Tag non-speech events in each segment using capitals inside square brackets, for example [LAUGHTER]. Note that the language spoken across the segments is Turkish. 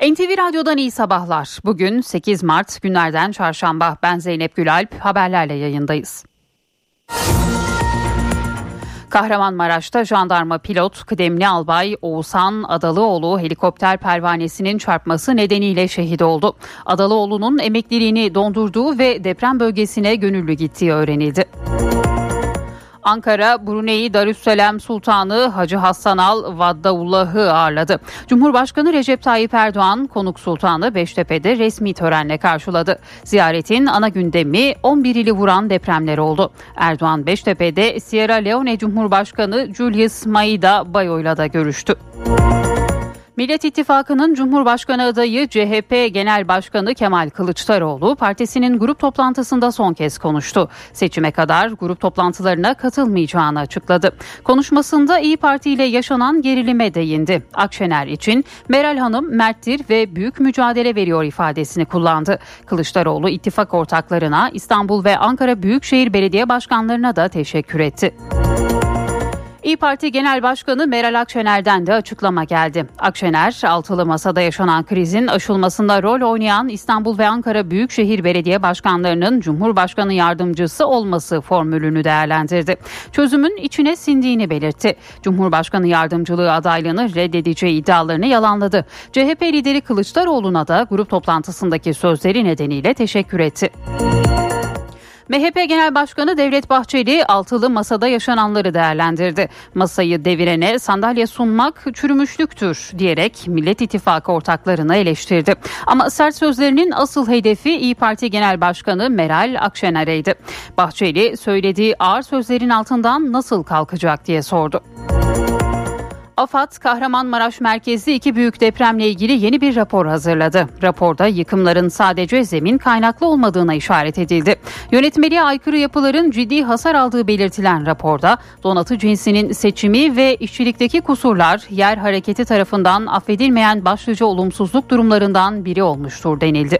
NTV Radyo'dan iyi sabahlar. Bugün 8 Mart günlerden çarşamba. Ben Zeynep Gülalp. Haberlerle yayındayız. Kahramanmaraş'ta jandarma pilot kıdemli albay Oğuzhan Adalıoğlu helikopter pervanesinin çarpması nedeniyle şehit oldu. Adalıoğlu'nun emekliliğini dondurduğu ve deprem bölgesine gönüllü gittiği öğrenildi. Ankara, Brunei Darüsselam Sultanı Hacı Hassan Al Vaddaullah'ı ağırladı. Cumhurbaşkanı Recep Tayyip Erdoğan konuk sultanı Beştepe'de resmi törenle karşıladı. Ziyaretin ana gündemi 11 ili vuran depremler oldu. Erdoğan Beştepe'de Sierra Leone Cumhurbaşkanı Julius Maida Bayo'yla da görüştü. Millet İttifakı'nın Cumhurbaşkanı adayı CHP Genel Başkanı Kemal Kılıçdaroğlu partisinin grup toplantısında son kez konuştu. Seçime kadar grup toplantılarına katılmayacağını açıkladı. Konuşmasında İyi Parti ile yaşanan gerilime değindi. Akşener için Meral Hanım merttir ve büyük mücadele veriyor ifadesini kullandı. Kılıçdaroğlu ittifak ortaklarına İstanbul ve Ankara Büyükşehir Belediye Başkanlarına da teşekkür etti. İyi Parti Genel Başkanı Meral Akşener'den de açıklama geldi. Akşener, altılı masada yaşanan krizin aşılmasında rol oynayan İstanbul ve Ankara Büyükşehir Belediye Başkanlarının Cumhurbaşkanı yardımcısı olması formülünü değerlendirdi. Çözümün içine sindiğini belirtti. Cumhurbaşkanı yardımcılığı adaylığını reddedeceği iddialarını yalanladı. CHP lideri Kılıçdaroğlu'na da grup toplantısındaki sözleri nedeniyle teşekkür etti. MHP Genel Başkanı Devlet Bahçeli altılı masada yaşananları değerlendirdi. Masayı devirene sandalye sunmak çürümüşlüktür diyerek Millet İttifakı ortaklarını eleştirdi. Ama sert sözlerinin asıl hedefi İyi Parti Genel Başkanı Meral Akşener'eydi. Bahçeli söylediği ağır sözlerin altından nasıl kalkacak diye sordu. AFAD Kahramanmaraş merkezli iki büyük depremle ilgili yeni bir rapor hazırladı. Raporda yıkımların sadece zemin kaynaklı olmadığına işaret edildi. Yönetmeliğe aykırı yapıların ciddi hasar aldığı belirtilen raporda donatı cinsinin seçimi ve işçilikteki kusurlar yer hareketi tarafından affedilmeyen başlıca olumsuzluk durumlarından biri olmuştur denildi.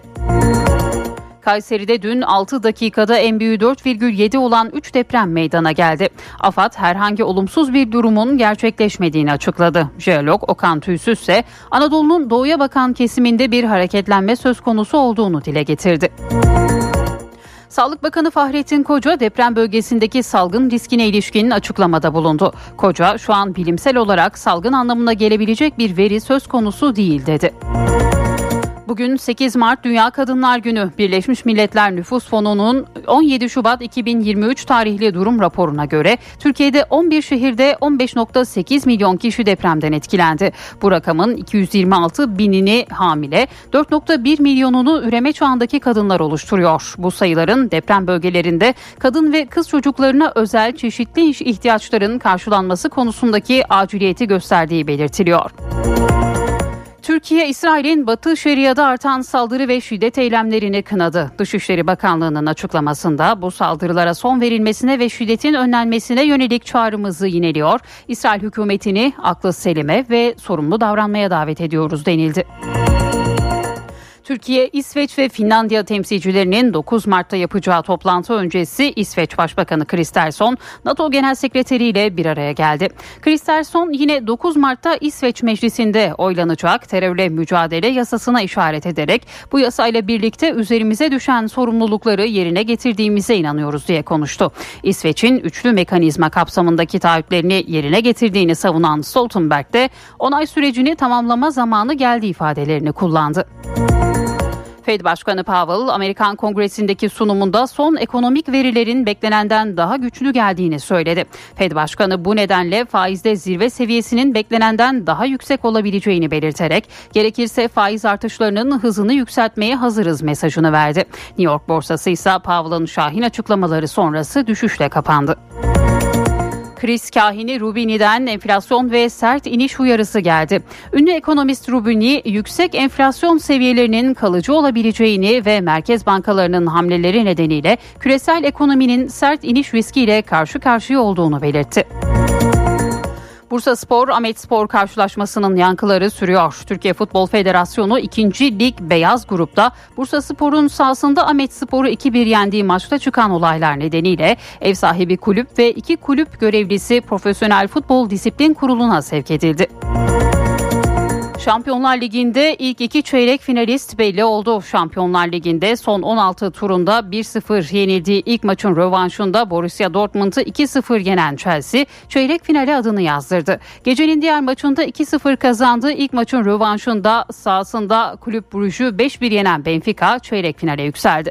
Kayseri'de dün 6 dakikada büyüğü 4,7 olan 3 deprem meydana geldi. AFAD herhangi olumsuz bir durumun gerçekleşmediğini açıkladı. Jeolog Okan Tüysüz ise Anadolu'nun doğuya bakan kesiminde bir hareketlenme söz konusu olduğunu dile getirdi. Sağlık Bakanı Fahrettin Koca deprem bölgesindeki salgın riskine ilişkin açıklamada bulundu. Koca şu an bilimsel olarak salgın anlamına gelebilecek bir veri söz konusu değil dedi. Bugün 8 Mart Dünya Kadınlar Günü. Birleşmiş Milletler Nüfus Fonu'nun 17 Şubat 2023 tarihli durum raporuna göre Türkiye'de 11 şehirde 15.8 milyon kişi depremden etkilendi. Bu rakamın 226 binini hamile, 4.1 milyonunu üreme çağındaki kadınlar oluşturuyor. Bu sayıların deprem bölgelerinde kadın ve kız çocuklarına özel çeşitli ihtiyaçların karşılanması konusundaki aciliyeti gösterdiği belirtiliyor. Türkiye, İsrail'in Batı Şeria'da artan saldırı ve şiddet eylemlerini kınadı. Dışişleri Bakanlığı'nın açıklamasında bu saldırılara son verilmesine ve şiddetin önlenmesine yönelik çağrımızı yineliyor. İsrail hükümetini aklı selime ve sorumlu davranmaya davet ediyoruz denildi. Türkiye, İsveç ve Finlandiya temsilcilerinin 9 Mart'ta yapacağı toplantı öncesi İsveç Başbakanı Kristersson, NATO Genel Sekreteri ile bir araya geldi. Kristersson yine 9 Mart'ta İsveç Meclisi'nde oylanacak terörle mücadele yasasına işaret ederek bu yasayla birlikte üzerimize düşen sorumlulukları yerine getirdiğimize inanıyoruz diye konuştu. İsveç'in üçlü mekanizma kapsamındaki taahhütlerini yerine getirdiğini savunan Stoltenberg de onay sürecini tamamlama zamanı geldi ifadelerini kullandı. Fed Başkanı Powell, Amerikan Kongresi'ndeki sunumunda son ekonomik verilerin beklenenden daha güçlü geldiğini söyledi. Fed Başkanı bu nedenle faizde zirve seviyesinin beklenenden daha yüksek olabileceğini belirterek gerekirse faiz artışlarının hızını yükseltmeye hazırız mesajını verdi. New York borsası ise Powell'ın şahin açıklamaları sonrası düşüşle kapandı. Kriz kahini Rubini'den enflasyon ve sert iniş uyarısı geldi. Ünlü ekonomist Rubini yüksek enflasyon seviyelerinin kalıcı olabileceğini ve merkez bankalarının hamleleri nedeniyle küresel ekonominin sert iniş riskiyle karşı karşıya olduğunu belirtti. Bursa Spor Ahmet Spor karşılaşmasının yankıları sürüyor. Türkiye Futbol Federasyonu 2. Lig Beyaz Grup'ta Bursa Spor'un sahasında Ahmet Spor'u 2-1 yendiği maçta çıkan olaylar nedeniyle ev sahibi kulüp ve iki kulüp görevlisi Profesyonel Futbol Disiplin Kurulu'na sevk edildi. Şampiyonlar Ligi'nde ilk iki çeyrek finalist belli oldu. Şampiyonlar Ligi'nde son 16 turunda 1-0 yenildiği ilk maçın rövanşında Borussia Dortmund'u 2-0 yenen Chelsea çeyrek finale adını yazdırdı. Gecenin diğer maçında 2-0 kazandığı ilk maçın rövanşında sahasında Kulüp Brugge'u 5-1 yenen Benfica çeyrek finale yükseldi.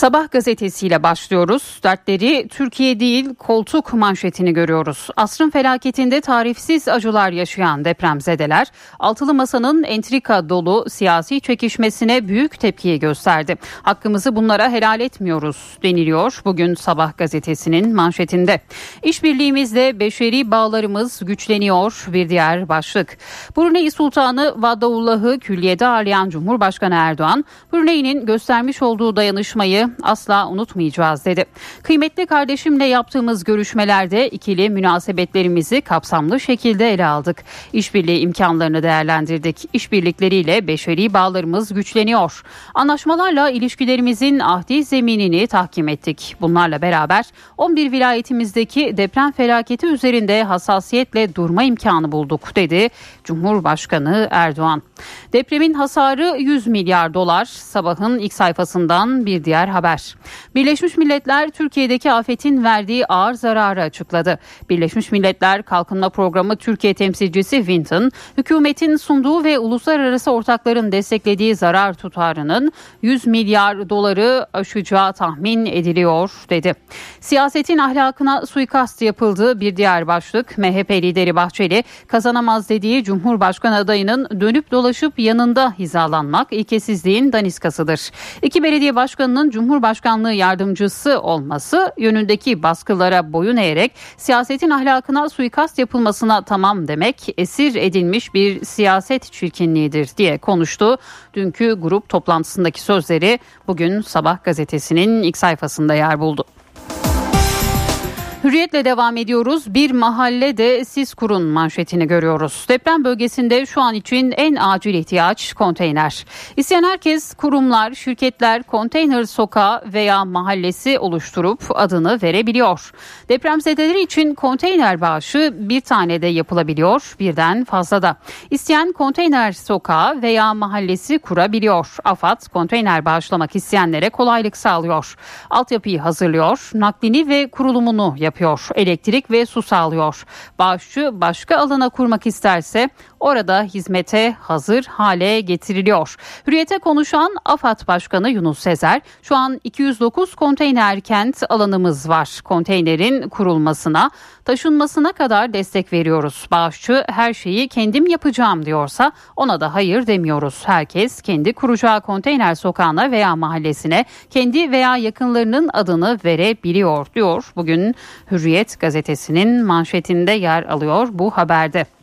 Sabah gazetesiyle başlıyoruz. Dertleri Türkiye değil koltuk manşetini görüyoruz. Asrın felaketinde tarifsiz acılar yaşayan depremzedeler altılı masanın entrika dolu siyasi çekişmesine büyük tepkiyi gösterdi. Hakkımızı bunlara helal etmiyoruz deniliyor bugün Sabah gazetesinin manşetinde. İşbirliğimizle beşeri bağlarımız güçleniyor bir diğer başlık. Brunei Sultanı Vadaullah'ı külliyede ağırlayan Cumhurbaşkanı Erdoğan, Brunei'nin göstermiş olduğu dayanışmayı asla unutmayacağız dedi. Kıymetli kardeşimle yaptığımız görüşmelerde ikili münasebetlerimizi kapsamlı şekilde ele aldık. İşbirliği imkanlarını değerlendirdik. İşbirlikleriyle beşeri bağlarımız güçleniyor. Anlaşmalarla ilişkilerimizin ahdi zeminini tahkim ettik. Bunlarla beraber 11 vilayetimizdeki deprem felaketi üzerinde hassasiyetle durma imkanı bulduk dedi Cumhurbaşkanı Erdoğan. Depremin hasarı 100 milyar dolar. Sabahın ilk sayfasından bir diğer haber. Birleşmiş Milletler Türkiye'deki afetin verdiği ağır zararı açıkladı. Birleşmiş Milletler Kalkınma Programı Türkiye temsilcisi Winton, hükümetin sunduğu ve uluslararası ortakların desteklediği zarar tutarının 100 milyar doları aşacağı tahmin ediliyor dedi. Siyasetin ahlakına suikast yapıldığı bir diğer başlık MHP lideri Bahçeli kazanamaz dediği Cumhurbaşkanı adayının dönüp dolaşıp yanında hizalanmak ilkesizliğin daniskasıdır. İki belediye başkanının Cumhurbaşkanlığı yardımcısı olması yönündeki baskılara boyun eğerek siyasetin ahlakına suikast yapılmasına tamam demek esir edilmiş bir siyaset çirkinliğidir diye konuştu. Dünkü grup toplantısındaki sözleri bugün Sabah gazetesinin ilk sayfasında yer buldu. Hürriyetle devam ediyoruz. Bir mahallede siz kurun manşetini görüyoruz. Deprem bölgesinde şu an için en acil ihtiyaç konteyner. İsteyen herkes kurumlar, şirketler konteyner sokağı veya mahallesi oluşturup adını verebiliyor. Depremzedeler için konteyner bağışı bir tane de yapılabiliyor, birden fazla da. İsteyen konteyner sokağı veya mahallesi kurabiliyor. AFAD konteyner bağışlamak isteyenlere kolaylık sağlıyor. Altyapıyı hazırlıyor, naklini ve kurulumunu yapıyor yapıyor. Elektrik ve su sağlıyor. Bağışçı başka alana kurmak isterse orada hizmete hazır hale getiriliyor. Hürriyete konuşan AFAD Başkanı Yunus Sezer şu an 209 konteyner kent alanımız var. Konteynerin kurulmasına, taşınmasına kadar destek veriyoruz. Bağışçı her şeyi kendim yapacağım diyorsa ona da hayır demiyoruz. Herkes kendi kuracağı konteyner sokağına veya mahallesine kendi veya yakınlarının adını verebiliyor diyor. Bugün Hürriyet gazetesinin manşetinde yer alıyor bu haberde.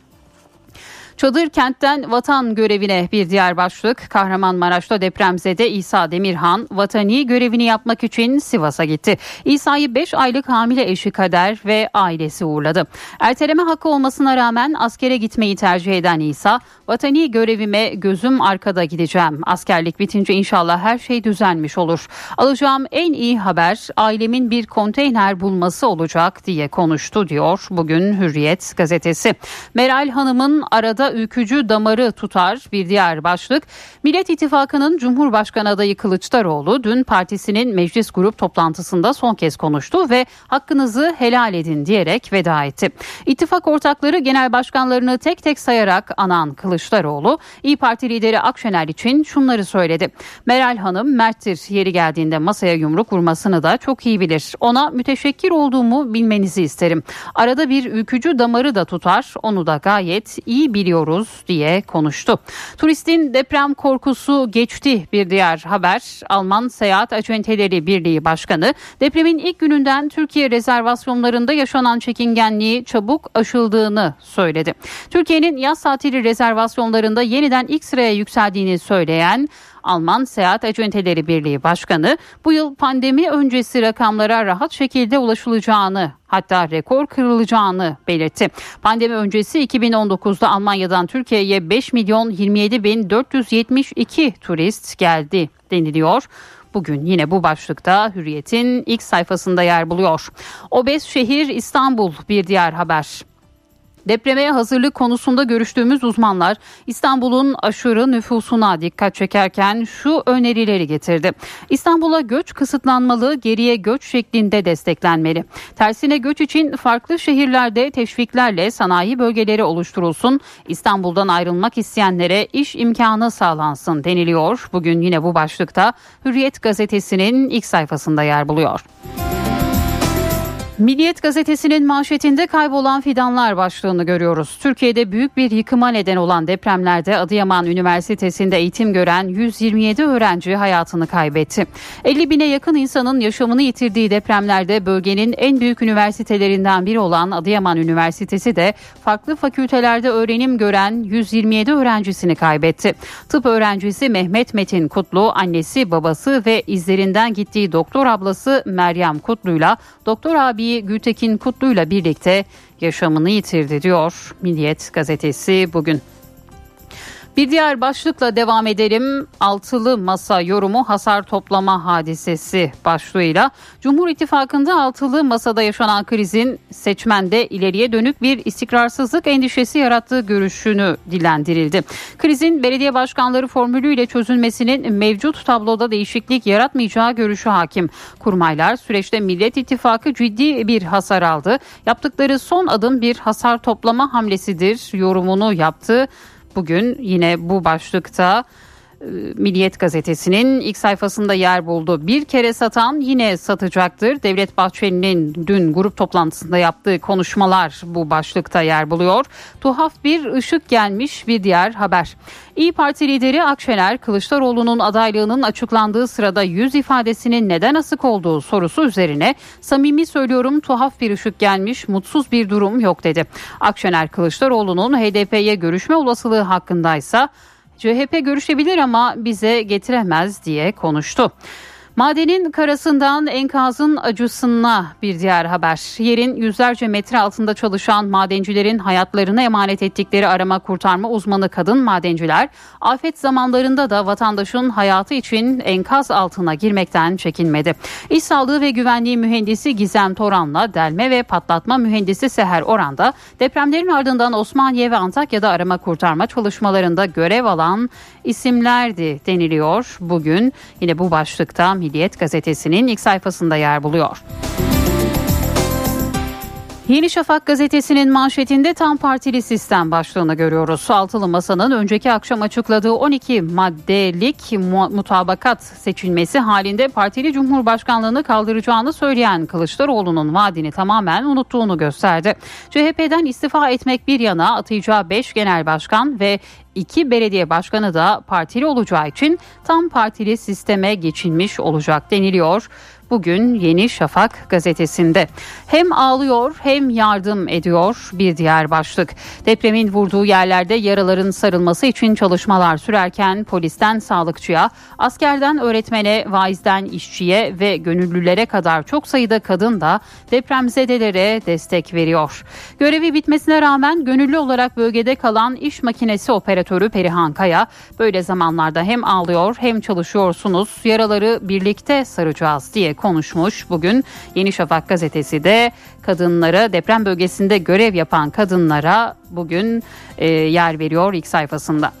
Çadır kentten vatan görevine bir diğer başlık. Kahramanmaraş'ta depremzede İsa Demirhan vatani görevini yapmak için Sivas'a gitti. İsa'yı 5 aylık hamile eşi Kader ve ailesi uğurladı. Erteleme hakkı olmasına rağmen askere gitmeyi tercih eden İsa, vatani görevime gözüm arkada gideceğim. Askerlik bitince inşallah her şey düzelmiş olur. Alacağım en iyi haber ailemin bir konteyner bulması olacak diye konuştu diyor bugün Hürriyet gazetesi. Meral Hanım'ın arada ülkücü damarı tutar bir diğer başlık. Millet İttifakı'nın Cumhurbaşkanı adayı Kılıçdaroğlu dün partisinin meclis grup toplantısında son kez konuştu ve hakkınızı helal edin diyerek veda etti. İttifak ortakları genel başkanlarını tek tek sayarak anan Kılıçdaroğlu İyi Parti lideri Akşener için şunları söyledi. Meral Hanım merttir yeri geldiğinde masaya yumruk vurmasını da çok iyi bilir. Ona müteşekkir olduğumu bilmenizi isterim. Arada bir ülkücü damarı da tutar onu da gayet iyi biliyor ediyoruz diye konuştu. Turistin deprem korkusu geçti bir diğer haber. Alman Seyahat Acenteleri Birliği Başkanı depremin ilk gününden Türkiye rezervasyonlarında yaşanan çekingenliği çabuk aşıldığını söyledi. Türkiye'nin yaz tatili rezervasyonlarında yeniden ilk sıraya yükseldiğini söyleyen Alman Seyahat Acenteleri Birliği Başkanı bu yıl pandemi öncesi rakamlara rahat şekilde ulaşılacağını hatta rekor kırılacağını belirtti. Pandemi öncesi 2019'da Almanya'dan Türkiye'ye 5 milyon 27 bin 472 turist geldi deniliyor. Bugün yine bu başlıkta Hürriyet'in ilk sayfasında yer buluyor. Obez şehir İstanbul bir diğer haber. Depreme hazırlık konusunda görüştüğümüz uzmanlar İstanbul'un aşırı nüfusuna dikkat çekerken şu önerileri getirdi. İstanbul'a göç kısıtlanmalı, geriye göç şeklinde desteklenmeli. Tersine göç için farklı şehirlerde teşviklerle sanayi bölgeleri oluşturulsun. İstanbul'dan ayrılmak isteyenlere iş imkanı sağlansın deniliyor. Bugün yine bu başlıkta Hürriyet gazetesinin ilk sayfasında yer buluyor. Milliyet gazetesinin manşetinde kaybolan fidanlar başlığını görüyoruz. Türkiye'de büyük bir yıkıma neden olan depremlerde Adıyaman Üniversitesi'nde eğitim gören 127 öğrenci hayatını kaybetti. 50 bine yakın insanın yaşamını yitirdiği depremlerde bölgenin en büyük üniversitelerinden biri olan Adıyaman Üniversitesi de farklı fakültelerde öğrenim gören 127 öğrencisini kaybetti. Tıp öğrencisi Mehmet Metin Kutlu, annesi, babası ve izlerinden gittiği doktor ablası Meryem Kutlu'yla doktor abi Veli Gültekin Kutlu'yla birlikte yaşamını yitirdi diyor Milliyet gazetesi bugün. Bir diğer başlıkla devam edelim. Altılı masa yorumu hasar toplama hadisesi başlığıyla Cumhur İttifakı'nda altılı masada yaşanan krizin seçmende ileriye dönük bir istikrarsızlık endişesi yarattığı görüşünü dilendirildi. Krizin belediye başkanları formülüyle çözülmesinin mevcut tabloda değişiklik yaratmayacağı görüşü hakim. Kurmaylar süreçte Millet İttifakı ciddi bir hasar aldı. Yaptıkları son adım bir hasar toplama hamlesidir yorumunu yaptı. Bugün yine bu başlıkta Milliyet gazetesinin ilk sayfasında yer buldu. Bir kere satan yine satacaktır. Devlet Bahçeli'nin dün grup toplantısında yaptığı konuşmalar bu başlıkta yer buluyor. Tuhaf bir ışık gelmiş bir diğer haber. İyi Parti lideri Akşener Kılıçdaroğlu'nun adaylığının açıklandığı sırada yüz ifadesinin neden asık olduğu sorusu üzerine samimi söylüyorum tuhaf bir ışık gelmiş mutsuz bir durum yok dedi. Akşener Kılıçdaroğlu'nun HDP'ye görüşme olasılığı hakkındaysa CHP görüşebilir ama bize getiremez diye konuştu. Madenin karasından enkazın acısına bir diğer haber. Yerin yüzlerce metre altında çalışan madencilerin hayatlarını emanet ettikleri arama kurtarma uzmanı kadın madenciler afet zamanlarında da vatandaşın hayatı için enkaz altına girmekten çekinmedi. İş Sağlığı ve Güvenliği Mühendisi Gizem Toran'la delme ve patlatma mühendisi Seher Oran'da depremlerin ardından Osmaniye ve Antakya'da arama kurtarma çalışmalarında görev alan isimlerdi deniliyor. Bugün yine bu başlıkta Milliyet gazetesinin ilk sayfasında yer buluyor. Yeni Şafak gazetesinin manşetinde tam partili sistem başlığını görüyoruz. Altılı Masa'nın önceki akşam açıkladığı 12 maddelik mutabakat seçilmesi halinde partili cumhurbaşkanlığını kaldıracağını söyleyen Kılıçdaroğlu'nun vaadini tamamen unuttuğunu gösterdi. CHP'den istifa etmek bir yana atayacağı 5 genel başkan ve iki belediye başkanı da partili olacağı için tam partili sisteme geçilmiş olacak deniliyor bugün Yeni Şafak gazetesinde. Hem ağlıyor hem yardım ediyor bir diğer başlık. Depremin vurduğu yerlerde yaraların sarılması için çalışmalar sürerken polisten sağlıkçıya, askerden öğretmene, vaizden işçiye ve gönüllülere kadar çok sayıda kadın da depremzedelere destek veriyor. Görevi bitmesine rağmen gönüllü olarak bölgede kalan iş makinesi operatörü Perihan Kaya böyle zamanlarda hem ağlıyor hem çalışıyorsunuz yaraları birlikte saracağız diye konuşmuş. Bugün Yeni Şafak gazetesi de kadınlara deprem bölgesinde görev yapan kadınlara bugün e, yer veriyor ilk sayfasında.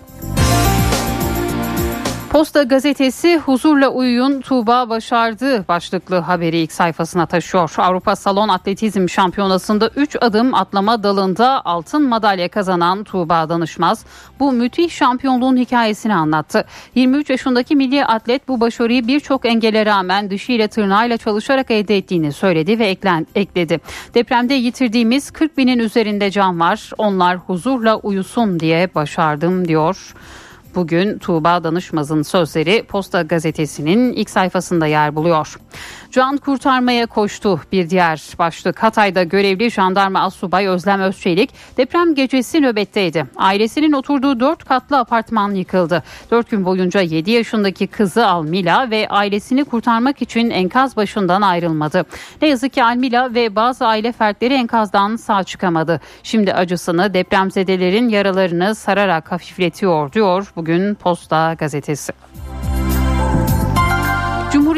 Posta gazetesi huzurla uyuyun Tuğba başardı başlıklı haberi ilk sayfasına taşıyor. Avrupa Salon Atletizm Şampiyonası'nda 3 adım atlama dalında altın madalya kazanan Tuğba Danışmaz bu müthiş şampiyonluğun hikayesini anlattı. 23 yaşındaki milli atlet bu başarıyı birçok engele rağmen dişiyle tırnağıyla çalışarak elde ettiğini söyledi ve eklen, ekledi. Depremde yitirdiğimiz 40 binin üzerinde can var. Onlar huzurla uyusun diye başardım diyor. Bugün Tuğba Danışmaz'ın sözleri Posta Gazetesi'nin ilk sayfasında yer buluyor. Can kurtarmaya koştu bir diğer başlık. Hatay'da görevli jandarma asubay Özlem Özçelik deprem gecesi nöbetteydi. Ailesinin oturduğu dört katlı apartman yıkıldı. Dört gün boyunca 7 yaşındaki kızı Almila ve ailesini kurtarmak için enkaz başından ayrılmadı. Ne yazık ki Almila ve bazı aile fertleri enkazdan sağ çıkamadı. Şimdi acısını depremzedelerin yaralarını sararak hafifletiyor diyor bugün Posta gazetesi.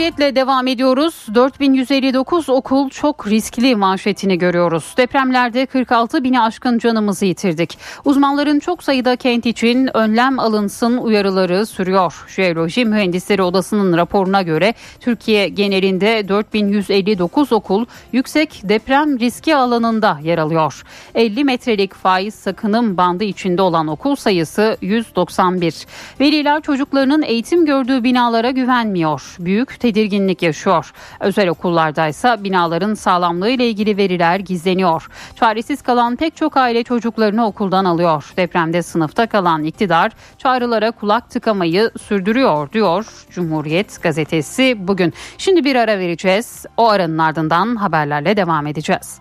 Cumhuriyetle devam ediyoruz. 4159 okul çok riskli manşetini görüyoruz. Depremlerde 46 bini aşkın canımızı yitirdik. Uzmanların çok sayıda kent için önlem alınsın uyarıları sürüyor. Jeoloji Mühendisleri Odası'nın raporuna göre Türkiye genelinde 4159 okul yüksek deprem riski alanında yer alıyor. 50 metrelik faiz sakınım bandı içinde olan okul sayısı 191. Veliler çocuklarının eğitim gördüğü binalara güvenmiyor. Büyük tedirginlik yaşıyor. Özel okullardaysa binaların sağlamlığı ile ilgili veriler gizleniyor. Çaresiz kalan pek çok aile çocuklarını okuldan alıyor. Depremde sınıfta kalan iktidar çağrılara kulak tıkamayı sürdürüyor diyor Cumhuriyet gazetesi bugün. Şimdi bir ara vereceğiz. O aranın ardından haberlerle devam edeceğiz.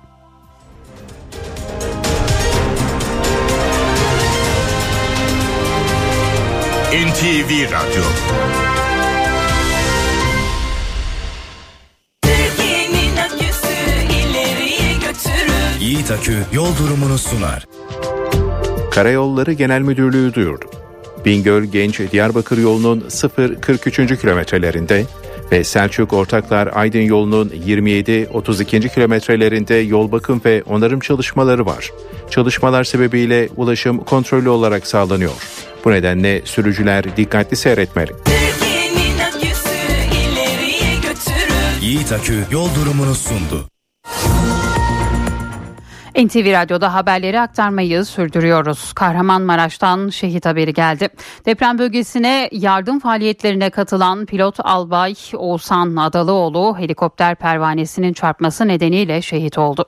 NTV Radyo Yiğit Akü yol durumunu sunar. Karayolları Genel Müdürlüğü duyurdu. Bingöl Genç Diyarbakır yolunun 0-43. kilometrelerinde ve Selçuk Ortaklar Aydın yolunun 27-32. kilometrelerinde yol bakım ve onarım çalışmaları var. Çalışmalar sebebiyle ulaşım kontrollü olarak sağlanıyor. Bu nedenle sürücüler dikkatli seyretmeli. Yiğit Akü yol durumunu sundu. NTV Radyo'da haberleri aktarmayı sürdürüyoruz. Kahramanmaraş'tan şehit haberi geldi. Deprem bölgesine yardım faaliyetlerine katılan pilot albay Oğuzhan Adalıoğlu helikopter pervanesinin çarpması nedeniyle şehit oldu.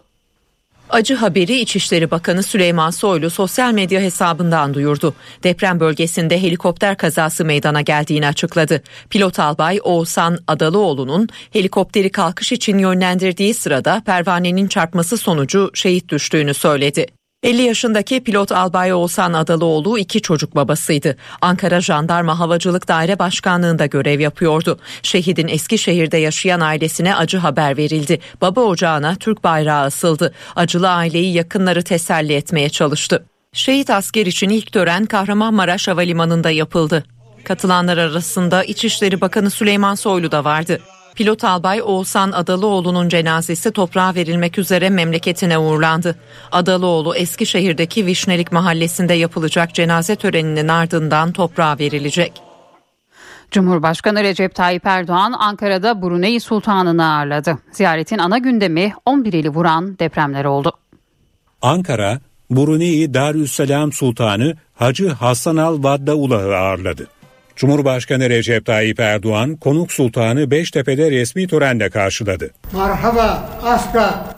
Acı haberi İçişleri Bakanı Süleyman Soylu sosyal medya hesabından duyurdu. Deprem bölgesinde helikopter kazası meydana geldiğini açıkladı. Pilot albay Oğuzhan Adalıoğlu'nun helikopteri kalkış için yönlendirdiği sırada pervanenin çarpması sonucu şehit düştüğünü söyledi. 50 yaşındaki pilot Albay Oğuzhan Adalıoğlu iki çocuk babasıydı. Ankara Jandarma Havacılık Daire Başkanlığı'nda görev yapıyordu. Şehidin Eskişehir'de yaşayan ailesine acı haber verildi. Baba ocağına Türk bayrağı asıldı. Acılı aileyi yakınları teselli etmeye çalıştı. Şehit asker için ilk tören Kahramanmaraş Havalimanı'nda yapıldı. Katılanlar arasında İçişleri Bakanı Süleyman Soylu da vardı. Pilot albay Oğuzhan Adalıoğlu'nun cenazesi toprağa verilmek üzere memleketine uğurlandı. Adalıoğlu Eskişehir'deki Vişnelik mahallesinde yapılacak cenaze töreninin ardından toprağa verilecek. Cumhurbaşkanı Recep Tayyip Erdoğan Ankara'da Brunei Sultanı'nı ağırladı. Ziyaretin ana gündemi 11 ili vuran depremler oldu. Ankara, Brunei Darüsselam Sultanı Hacı Hasan Al Vaddaulah'ı ağırladı. Cumhurbaşkanı Recep Tayyip Erdoğan konuk sultanı Beştepe'de resmi törenle karşıladı. Merhaba aska.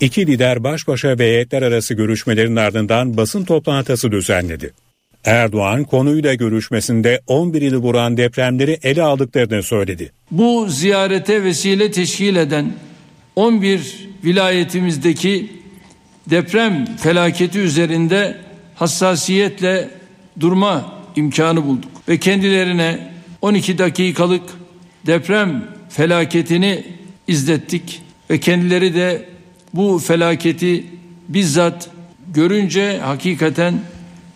İki lider baş başa ve heyetler arası görüşmelerin ardından basın toplantısı düzenledi. Erdoğan konuyla görüşmesinde 11 ili vuran depremleri ele aldıklarını söyledi. Bu ziyarete vesile teşkil eden 11 vilayetimizdeki deprem felaketi üzerinde hassasiyetle durma imkanı bulduk ve kendilerine 12 dakikalık deprem felaketini izlettik ve kendileri de bu felaketi bizzat görünce hakikaten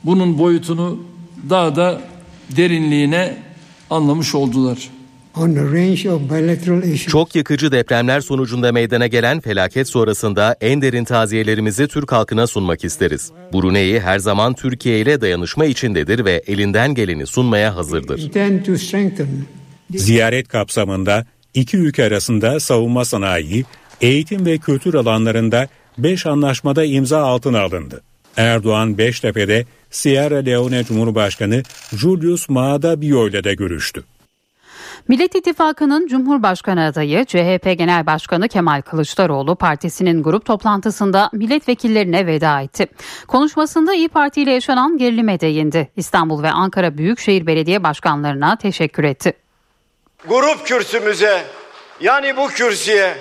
bunun boyutunu daha da derinliğine anlamış oldular. Çok yıkıcı depremler sonucunda meydana gelen felaket sonrasında en derin taziyelerimizi Türk halkına sunmak isteriz. Brunei her zaman Türkiye ile dayanışma içindedir ve elinden geleni sunmaya hazırdır. Ziyaret kapsamında iki ülke arasında savunma sanayi, eğitim ve kültür alanlarında 5 anlaşmada imza altına alındı. Erdoğan Beştepe'de Sierra Leone Cumhurbaşkanı Julius Maada Bio ile de görüştü. Millet İttifakı'nın Cumhurbaşkanı adayı CHP Genel Başkanı Kemal Kılıçdaroğlu partisinin grup toplantısında milletvekillerine veda etti. Konuşmasında İyi Parti ile yaşanan gerilime değindi. İstanbul ve Ankara Büyükşehir Belediye Başkanlarına teşekkür etti. Grup kürsümüze Yani bu kürsüye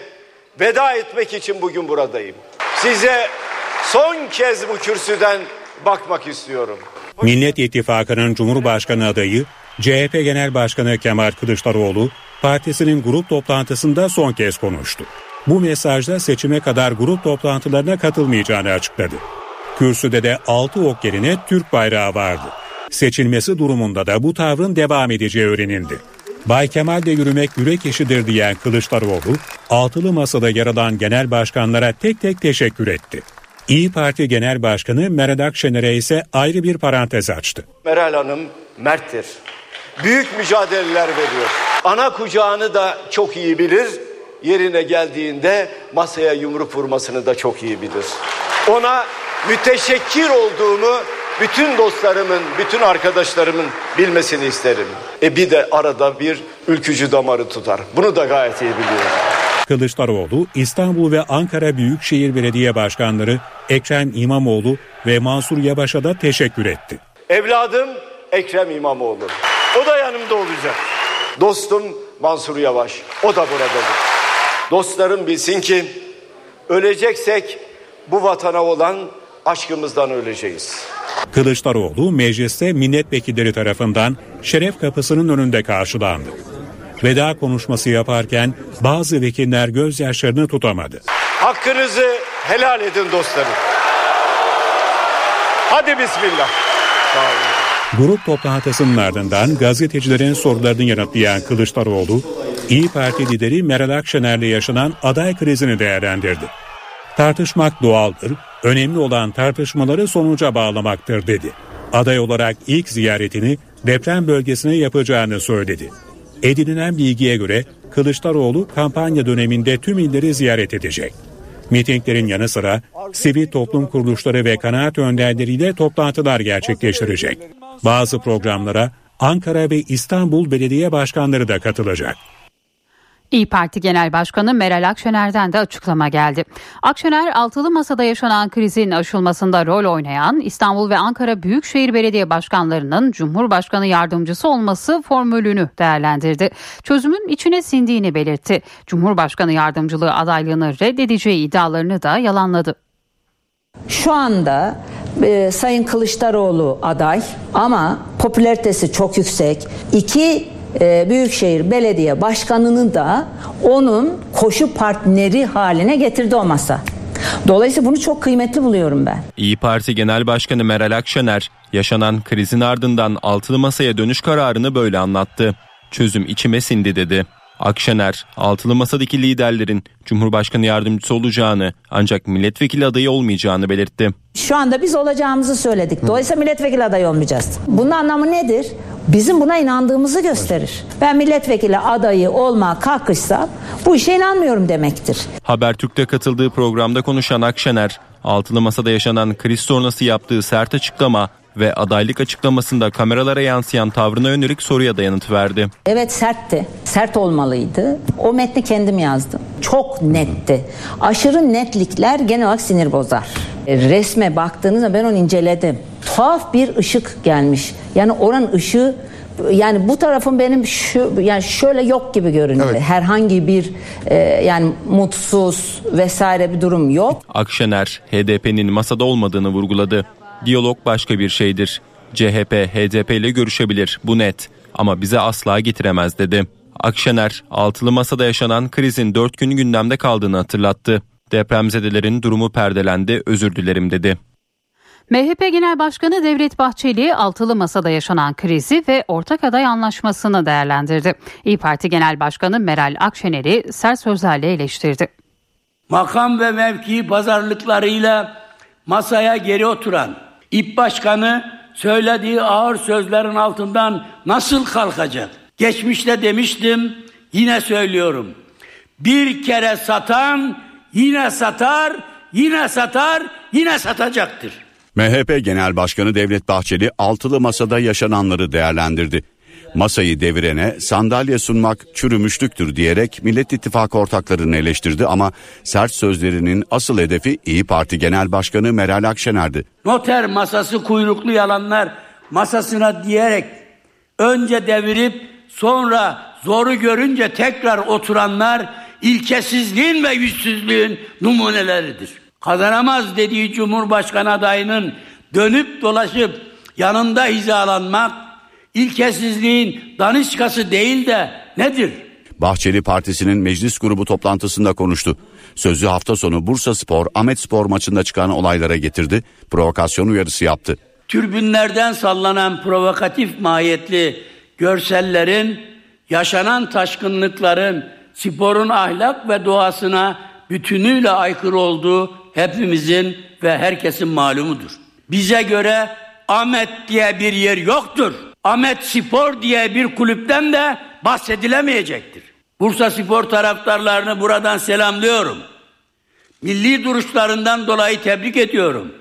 veda etmek için bugün buradayım. Size son kez bu kürsüden bakmak istiyorum. Millet İttifakı'nın Cumhurbaşkanı adayı CHP Genel Başkanı Kemal Kılıçdaroğlu partisinin grup toplantısında son kez konuştu. Bu mesajda seçime kadar grup toplantılarına katılmayacağını açıkladı. Kürsüde de 6 ok yerine Türk bayrağı vardı. Seçilmesi durumunda da bu tavrın devam edeceği öğrenildi. Bay Kemal de yürümek yürek işidir diyen Kılıçdaroğlu, altılı masada yer alan genel başkanlara tek tek teşekkür etti. İyi Parti Genel Başkanı Meral Akşener'e ise ayrı bir parantez açtı. Meral Hanım merttir. Büyük mücadeleler veriyor. Ana kucağını da çok iyi bilir. Yerine geldiğinde masaya yumruk vurmasını da çok iyi bilir. Ona müteşekkir olduğumu bütün dostlarımın, bütün arkadaşlarımın bilmesini isterim. E bir de arada bir ülkücü damarı tutar. Bunu da gayet iyi biliyorum. Kılıçdaroğlu, İstanbul ve Ankara Büyükşehir Belediye Başkanları Ekrem İmamoğlu ve Mansur Yavaş'a da teşekkür etti. Evladım Ekrem İmamoğlu. O da yanımda olacak. Dostum Mansur Yavaş. O da buradadır. Dostlarım bilsin ki öleceksek bu vatana olan aşkımızdan öleceğiz. Kılıçdaroğlu mecliste milletvekilleri tarafından şeref kapısının önünde karşılandı. Veda konuşması yaparken bazı vekiller gözyaşlarını tutamadı. Hakkınızı helal edin dostlarım. Hadi bismillah. Sağ olun. Grup toplantısının ardından gazetecilerin sorularını yanıtlayan Kılıçdaroğlu, İyi Parti lideri Meral Akşener'le yaşanan aday krizini değerlendirdi. Tartışmak doğaldır, önemli olan tartışmaları sonuca bağlamaktır dedi. Aday olarak ilk ziyaretini deprem bölgesine yapacağını söyledi. Edinilen bilgiye göre Kılıçdaroğlu kampanya döneminde tüm illeri ziyaret edecek. Mitinglerin yanı sıra sivil toplum kuruluşları ve kanaat önderleriyle toplantılar gerçekleştirecek. Bazı programlara Ankara ve İstanbul belediye başkanları da katılacak. İyi Parti Genel Başkanı Meral Akşener'den de açıklama geldi. Akşener altılı masada yaşanan krizin aşılmasında rol oynayan İstanbul ve Ankara Büyükşehir Belediye Başkanlarının Cumhurbaşkanı yardımcısı olması formülünü değerlendirdi. Çözümün içine sindiğini belirtti. Cumhurbaşkanı yardımcılığı adaylığını reddedeceği iddialarını da yalanladı. Şu anda e, Sayın Kılıçdaroğlu aday ama popülaritesi çok yüksek. İki e, Büyükşehir Belediye Başkanı'nı da onun koşu partneri haline getirdi o masa. Dolayısıyla bunu çok kıymetli buluyorum ben. İyi Parti Genel Başkanı Meral Akşener yaşanan krizin ardından altılı masaya dönüş kararını böyle anlattı. Çözüm içime sindi dedi. Akşener, altılı masadaki liderlerin Cumhurbaşkanı yardımcısı olacağını ancak milletvekili adayı olmayacağını belirtti. Şu anda biz olacağımızı söyledik. Dolayısıyla milletvekili adayı olmayacağız. Bunun anlamı nedir? Bizim buna inandığımızı gösterir. Ben milletvekili adayı olma kalkışsam bu işe inanmıyorum demektir. Habertürk'te katıldığı programda konuşan Akşener, altılı masada yaşanan kriz sonrası yaptığı sert açıklama ve adaylık açıklamasında kameralara yansıyan tavrına yönelik soruya da yanıt verdi. Evet sertti. Sert olmalıydı. O metni kendim yazdım. Çok netti. Aşırı netlikler genel olarak sinir bozar. E, resme baktığınızda ben onu inceledim. Tuhaf bir ışık gelmiş. Yani oranın ışığı yani bu tarafın benim şu yani şöyle yok gibi görünüyor. Evet. Herhangi bir e, yani mutsuz vesaire bir durum yok. Akşener HDP'nin masada olmadığını vurguladı. Diyalog başka bir şeydir. CHP, HDP ile görüşebilir bu net ama bize asla getiremez dedi. Akşener, altılı masada yaşanan krizin dört gün gündemde kaldığını hatırlattı. Depremzedelerin durumu perdelendi, özür dilerim dedi. MHP Genel Başkanı Devlet Bahçeli altılı masada yaşanan krizi ve ortak aday anlaşmasını değerlendirdi. İyi Parti Genel Başkanı Meral Akşener'i sert sözlerle eleştirdi. Makam ve mevki pazarlıklarıyla masaya geri oturan İP Başkanı söylediği ağır sözlerin altından nasıl kalkacak? Geçmişte demiştim, yine söylüyorum. Bir kere satan yine satar, yine satar, yine satacaktır. MHP Genel Başkanı Devlet Bahçeli altılı masada yaşananları değerlendirdi. Masayı devirene sandalye sunmak çürümüşlüktür diyerek Millet İttifakı ortaklarını eleştirdi ama sert sözlerinin asıl hedefi İyi Parti Genel Başkanı Meral Akşener'di. Noter masası kuyruklu yalanlar masasına diyerek önce devirip sonra zoru görünce tekrar oturanlar ilkesizliğin ve yüzsüzlüğün numuneleridir. Kazanamaz dediği Cumhurbaşkanı adayının dönüp dolaşıp yanında hizalanmak ilkesizliğin daniskası değil de nedir? Bahçeli Partisi'nin meclis grubu toplantısında konuştu. Sözlü hafta sonu Bursa Spor, Ahmet Spor maçında çıkan olaylara getirdi. Provokasyon uyarısı yaptı. Türbünlerden sallanan provokatif mahiyetli görsellerin, yaşanan taşkınlıkların, sporun ahlak ve doğasına bütünüyle aykırı olduğu hepimizin ve herkesin malumudur. Bize göre Ahmet diye bir yer yoktur. Ahmet Spor diye bir kulüpten de bahsedilemeyecektir. Bursa Spor taraftarlarını buradan selamlıyorum. Milli duruşlarından dolayı tebrik ediyorum.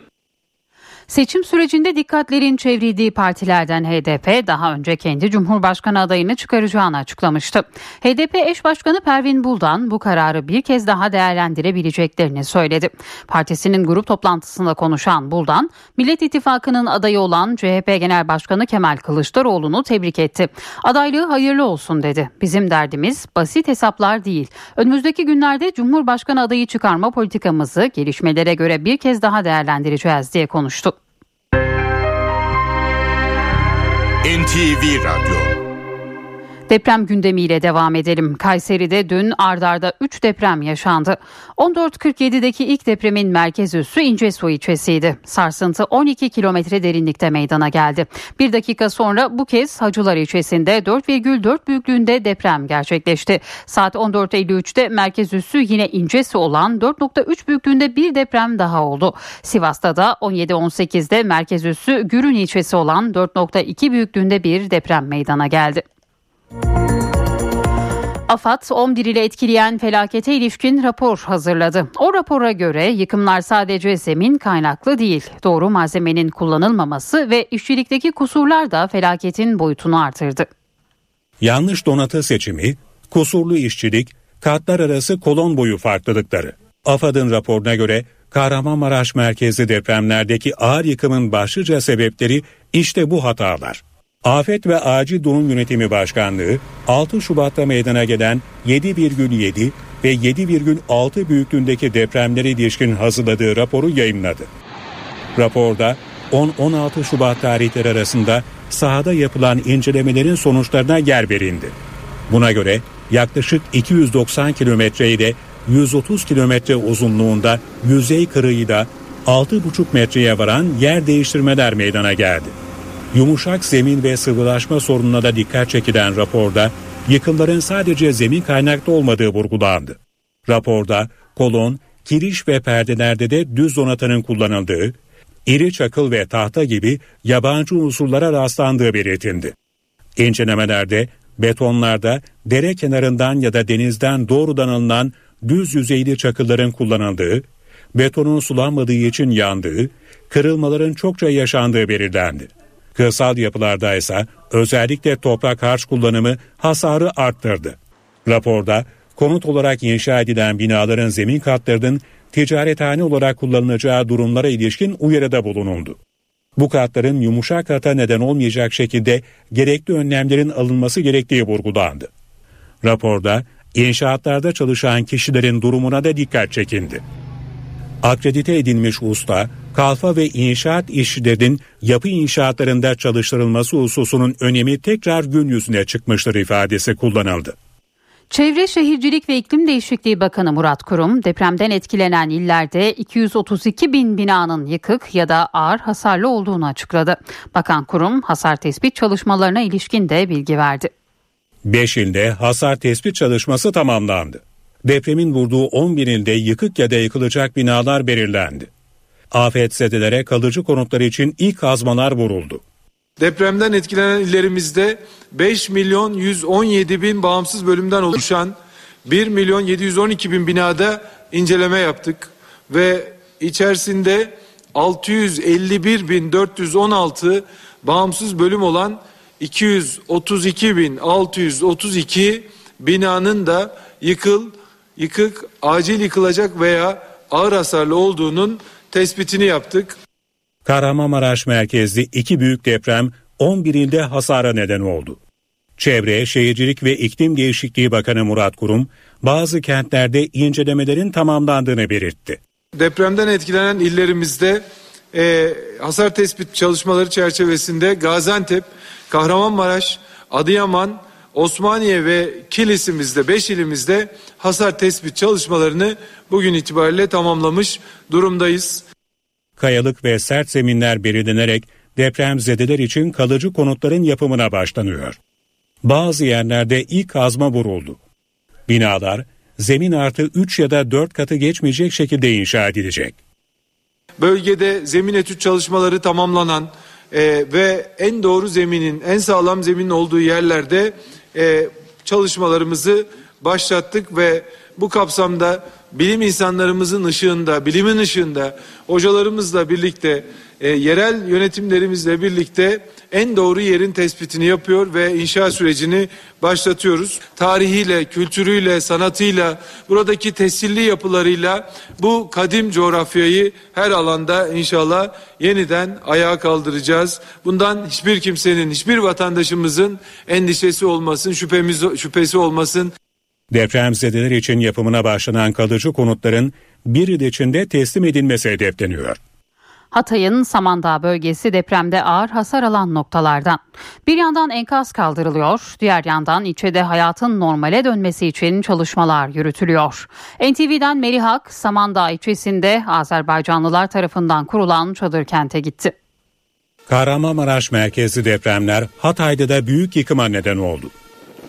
Seçim sürecinde dikkatlerin çevrildiği partilerden HDP daha önce kendi Cumhurbaşkanı adayını çıkaracağını açıklamıştı. HDP eş başkanı Pervin Buldan bu kararı bir kez daha değerlendirebileceklerini söyledi. Partisinin grup toplantısında konuşan Buldan, Millet İttifakı'nın adayı olan CHP Genel Başkanı Kemal Kılıçdaroğlu'nu tebrik etti. Adaylığı hayırlı olsun dedi. Bizim derdimiz basit hesaplar değil. Önümüzdeki günlerde Cumhurbaşkanı adayı çıkarma politikamızı gelişmelere göre bir kez daha değerlendireceğiz diye konuştu. NTV Radyo Deprem gündemiyle devam edelim. Kayseri'de dün ardarda 3 deprem yaşandı. 14.47'deki ilk depremin merkez üssü İncesu ilçesiydi. Sarsıntı 12 kilometre derinlikte meydana geldi. Bir dakika sonra bu kez Hacılar ilçesinde 4,4 büyüklüğünde deprem gerçekleşti. Saat 14.53'te merkez üssü yine İncesu olan 4.3 büyüklüğünde bir deprem daha oldu. Sivas'ta da 17.18'de merkez üssü Gürün ilçesi olan 4.2 büyüklüğünde bir deprem meydana geldi. AFAD 11 ile etkileyen felakete ilişkin rapor hazırladı. O rapora göre yıkımlar sadece zemin kaynaklı değil, doğru malzemenin kullanılmaması ve işçilikteki kusurlar da felaketin boyutunu artırdı. Yanlış donatı seçimi, kusurlu işçilik, katlar arası kolon boyu farklılıkları. AFAD'ın raporuna göre Kahramanmaraş merkezli depremlerdeki ağır yıkımın başlıca sebepleri işte bu hatalar. Afet ve Acil Durum Yönetimi Başkanlığı 6 Şubat'ta meydana gelen 7,7 ve 7,6 büyüklüğündeki depremlere ilişkin hazırladığı raporu yayınladı. Raporda 10-16 Şubat tarihleri arasında sahada yapılan incelemelerin sonuçlarına yer verildi. Buna göre yaklaşık 290 kilometre ile 130 kilometre uzunluğunda yüzey kırığıyla 6,5 metreye varan yer değiştirmeler meydana geldi. Yumuşak zemin ve sıvılaşma sorununa da dikkat çekilen raporda yıkımların sadece zemin kaynaklı olmadığı vurgulandı. Raporda kolon, kiriş ve perdelerde de düz donatının kullanıldığı, iri çakıl ve tahta gibi yabancı unsurlara rastlandığı belirtildi. İncelemelerde betonlarda dere kenarından ya da denizden doğrudan alınan düz yüzeyli çakılların kullanıldığı, betonun sulanmadığı için yandığı, kırılmaların çokça yaşandığı belirlendi. Kırsal yapılarda ise özellikle toprak harç kullanımı hasarı arttırdı. Raporda konut olarak inşa edilen binaların zemin katlarının ticarethane olarak kullanılacağı durumlara ilişkin uyarıda bulunuldu. Bu katların yumuşak kata neden olmayacak şekilde gerekli önlemlerin alınması gerektiği vurgulandı. Raporda inşaatlarda çalışan kişilerin durumuna da dikkat çekildi. Akredite edilmiş usta, kalfa ve inşaat işçilerinin yapı inşaatlarında çalıştırılması hususunun önemi tekrar gün yüzüne çıkmıştır ifadesi kullanıldı. Çevre Şehircilik ve İklim Değişikliği Bakanı Murat Kurum depremden etkilenen illerde 232 bin binanın yıkık ya da ağır hasarlı olduğunu açıkladı. Bakan Kurum hasar tespit çalışmalarına ilişkin de bilgi verdi. 5 ilde hasar tespit çalışması tamamlandı. Depremin vurduğu 11 ilde yıkık ya da yıkılacak binalar belirlendi. Afetzedelere kalıcı konutlar için ilk kazmalar vuruldu. Depremden etkilenen illerimizde 5 milyon 117 bin bağımsız bölümden oluşan 1 milyon 712 bin binada inceleme yaptık ve içerisinde 651 bin 416 bağımsız bölüm olan 232 bin 632 binanın da yıkıl, yıkık, acil yıkılacak veya ağır hasarlı olduğunun tespitini yaptık. Kahramanmaraş merkezli iki büyük deprem 11 ilde hasara neden oldu. Çevre, Şehircilik ve İklim Değişikliği Bakanı Murat Kurum, bazı kentlerde incelemelerin tamamlandığını belirtti. Depremden etkilenen illerimizde e, hasar tespit çalışmaları çerçevesinde Gaziantep, Kahramanmaraş, Adıyaman, Osmaniye ve Kilis'imizde 5 ilimizde hasar tespit çalışmalarını bugün itibariyle tamamlamış durumdayız. Kayalık ve sert zeminler belirlenerek depremzedeler için kalıcı konutların yapımına başlanıyor. Bazı yerlerde ilk kazma vuruldu. Binalar zemin artı 3 ya da 4 katı geçmeyecek şekilde inşa edilecek. Bölgede zemin etüt çalışmaları tamamlanan e, ve en doğru zeminin, en sağlam zeminin olduğu yerlerde e, çalışmalarımızı başlattık ve bu kapsamda bilim insanlarımızın ışığında, bilimin ışığında hocalarımızla birlikte, e, yerel yönetimlerimizle birlikte en doğru yerin tespitini yapıyor ve inşa sürecini başlatıyoruz. Tarihiyle, kültürüyle, sanatıyla, buradaki tescilli yapılarıyla bu kadim coğrafyayı her alanda inşallah yeniden ayağa kaldıracağız. Bundan hiçbir kimsenin, hiçbir vatandaşımızın endişesi olmasın, şüphemiz, şüphesi olmasın. Depremzedeler için yapımına başlanan kalıcı konutların bir yıl içinde teslim edilmesi hedefleniyor. Hatay'ın Samandağ bölgesi depremde ağır hasar alan noktalardan. Bir yandan enkaz kaldırılıyor, diğer yandan ilçede hayatın normale dönmesi için çalışmalar yürütülüyor. NTV'den Melihak, Samandağ ilçesinde Azerbaycanlılar tarafından kurulan çadır kente gitti. Kahramanmaraş merkezli depremler Hatay'da da büyük yıkıma neden oldu.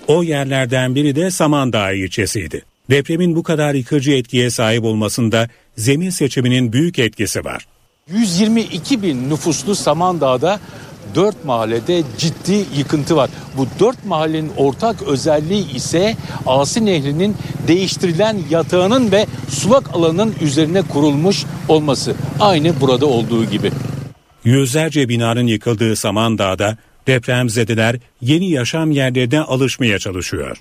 O yerlerden biri de Samandağ ilçesiydi. Depremin bu kadar yıkıcı etkiye sahip olmasında zemin seçiminin büyük etkisi var. 122 bin nüfuslu Samandağ'da 4 mahallede ciddi yıkıntı var. Bu 4 mahallenin ortak özelliği ise Asi Nehri'nin değiştirilen yatağının ve sulak alanın üzerine kurulmuş olması. Aynı burada olduğu gibi. Yüzlerce binanın yıkıldığı Samandağ'da depremzedeler yeni yaşam yerlerine alışmaya çalışıyor.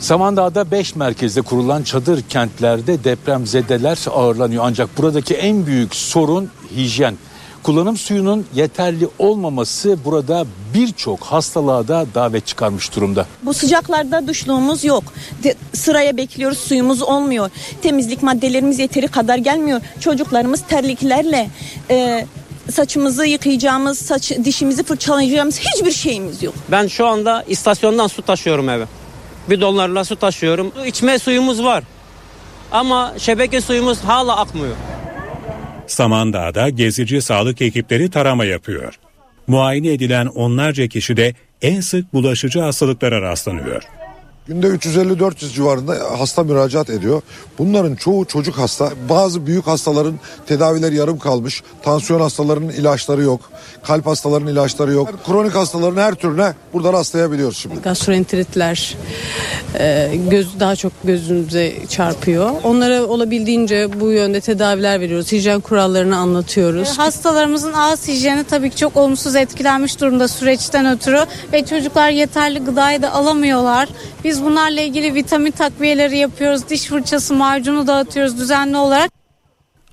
Samandağ'da 5 merkezde kurulan çadır kentlerde depremzedeler ağırlanıyor. Ancak buradaki en büyük sorun hijyen. Kullanım suyunun yeterli olmaması burada birçok hastalığa da davet çıkarmış durumda. Bu sıcaklarda duşluğumuz yok. De, sıraya bekliyoruz suyumuz olmuyor. Temizlik maddelerimiz yeteri kadar gelmiyor. Çocuklarımız terliklerle e, saçımızı yıkayacağımız, saç dişimizi fırçalayacağımız hiçbir şeyimiz yok. Ben şu anda istasyondan su taşıyorum eve. Bidonlarla su taşıyorum. İçme suyumuz var. Ama şebeke suyumuz hala akmıyor. Samandağ'da gezici sağlık ekipleri tarama yapıyor. Muayene edilen onlarca kişi de en sık bulaşıcı hastalıklara rastlanıyor. Günde 350-400 civarında hasta müracaat ediyor. Bunların çoğu çocuk hasta. Bazı büyük hastaların tedavileri yarım kalmış. Tansiyon hastalarının ilaçları yok. Kalp hastalarının ilaçları yok. Kronik hastaların her türüne buradan rastlayabiliyoruz şimdi. Gastroenteritler e, göz daha çok gözümüze çarpıyor. Onlara olabildiğince bu yönde tedaviler veriyoruz. Hijyen kurallarını anlatıyoruz. Hastalarımızın ağız hijyeni tabii ki çok olumsuz etkilenmiş durumda süreçten ötürü ve çocuklar yeterli gıdayı da alamıyorlar. Biz bunlarla ilgili vitamin takviyeleri yapıyoruz. Diş fırçası, macunu dağıtıyoruz düzenli olarak.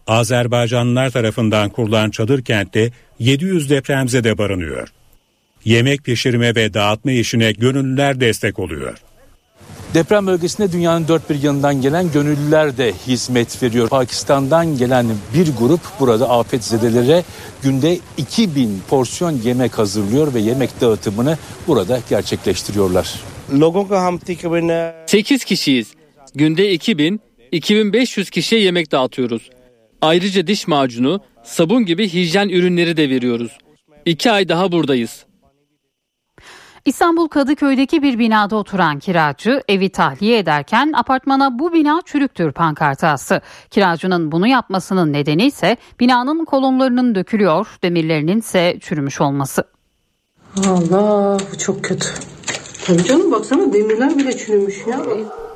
Azerbaycanlılar tarafından kurulan çadır kentte 700 depremzede barınıyor. Yemek pişirme ve dağıtma işine gönüllüler destek oluyor. Deprem bölgesinde dünyanın dört bir yanından gelen gönüllüler de hizmet veriyor. Pakistan'dan gelen bir grup burada afetzedelere günde 2000 porsiyon yemek hazırlıyor ve yemek dağıtımını burada gerçekleştiriyorlar. 8 kişiyiz. Günde 2000, 2500 kişiye yemek dağıtıyoruz. Ayrıca diş macunu, sabun gibi hijyen ürünleri de veriyoruz. İki ay daha buradayız. İstanbul Kadıköy'deki bir binada oturan kiracı evi tahliye ederken apartmana bu bina çürüktür pankartı astı. Kiracının bunu yapmasının nedeni ise binanın kolonlarının dökülüyor, demirlerinin ise çürümüş olması. Allah bu çok kötü. Tabii canım baksana demirler bile çürümüş ya.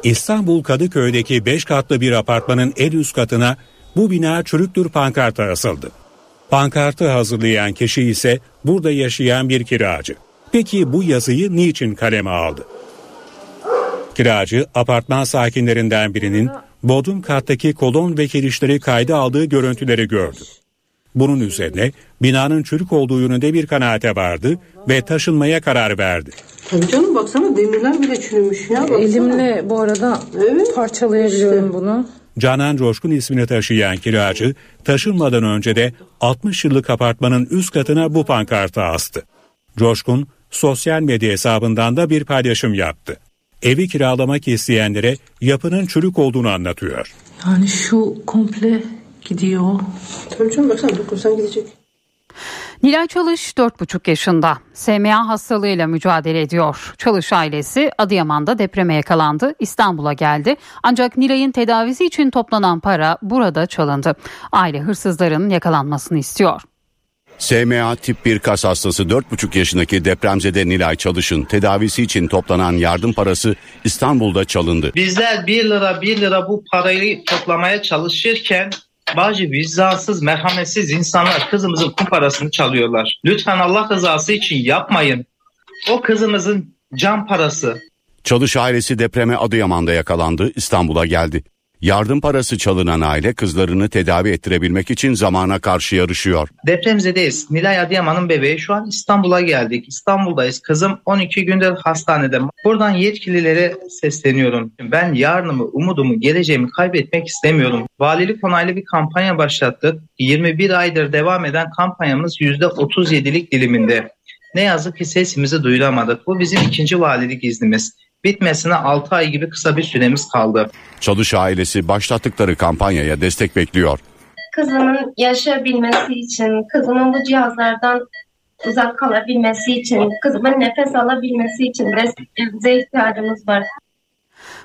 İstanbul Kadıköy'deki 5 katlı bir apartmanın en üst katına bu bina çürüktür pankartı asıldı. Pankartı hazırlayan kişi ise burada yaşayan bir kiracı. Peki bu yazıyı niçin kaleme aldı? Kiracı apartman sakinlerinden birinin bodrum kattaki kolon ve kirişleri kayda aldığı görüntüleri gördü. Bunun üzerine binanın çürük olduğu yönünde bir kanaate vardı ve taşınmaya karar verdi. Tabii canım baksana demirler bile çürümüş ya. Baksana. Elimle bu arada Evet. parçalayabiliyorum bunu. Canan Coşkun ismini taşıyan kiracı taşınmadan önce de 60 yıllık apartmanın üst katına bu pankartı astı. Coşkun sosyal medya hesabından da bir paylaşım yaptı. Evi kiralamak isteyenlere yapının çürük olduğunu anlatıyor. Yani şu komple gidiyor. Tabii canım baksana dokunsan gidecek. Nilay Çalış 4,5 yaşında. SMA hastalığıyla mücadele ediyor. Çalış ailesi Adıyaman'da depreme yakalandı. İstanbul'a geldi. Ancak Nilay'ın tedavisi için toplanan para burada çalındı. Aile hırsızların yakalanmasını istiyor. SMA tip 1 kas hastası 4,5 yaşındaki depremzede Nilay Çalış'ın tedavisi için toplanan yardım parası İstanbul'da çalındı. Bizler 1 lira 1 lira bu parayı toplamaya çalışırken bazı vicdansız, merhametsiz insanlar kızımızın kum parasını çalıyorlar. Lütfen Allah rızası için yapmayın. O kızımızın can parası. Çalış ailesi depreme Adıyaman'da yakalandı, İstanbul'a geldi. Yardım parası çalınan aile kızlarını tedavi ettirebilmek için zamana karşı yarışıyor. Depremzedeyiz. Nilay Adıyaman'ın bebeği şu an İstanbul'a geldik. İstanbul'dayız. Kızım 12 gündür hastanede. Buradan yetkililere sesleniyorum. Ben yarınımı, umudumu, geleceğimi kaybetmek istemiyorum. Valilik onaylı bir kampanya başlattık. 21 aydır devam eden kampanyamız %37'lik diliminde. Ne yazık ki sesimizi duyuramadık. Bu bizim ikinci valilik iznimiz. Bitmesine 6 ay gibi kısa bir süremiz kaldı. Çalış ailesi başlattıkları kampanyaya destek bekliyor. kızımın yaşayabilmesi için, kızımın bu cihazlardan uzak kalabilmesi için, kızımın nefes alabilmesi için desteklerinize ihtiyacımız var.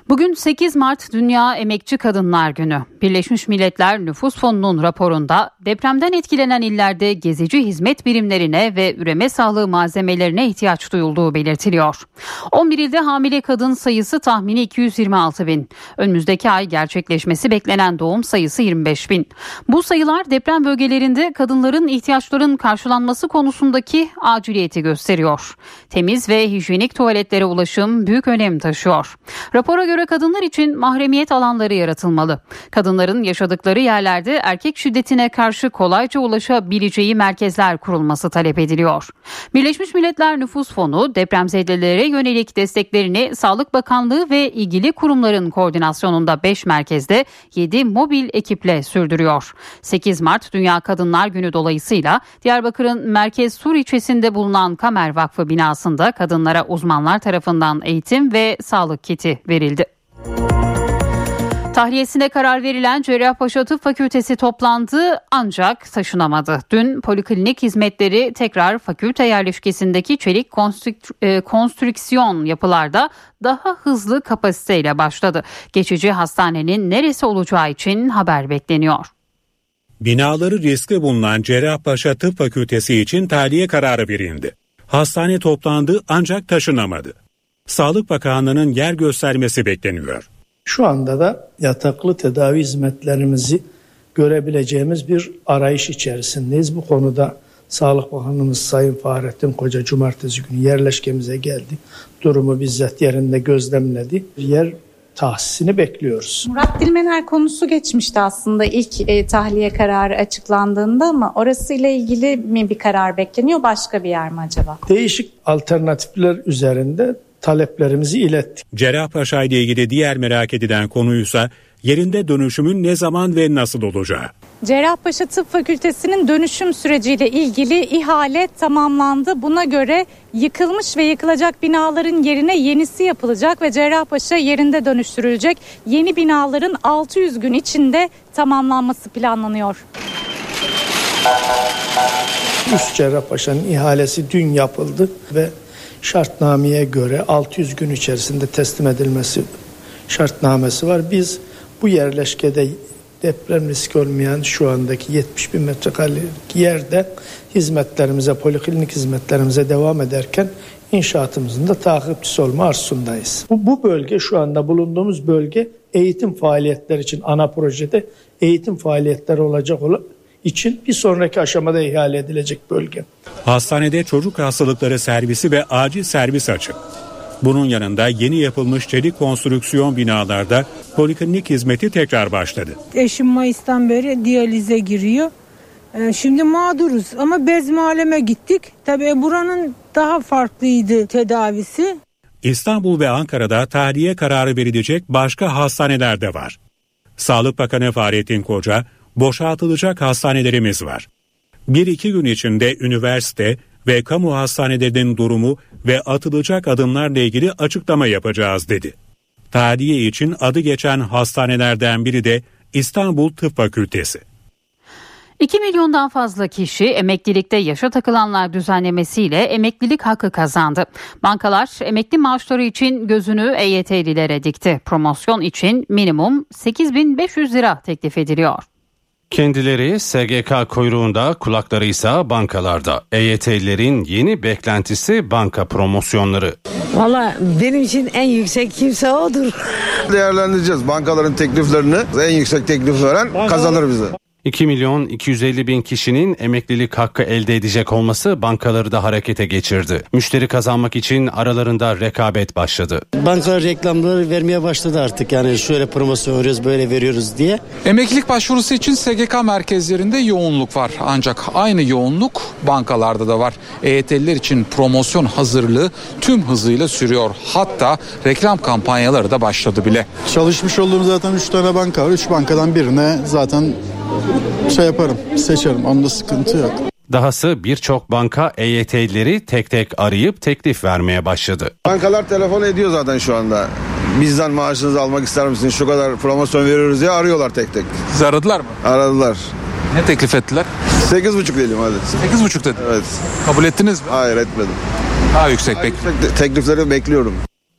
Bugün 8 Mart Dünya Emekçi Kadınlar Günü. Birleşmiş Milletler Nüfus Fonu'nun raporunda depremden etkilenen illerde gezici hizmet birimlerine ve üreme sağlığı malzemelerine ihtiyaç duyulduğu belirtiliyor. 11 ilde hamile kadın sayısı tahmini 226 bin. Önümüzdeki ay gerçekleşmesi beklenen doğum sayısı 25 bin. Bu sayılar deprem bölgelerinde kadınların ihtiyaçların karşılanması konusundaki aciliyeti gösteriyor. Temiz ve hijyenik tuvaletlere ulaşım büyük önem taşıyor. Rapora göre kadınlar için mahremiyet alanları yaratılmalı. Kadınların yaşadıkları yerlerde erkek şiddetine karşı kolayca ulaşabileceği merkezler kurulması talep ediliyor. Birleşmiş Milletler Nüfus Fonu depremzedelere yönelik desteklerini Sağlık Bakanlığı ve ilgili kurumların koordinasyonunda 5 merkezde 7 mobil ekiple sürdürüyor. 8 Mart Dünya Kadınlar Günü dolayısıyla Diyarbakır'ın Merkez Sur ilçesinde bulunan Kamer Vakfı binasında kadınlara uzmanlar tarafından eğitim ve sağlık kiti verildi. Tahliyesine karar verilen Cerrahpaşa Tıp Fakültesi toplandı ancak taşınamadı. Dün poliklinik hizmetleri tekrar fakülte yerleşkesindeki çelik konstrük- e, konstrüksiyon yapılarda daha hızlı kapasiteyle başladı. Geçici hastanenin neresi olacağı için haber bekleniyor. Binaları riskli bulunan Cerrahpaşa Tıp Fakültesi için tahliye kararı verildi. Hastane toplandı ancak taşınamadı. Sağlık Bakanlığı'nın yer göstermesi bekleniyor. Şu anda da yataklı tedavi hizmetlerimizi görebileceğimiz bir arayış içerisindeyiz. Bu konuda Sağlık Bakanımız Sayın Fahrettin Koca cumartesi günü yerleşkemize geldi. Durumu bizzat yerinde gözlemledi. Yer tahsisini bekliyoruz. Murat Dilmener konusu geçmişti aslında ilk e, tahliye kararı açıklandığında ama orasıyla ilgili mi bir karar bekleniyor başka bir yer mi acaba? Değişik alternatifler üzerinde taleplerimizi ilettik. Cerrahpaşa ile ilgili diğer merak edilen konuysa yerinde dönüşümün ne zaman ve nasıl olacağı. Cerrahpaşa Tıp Fakültesi'nin dönüşüm süreciyle ilgili ihale tamamlandı. Buna göre yıkılmış ve yıkılacak binaların yerine yenisi yapılacak ve Cerrahpaşa yerinde dönüştürülecek. Yeni binaların 600 gün içinde tamamlanması planlanıyor. Üst Cerrahpaşa'nın ihalesi dün yapıldı ve şartnameye göre 600 gün içerisinde teslim edilmesi şartnamesi var. Biz bu yerleşkede deprem riski olmayan şu andaki 70 bin metrekarelik yerde hizmetlerimize, poliklinik hizmetlerimize devam ederken inşaatımızın da takipçisi olma arzusundayız. Bu, bu bölge şu anda bulunduğumuz bölge eğitim faaliyetleri için ana projede eğitim faaliyetleri olacak olan için bir sonraki aşamada ihale edilecek bölge. Hastanede çocuk hastalıkları servisi ve acil servis açık. Bunun yanında yeni yapılmış çelik konstrüksiyon binalarda poliklinik hizmeti tekrar başladı. Eşim Mayıs'tan beri diyalize giriyor. Ee, Şimdi mağduruz ama Bezmi Alem'e gittik. Tabii buranın daha farklıydı tedavisi. İstanbul ve Ankara'da tahliye kararı verilecek başka hastaneler de var. Sağlık Bakanı Fahrettin Koca, boşaltılacak hastanelerimiz var. Bir iki gün içinde üniversite ve kamu hastanelerinin durumu ve atılacak adımlarla ilgili açıklama yapacağız dedi. Tahliye için adı geçen hastanelerden biri de İstanbul Tıp Fakültesi. 2 milyondan fazla kişi emeklilikte yaşa takılanlar düzenlemesiyle emeklilik hakkı kazandı. Bankalar emekli maaşları için gözünü EYT'lilere dikti. Promosyon için minimum 8500 lira teklif ediliyor. Kendileri SGK kuyruğunda, kulakları ise bankalarda. EYT'lilerin yeni beklentisi banka promosyonları. Valla benim için en yüksek kimse odur. Değerlendireceğiz bankaların tekliflerini. En yüksek teklif veren kazanır bize. 2 milyon 250 bin kişinin emeklilik hakkı elde edecek olması bankaları da harekete geçirdi. Müşteri kazanmak için aralarında rekabet başladı. Bankalar reklamları vermeye başladı artık yani şöyle promosyon veriyoruz böyle veriyoruz diye. Emeklilik başvurusu için SGK merkezlerinde yoğunluk var. Ancak aynı yoğunluk bankalarda da var. EYT'liler için promosyon hazırlığı tüm hızıyla sürüyor. Hatta reklam kampanyaları da başladı bile. Çalışmış olduğum zaten 3 tane banka var. 3 bankadan birine zaten şey yaparım, seçerim. Onda sıkıntı yok. Dahası birçok banka EYT'lileri tek tek arayıp teklif vermeye başladı. Bankalar telefon ediyor zaten şu anda. Bizden maaşınızı almak ister misiniz? Şu kadar promosyon veriyoruz diye arıyorlar tek tek. Sizi aradılar mı? Aradılar. Ne teklif ettiler? 8,5 diyelim hadi. 8,5 dedi. Evet. Kabul ettiniz mi? Hayır etmedim. Daha yüksek pek. Te- Teklifleri bekliyorum.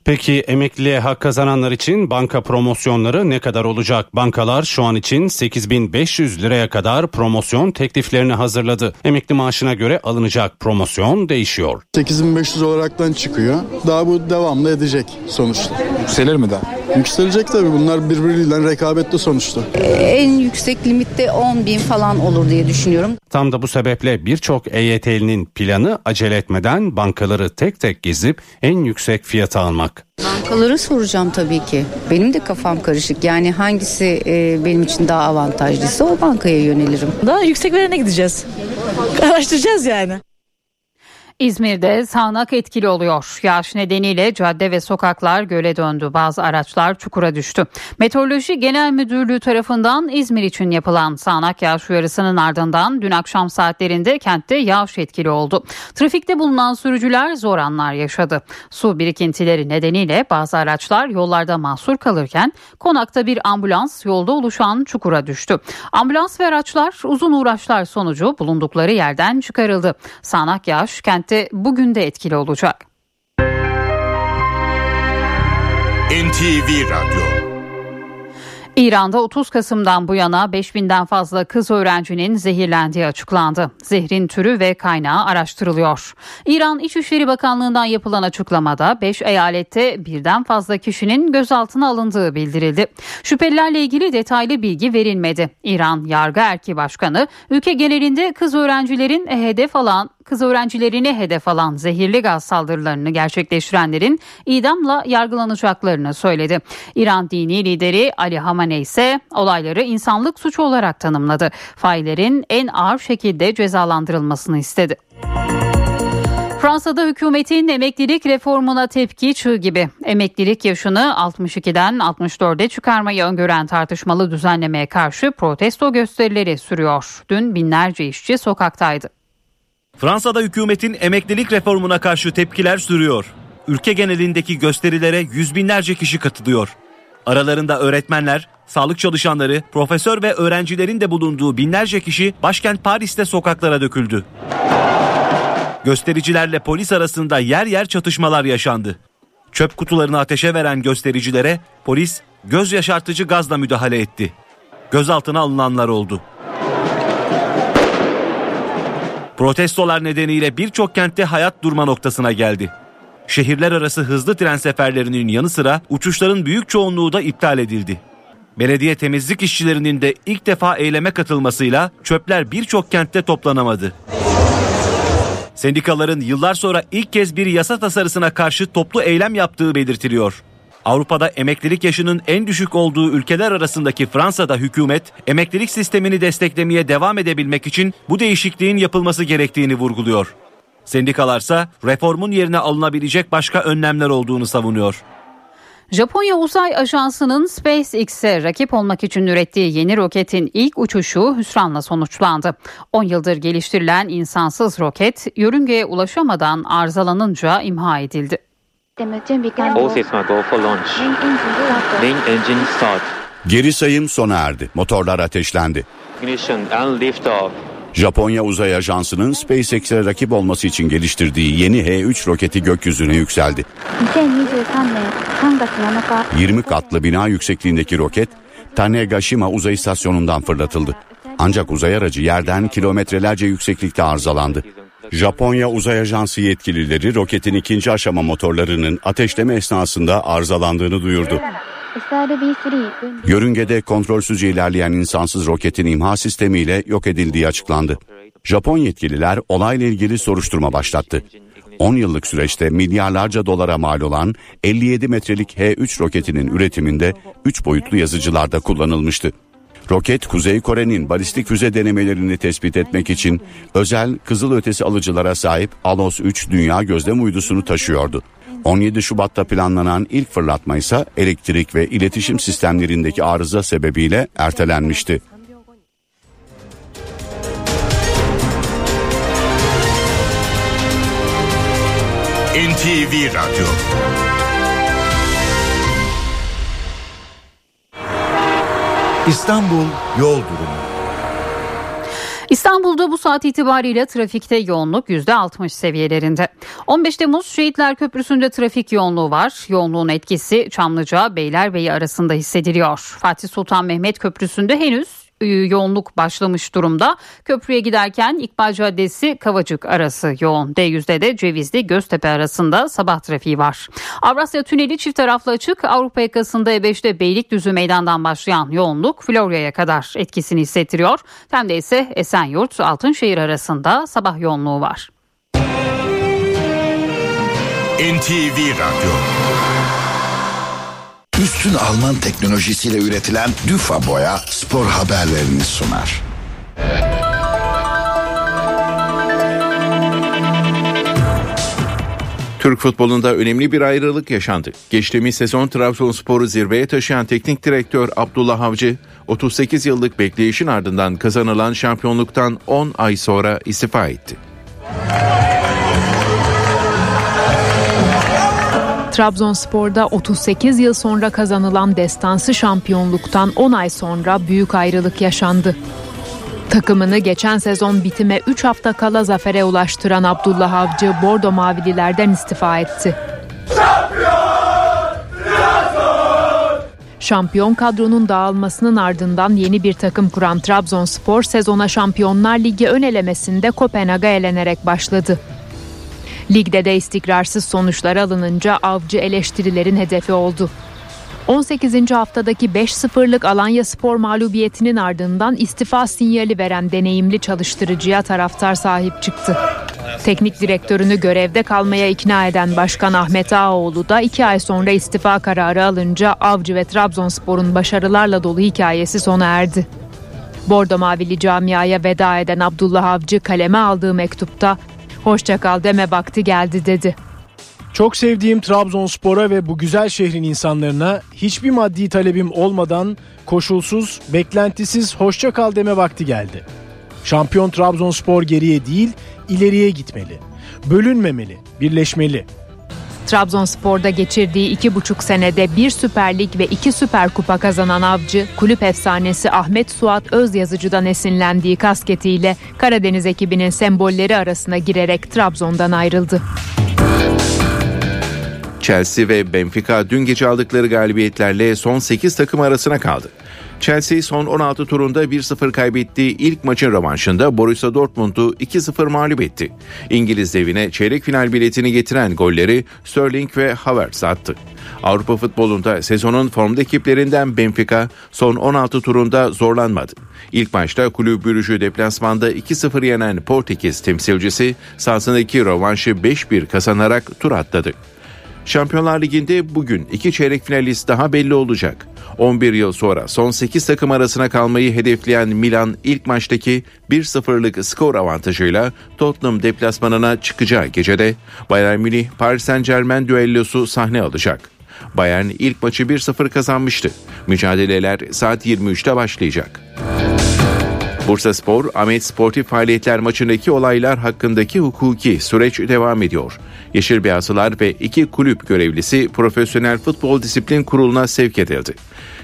Peki emekliliğe hak kazananlar için banka promosyonları ne kadar olacak? Bankalar şu an için 8500 liraya kadar promosyon tekliflerini hazırladı. Emekli maaşına göre alınacak promosyon değişiyor. 8500 olaraktan çıkıyor. Daha bu devamlı edecek sonuçta. Yükselir mi daha? Yükselecek tabii. Bunlar birbiriyle rekabetli sonuçta. En yüksek limitte 10 bin falan olur diye düşünüyorum. Tam da bu sebeple birçok EYT'linin planı acele etmeden bankaları tek tek gezip en yüksek fiyata almak. Bankaları soracağım tabii ki. Benim de kafam karışık. Yani hangisi e, benim için daha avantajlıysa o bankaya yönelirim. Daha yüksek verene gideceğiz. Araştıracağız yani. İzmir'de sağanak etkili oluyor. Yağış nedeniyle cadde ve sokaklar göle döndü. Bazı araçlar çukura düştü. Meteoroloji Genel Müdürlüğü tarafından İzmir için yapılan sağanak yağış uyarısının ardından dün akşam saatlerinde kentte yağış etkili oldu. Trafikte bulunan sürücüler zor anlar yaşadı. Su birikintileri nedeniyle bazı araçlar yollarda mahsur kalırken konakta bir ambulans yolda oluşan çukura düştü. Ambulans ve araçlar uzun uğraşlar sonucu bulundukları yerden çıkarıldı. Sağanak yağış kentte bugün de etkili olacak. NTV Radyo İran'da 30 Kasım'dan bu yana 5000'den fazla kız öğrencinin zehirlendiği açıklandı. Zehrin türü ve kaynağı araştırılıyor. İran İçişleri Bakanlığı'ndan yapılan açıklamada 5 eyalette birden fazla kişinin gözaltına alındığı bildirildi. Şüphelilerle ilgili detaylı bilgi verilmedi. İran Yargı Erki Başkanı ülke genelinde kız öğrencilerin hedef alan kız öğrencilerini hedef alan zehirli gaz saldırılarını gerçekleştirenlerin idamla yargılanacaklarını söyledi. İran dini lideri Ali Hamaney ise olayları insanlık suçu olarak tanımladı. Faillerin en ağır şekilde cezalandırılmasını istedi. Fransa'da hükümetin emeklilik reformuna tepki çığ gibi. Emeklilik yaşını 62'den 64'e çıkarmayı öngören tartışmalı düzenlemeye karşı protesto gösterileri sürüyor. Dün binlerce işçi sokaktaydı. Fransa'da hükümetin emeklilik reformuna karşı tepkiler sürüyor. Ülke genelindeki gösterilere yüz binlerce kişi katılıyor. Aralarında öğretmenler, sağlık çalışanları, profesör ve öğrencilerin de bulunduğu binlerce kişi başkent Paris'te sokaklara döküldü. Göstericilerle polis arasında yer yer çatışmalar yaşandı. Çöp kutularını ateşe veren göstericilere polis göz yaşartıcı gazla müdahale etti. Gözaltına alınanlar oldu. Protestolar nedeniyle birçok kentte hayat durma noktasına geldi. Şehirler arası hızlı tren seferlerinin yanı sıra uçuşların büyük çoğunluğu da iptal edildi. Belediye temizlik işçilerinin de ilk defa eyleme katılmasıyla çöpler birçok kentte toplanamadı. Sendikaların yıllar sonra ilk kez bir yasa tasarısına karşı toplu eylem yaptığı belirtiliyor. Avrupa'da emeklilik yaşının en düşük olduğu ülkeler arasındaki Fransa'da hükümet emeklilik sistemini desteklemeye devam edebilmek için bu değişikliğin yapılması gerektiğini vurguluyor. Sendikalarsa reformun yerine alınabilecek başka önlemler olduğunu savunuyor. Japonya Uzay Ajansı'nın SpaceX'e rakip olmak için ürettiği yeni roketin ilk uçuşu hüsranla sonuçlandı. 10 yıldır geliştirilen insansız roket yörüngeye ulaşamadan arızalanınca imha edildi. Main engine start. Geri sayım sona erdi. Motorlar ateşlendi. Ignition and liftoff. Japonya Uzay Ajansı'nın SpaceX'e rakip olması için geliştirdiği yeni H3 roketi gökyüzüne yükseldi. 20 katlı bina yüksekliğindeki roket Tanegashima Uzay İstasyonu'ndan fırlatıldı. Ancak uzay aracı yerden kilometrelerce yükseklikte arızalandı. Japonya Uzay Ajansı yetkilileri roketin ikinci aşama motorlarının ateşleme esnasında arızalandığını duyurdu. Yörüngede kontrolsüzce ilerleyen insansız roketin imha sistemiyle yok edildiği açıklandı. Japon yetkililer olayla ilgili soruşturma başlattı. 10 yıllık süreçte milyarlarca dolara mal olan 57 metrelik H3 roketinin üretiminde 3 boyutlu yazıcılarda kullanılmıştı. Roket Kuzey Kore'nin balistik füze denemelerini tespit etmek için özel kızılötesi alıcılara sahip Alos 3 dünya gözlem uydusunu taşıyordu. 17 Şubat'ta planlanan ilk fırlatma ise elektrik ve iletişim sistemlerindeki arıza sebebiyle ertelenmişti. NTV Radyo İstanbul Yol Durumu İstanbul'da bu saat itibariyle trafikte yoğunluk %60 seviyelerinde. 15 Temmuz Şehitler Köprüsü'nde trafik yoğunluğu var. Yoğunluğun etkisi Çamlıca Beylerbeyi arasında hissediliyor. Fatih Sultan Mehmet Köprüsü'nde henüz yoğunluk başlamış durumda. Köprüye giderken İkbal Caddesi Kavacık arası yoğun. D100'de de Cevizli Göztepe arasında sabah trafiği var. Avrasya Tüneli çift taraflı açık. Avrupa yakasında E5'te Beylikdüzü meydandan başlayan yoğunluk Florya'ya kadar etkisini hissettiriyor. Temde ise Esenyurt Altınşehir arasında sabah yoğunluğu var. NTV Radyo Üstün Alman teknolojisiyle üretilen Düfa Boya spor haberlerini sunar. Türk futbolunda önemli bir ayrılık yaşandı. Geçtiğimiz sezon Trabzonspor'u zirveye taşıyan teknik direktör Abdullah Avcı, 38 yıllık bekleyişin ardından kazanılan şampiyonluktan 10 ay sonra istifa etti. Trabzonspor'da 38 yıl sonra kazanılan destansı şampiyonluktan 10 ay sonra büyük ayrılık yaşandı. Takımını geçen sezon bitime 3 hafta kala zafere ulaştıran Abdullah Avcı Bordo Mavililerden istifa etti. Şampiyon kadronun dağılmasının ardından yeni bir takım kuran Trabzonspor sezona Şampiyonlar Ligi ön elemesinde Kopenhag'a elenerek başladı. Ligde de istikrarsız sonuçlar alınınca avcı eleştirilerin hedefi oldu. 18. haftadaki 5-0'lık Alanya Spor mağlubiyetinin ardından istifa sinyali veren deneyimli çalıştırıcıya taraftar sahip çıktı. Teknik direktörünü görevde kalmaya ikna eden Başkan Ahmet Ağoğlu da iki ay sonra istifa kararı alınca Avcı ve Trabzonspor'un başarılarla dolu hikayesi sona erdi. Bordo Mavili camiaya veda eden Abdullah Avcı kaleme aldığı mektupta hoşçakal deme vakti geldi dedi. Çok sevdiğim Trabzonspor'a ve bu güzel şehrin insanlarına hiçbir maddi talebim olmadan koşulsuz, beklentisiz hoşça kal deme vakti geldi. Şampiyon Trabzonspor geriye değil, ileriye gitmeli. Bölünmemeli, birleşmeli. Trabzonspor'da geçirdiği iki buçuk senede bir Süper Lig ve iki Süper Kupa kazanan Avcı, kulüp efsanesi Ahmet Suat Özyazıcı'dan esinlendiği kasketiyle Karadeniz ekibinin sembolleri arasına girerek Trabzon'dan ayrıldı. Chelsea ve Benfica dün gece aldıkları galibiyetlerle son 8 takım arasına kaldı. Chelsea son 16 turunda 1-0 kaybettiği ilk maçın rövanşında Borussia Dortmund'u 2-0 mağlup etti. İngiliz devine çeyrek final biletini getiren golleri Sterling ve Havertz attı. Avrupa futbolunda sezonun formda ekiplerinden Benfica son 16 turunda zorlanmadı. İlk maçta kulüp bürücü deplasmanda 2-0 yenen Portekiz temsilcisi sahasındaki rövanşı 5-1 kazanarak tur atladı. Şampiyonlar Ligi'nde bugün iki çeyrek finalist daha belli olacak. 11 yıl sonra son 8 takım arasına kalmayı hedefleyen Milan ilk maçtaki 1-0'lık skor avantajıyla Tottenham deplasmanına çıkacağı gecede Bayern Münih Paris Saint Germain düellosu sahne alacak. Bayern ilk maçı 1-0 kazanmıştı. Mücadeleler saat 23'te başlayacak. Bursa Spor, Ahmet Sportif Faaliyetler maçındaki olaylar hakkındaki hukuki süreç devam ediyor. Yeşil Beyazlılar ve iki kulüp görevlisi Profesyonel Futbol Disiplin Kurulu'na sevk edildi.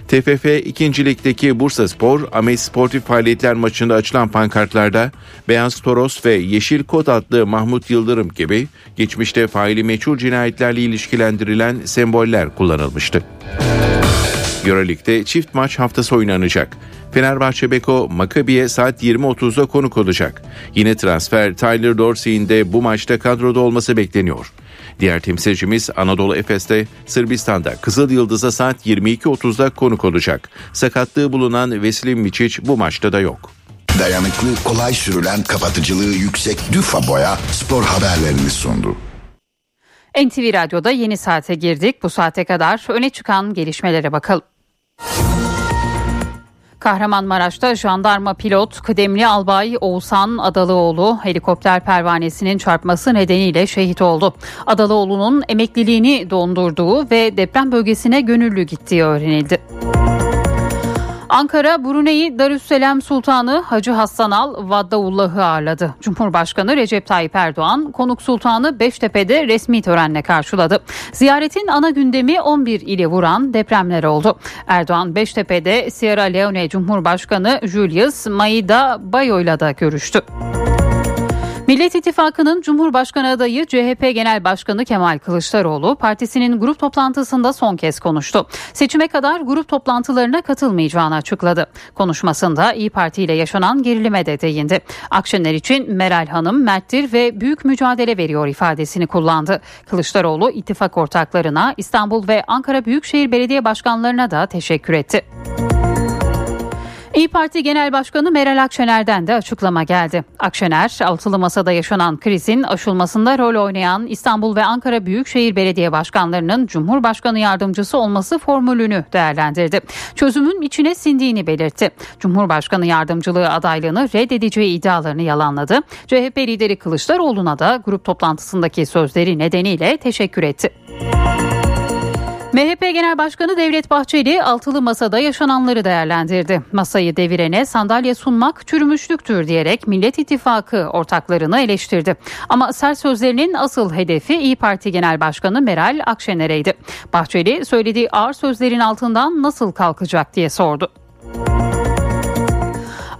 TFF 2. Lig'deki Bursa Spor, Ahmet Sportif Faaliyetler maçında açılan pankartlarda Beyaz Toros ve Yeşil Kod adlı Mahmut Yıldırım gibi geçmişte faili meçhul cinayetlerle ilişkilendirilen semboller kullanılmıştı. Euroleague'de çift maç haftası oynanacak. Fenerbahçe Beko Makabi'ye saat 20.30'da konuk olacak. Yine transfer Tyler Dorsey'in de bu maçta kadroda olması bekleniyor. Diğer temsilcimiz Anadolu Efes'te Sırbistan'da Kızıl Yıldız'a saat 22.30'da konuk olacak. Sakatlığı bulunan Veselin Miçic bu maçta da yok. Dayanıklı, kolay sürülen, kapatıcılığı yüksek Düfa Boya spor haberlerini sundu. NTV Radyo'da yeni saate girdik. Bu saate kadar öne çıkan gelişmelere bakalım. Kahramanmaraş'ta jandarma pilot kıdemli albay Oğuzhan Adalıoğlu helikopter pervanesinin çarpması nedeniyle şehit oldu. Adalıoğlu'nun emekliliğini dondurduğu ve deprem bölgesine gönüllü gittiği öğrenildi. Ankara, Brunei Darüsselam Sultanı Hacı Hassan Al Vaddaullah'ı ağırladı. Cumhurbaşkanı Recep Tayyip Erdoğan, konuk sultanı Beştepe'de resmi törenle karşıladı. Ziyaretin ana gündemi 11 ili vuran depremler oldu. Erdoğan, Beştepe'de Sierra Leone Cumhurbaşkanı Julius Maida Bayo'yla da görüştü. Millet İttifakı'nın Cumhurbaşkanı adayı CHP Genel Başkanı Kemal Kılıçdaroğlu partisinin grup toplantısında son kez konuştu. Seçime kadar grup toplantılarına katılmayacağını açıkladı. Konuşmasında İyi Parti ile yaşanan gerilime de değindi. Akşener için Meral Hanım merttir ve büyük mücadele veriyor ifadesini kullandı. Kılıçdaroğlu ittifak ortaklarına İstanbul ve Ankara Büyükşehir Belediye Başkanlarına da teşekkür etti. İyi Parti Genel Başkanı Meral Akşener'den de açıklama geldi. Akşener, altılı masada yaşanan krizin aşılmasında rol oynayan İstanbul ve Ankara Büyükşehir Belediye Başkanlarının Cumhurbaşkanı yardımcısı olması formülünü değerlendirdi. Çözümün içine sindiğini belirtti. Cumhurbaşkanı yardımcılığı adaylığını reddedeceği iddialarını yalanladı. CHP lideri Kılıçdaroğlu'na da grup toplantısındaki sözleri nedeniyle teşekkür etti. MHP Genel Başkanı Devlet Bahçeli altılı masada yaşananları değerlendirdi. Masayı devirene sandalye sunmak çürümüşlüktür diyerek Millet İttifakı ortaklarını eleştirdi. Ama sert sözlerinin asıl hedefi İyi Parti Genel Başkanı Meral Akşener'eydi. Bahçeli söylediği ağır sözlerin altından nasıl kalkacak diye sordu.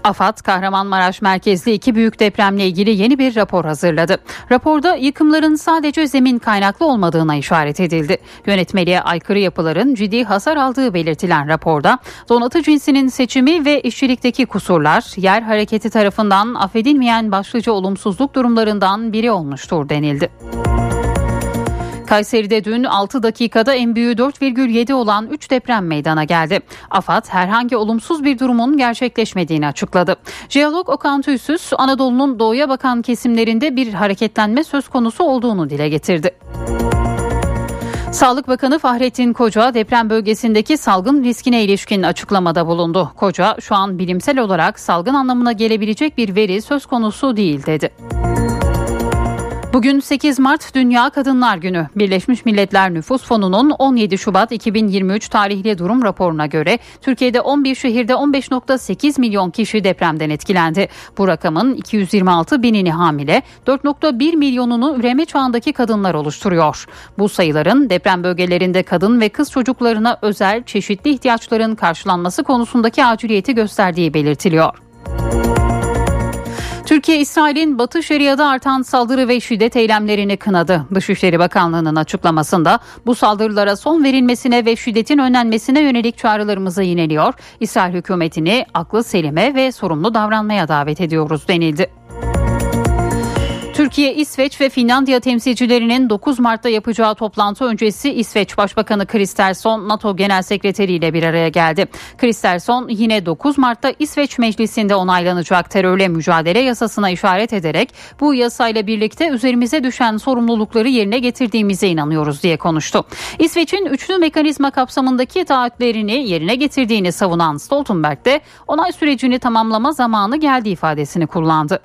AFAD Kahramanmaraş merkezli iki büyük depremle ilgili yeni bir rapor hazırladı. Raporda yıkımların sadece zemin kaynaklı olmadığına işaret edildi. Yönetmeliğe aykırı yapıların ciddi hasar aldığı belirtilen raporda donatı cinsinin seçimi ve işçilikteki kusurlar yer hareketi tarafından affedilmeyen başlıca olumsuzluk durumlarından biri olmuştur denildi. Kayseri'de dün 6 dakikada en büyüğü 4,7 olan 3 deprem meydana geldi. AFAD herhangi olumsuz bir durumun gerçekleşmediğini açıkladı. Jeolog Okan Tüysüz Anadolu'nun doğuya bakan kesimlerinde bir hareketlenme söz konusu olduğunu dile getirdi. Sağlık Bakanı Fahrettin Koca deprem bölgesindeki salgın riskine ilişkin açıklamada bulundu. Koca şu an bilimsel olarak salgın anlamına gelebilecek bir veri söz konusu değil dedi. Bugün 8 Mart Dünya Kadınlar Günü. Birleşmiş Milletler Nüfus Fonu'nun 17 Şubat 2023 tarihli durum raporuna göre Türkiye'de 11 şehirde 15.8 milyon kişi depremden etkilendi. Bu rakamın 226 binini hamile, 4.1 milyonunu üreme çağındaki kadınlar oluşturuyor. Bu sayıların deprem bölgelerinde kadın ve kız çocuklarına özel çeşitli ihtiyaçların karşılanması konusundaki aciliyeti gösterdiği belirtiliyor. Türkiye, İsrail'in Batı Şeria'da artan saldırı ve şiddet eylemlerini kınadı. Dışişleri Bakanlığı'nın açıklamasında bu saldırılara son verilmesine ve şiddetin önlenmesine yönelik çağrılarımızı yineliyor. İsrail hükümetini aklı selime ve sorumlu davranmaya davet ediyoruz denildi. Türkiye, İsveç ve Finlandiya temsilcilerinin 9 Mart'ta yapacağı toplantı öncesi İsveç Başbakanı Kristersson NATO Genel Sekreteri ile bir araya geldi. Kristersson yine 9 Mart'ta İsveç Meclisi'nde onaylanacak terörle mücadele yasasına işaret ederek bu yasayla birlikte üzerimize düşen sorumlulukları yerine getirdiğimize inanıyoruz diye konuştu. İsveç'in üçlü mekanizma kapsamındaki taahhütlerini yerine getirdiğini savunan Stoltenberg de onay sürecini tamamlama zamanı geldi ifadesini kullandı.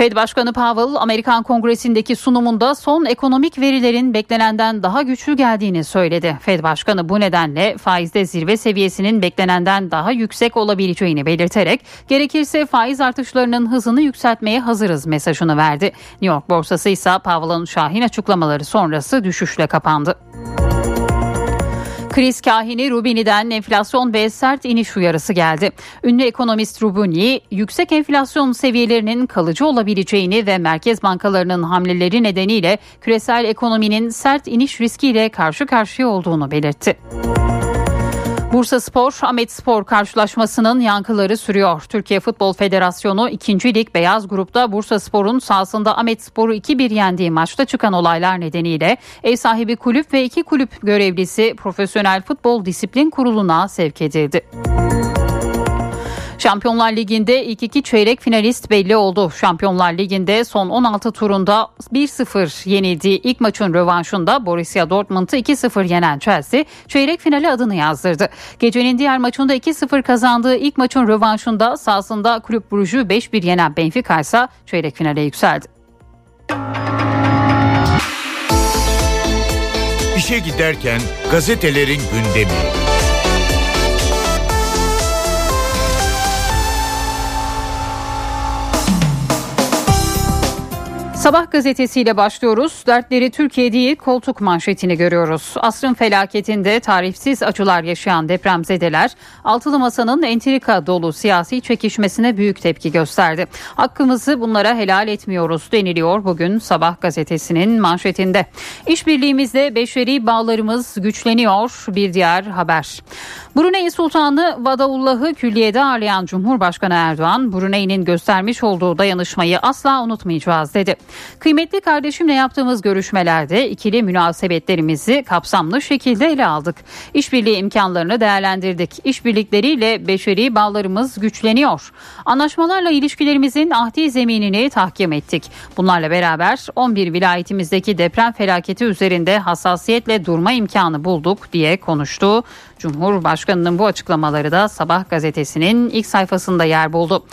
Fed Başkanı Powell Amerikan Kongresi'ndeki sunumunda son ekonomik verilerin beklenenden daha güçlü geldiğini söyledi. Fed Başkanı bu nedenle faizde zirve seviyesinin beklenenden daha yüksek olabileceğini belirterek gerekirse faiz artışlarının hızını yükseltmeye hazırız mesajını verdi. New York borsası ise Powell'ın şahin açıklamaları sonrası düşüşle kapandı. Kriz kahini Rubini'den enflasyon ve sert iniş uyarısı geldi. Ünlü ekonomist Rubini, yüksek enflasyon seviyelerinin kalıcı olabileceğini ve merkez bankalarının hamleleri nedeniyle küresel ekonominin sert iniş riskiyle karşı karşıya olduğunu belirtti. Bursa Spor, Ahmet Spor karşılaşmasının yankıları sürüyor. Türkiye Futbol Federasyonu 2. Lig Beyaz Grup'ta Bursa Spor'un sahasında Ahmet Spor'u 2-1 yendiği maçta çıkan olaylar nedeniyle ev sahibi kulüp ve iki kulüp görevlisi Profesyonel Futbol Disiplin Kurulu'na sevk edildi. Şampiyonlar Ligi'nde ilk iki çeyrek finalist belli oldu. Şampiyonlar Ligi'nde son 16 turunda 1-0 yenildiği ilk maçın rövanşında Borussia Dortmund'u 2-0 yenen Chelsea çeyrek finale adını yazdırdı. Gecenin diğer maçında 2-0 kazandığı ilk maçın rövanşında sahasında Kulüp Brugge'u 5-1 yenen Benfica ise çeyrek finale yükseldi. İşe giderken gazetelerin gündemi. Sabah gazetesiyle başlıyoruz. Dertleri Türkiye değil koltuk manşetini görüyoruz. Asrın felaketinde tarifsiz acılar yaşayan depremzedeler altılı masanın entrika dolu siyasi çekişmesine büyük tepki gösterdi. Hakkımızı bunlara helal etmiyoruz deniliyor bugün Sabah gazetesinin manşetinde. İşbirliğimizde beşeri bağlarımız güçleniyor bir diğer haber. Brunei Sultanı Vadaullah'ı külliyede ağırlayan Cumhurbaşkanı Erdoğan, Brunei'nin göstermiş olduğu dayanışmayı asla unutmayacağız dedi. Kıymetli kardeşimle yaptığımız görüşmelerde ikili münasebetlerimizi kapsamlı şekilde ele aldık. İşbirliği imkanlarını değerlendirdik. İşbirlikleriyle beşeri bağlarımız güçleniyor. Anlaşmalarla ilişkilerimizin ahdi zeminini tahkim ettik. Bunlarla beraber 11 vilayetimizdeki deprem felaketi üzerinde hassasiyetle durma imkanı bulduk diye konuştu. Cumhurbaşkanının bu açıklamaları da Sabah gazetesinin ilk sayfasında yer buldu.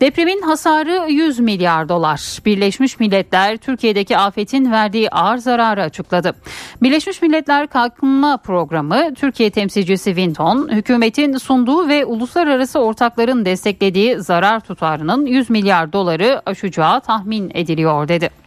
Depremin hasarı 100 milyar dolar. Birleşmiş Milletler Türkiye'deki afetin verdiği ağır zararı açıkladı. Birleşmiş Milletler Kalkınma Programı Türkiye temsilcisi Winton, hükümetin sunduğu ve uluslararası ortakların desteklediği zarar tutarının 100 milyar doları aşacağı tahmin ediliyor dedi.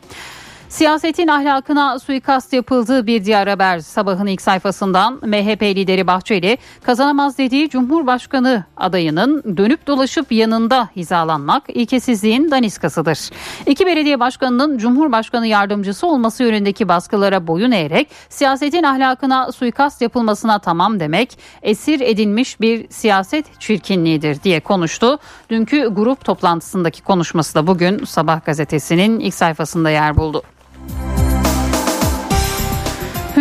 Siyasetin ahlakına suikast yapıldığı bir diğer haber sabahın ilk sayfasından MHP lideri Bahçeli kazanamaz dediği Cumhurbaşkanı adayının dönüp dolaşıp yanında hizalanmak ilkesizliğin daniskasıdır. İki belediye başkanının Cumhurbaşkanı yardımcısı olması yönündeki baskılara boyun eğerek siyasetin ahlakına suikast yapılmasına tamam demek esir edilmiş bir siyaset çirkinliğidir diye konuştu. Dünkü grup toplantısındaki konuşması da bugün Sabah gazetesinin ilk sayfasında yer buldu.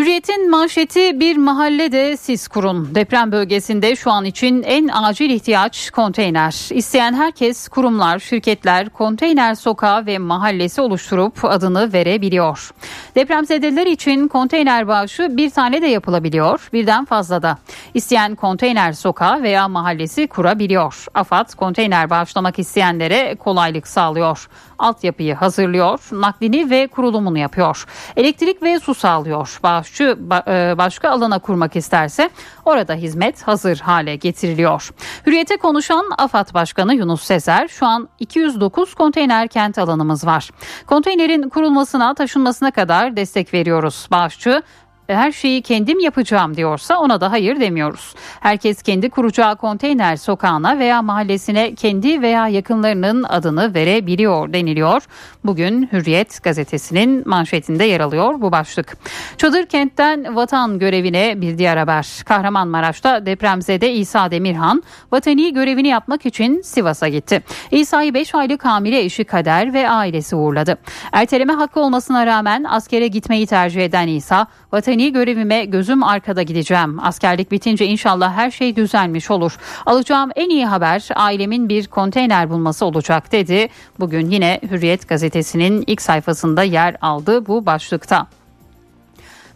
Hürriyet'in manşeti bir mahallede siz kurun. Deprem bölgesinde şu an için en acil ihtiyaç konteyner. İsteyen herkes kurumlar, şirketler konteyner sokağı ve mahallesi oluşturup adını verebiliyor. Depremzedeler için konteyner bağışı bir tane de yapılabiliyor, birden fazla da. İsteyen konteyner sokağı veya mahallesi kurabiliyor. AFAD konteyner bağışlamak isteyenlere kolaylık sağlıyor. Altyapıyı hazırlıyor, naklini ve kurulumunu yapıyor. Elektrik ve su sağlıyor. Bağışçı e, başka alana kurmak isterse orada hizmet hazır hale getiriliyor. Hürriyete konuşan AFAD Başkanı Yunus Sezer şu an 209 konteyner kent alanımız var. Konteynerin kurulmasına taşınmasına kadar destek veriyoruz. Bağışçı her şeyi kendim yapacağım diyorsa ona da hayır demiyoruz. Herkes kendi kuracağı konteyner sokağına veya mahallesine kendi veya yakınlarının adını verebiliyor deniliyor. Bugün Hürriyet gazetesinin manşetinde yer alıyor bu başlık. Çadır kentten vatan görevine bir diğer haber. Kahramanmaraş'ta depremzede İsa Demirhan vatani görevini yapmak için Sivas'a gitti. İsa'yı 5 aylık hamile eşi Kader ve ailesi uğurladı. Erteleme hakkı olmasına rağmen askere gitmeyi tercih eden İsa, vatani görevime gözüm arkada gideceğim. Askerlik bitince inşallah her şey düzelmiş olur. Alacağım en iyi haber ailemin bir konteyner bulması olacak dedi. Bugün yine Hürriyet gazetesinin ilk sayfasında yer aldı bu başlıkta.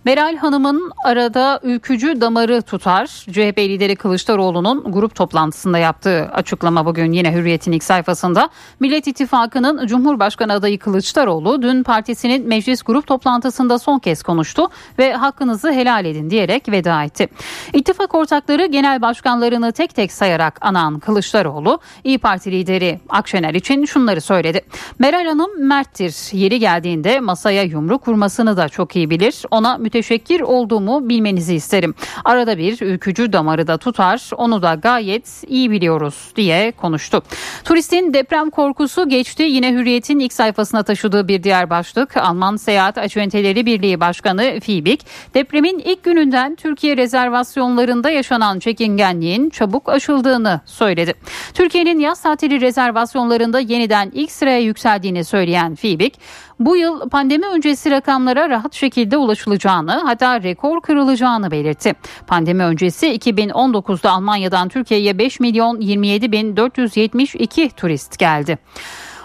Meral Hanım'ın arada ülkücü damarı tutar. CHP lideri Kılıçdaroğlu'nun grup toplantısında yaptığı açıklama bugün yine Hürriyet'in ilk sayfasında. Millet İttifakı'nın Cumhurbaşkanı adayı Kılıçdaroğlu dün partisinin meclis grup toplantısında son kez konuştu ve hakkınızı helal edin diyerek veda etti. İttifak ortakları genel başkanlarını tek tek sayarak anan Kılıçdaroğlu İyi Parti lideri Akşener için şunları söyledi. Meral Hanım merttir. Yeri geldiğinde masaya yumruk vurmasını da çok iyi bilir. Ona müteşekkir olduğumu bilmenizi isterim. Arada bir ülkücü damarı da tutar onu da gayet iyi biliyoruz diye konuştu. Turistin deprem korkusu geçti. Yine Hürriyet'in ilk sayfasına taşıdığı bir diğer başlık Alman Seyahat Acenteleri Birliği Başkanı Fibik depremin ilk gününden Türkiye rezervasyonlarında yaşanan çekingenliğin çabuk aşıldığını söyledi. Türkiye'nin yaz tatili rezervasyonlarında yeniden ilk sıraya yükseldiğini söyleyen Fibik bu yıl pandemi öncesi rakamlara rahat şekilde ulaşılacağını hatta rekor kırılacağını belirtti. Pandemi öncesi 2019'da Almanya'dan Türkiye'ye 5 milyon 27 bin 472 turist geldi.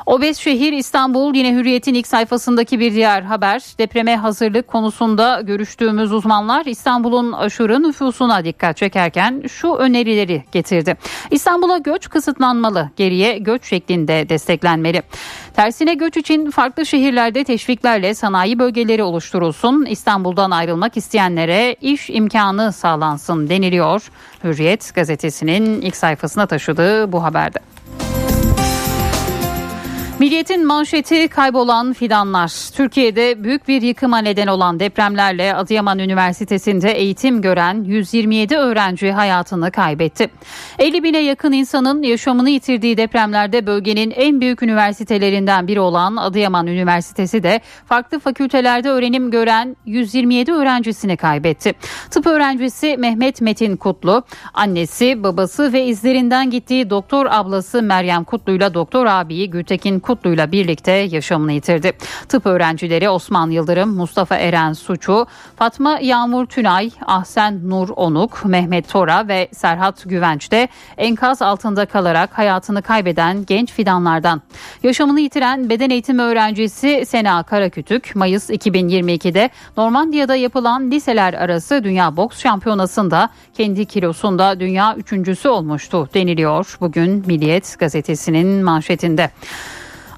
Obez şehir İstanbul yine Hürriyet'in ilk sayfasındaki bir diğer haber. Depreme hazırlık konusunda görüştüğümüz uzmanlar İstanbul'un aşırı nüfusuna dikkat çekerken şu önerileri getirdi. İstanbul'a göç kısıtlanmalı, geriye göç şeklinde desteklenmeli. Tersine göç için farklı şehirlerde teşviklerle sanayi bölgeleri oluşturulsun. İstanbul'dan ayrılmak isteyenlere iş imkanı sağlansın deniliyor. Hürriyet gazetesinin ilk sayfasına taşıdığı bu haberde. Milliyetin manşeti kaybolan fidanlar. Türkiye'de büyük bir yıkıma neden olan depremlerle Adıyaman Üniversitesi'nde eğitim gören 127 öğrenci hayatını kaybetti. 50 bine yakın insanın yaşamını yitirdiği depremlerde bölgenin en büyük üniversitelerinden biri olan Adıyaman Üniversitesi de farklı fakültelerde öğrenim gören 127 öğrencisini kaybetti. Tıp öğrencisi Mehmet Metin Kutlu, annesi, babası ve izlerinden gittiği doktor ablası Meryem Kutlu ile doktor abiyi Gültekin Kutlu'yla birlikte yaşamını yitirdi. Tıp öğrencileri Osman Yıldırım, Mustafa Eren Suçu, Fatma Yağmur Tünay, Ahsen Nur Onuk, Mehmet Tora ve Serhat Güvenç de enkaz altında kalarak hayatını kaybeden genç fidanlardan. Yaşamını yitiren beden eğitimi öğrencisi Sena Karakütük, Mayıs 2022'de Normandiya'da yapılan liseler arası Dünya Boks Şampiyonası'nda kendi kilosunda dünya üçüncüsü olmuştu deniliyor bugün Milliyet gazetesinin manşetinde.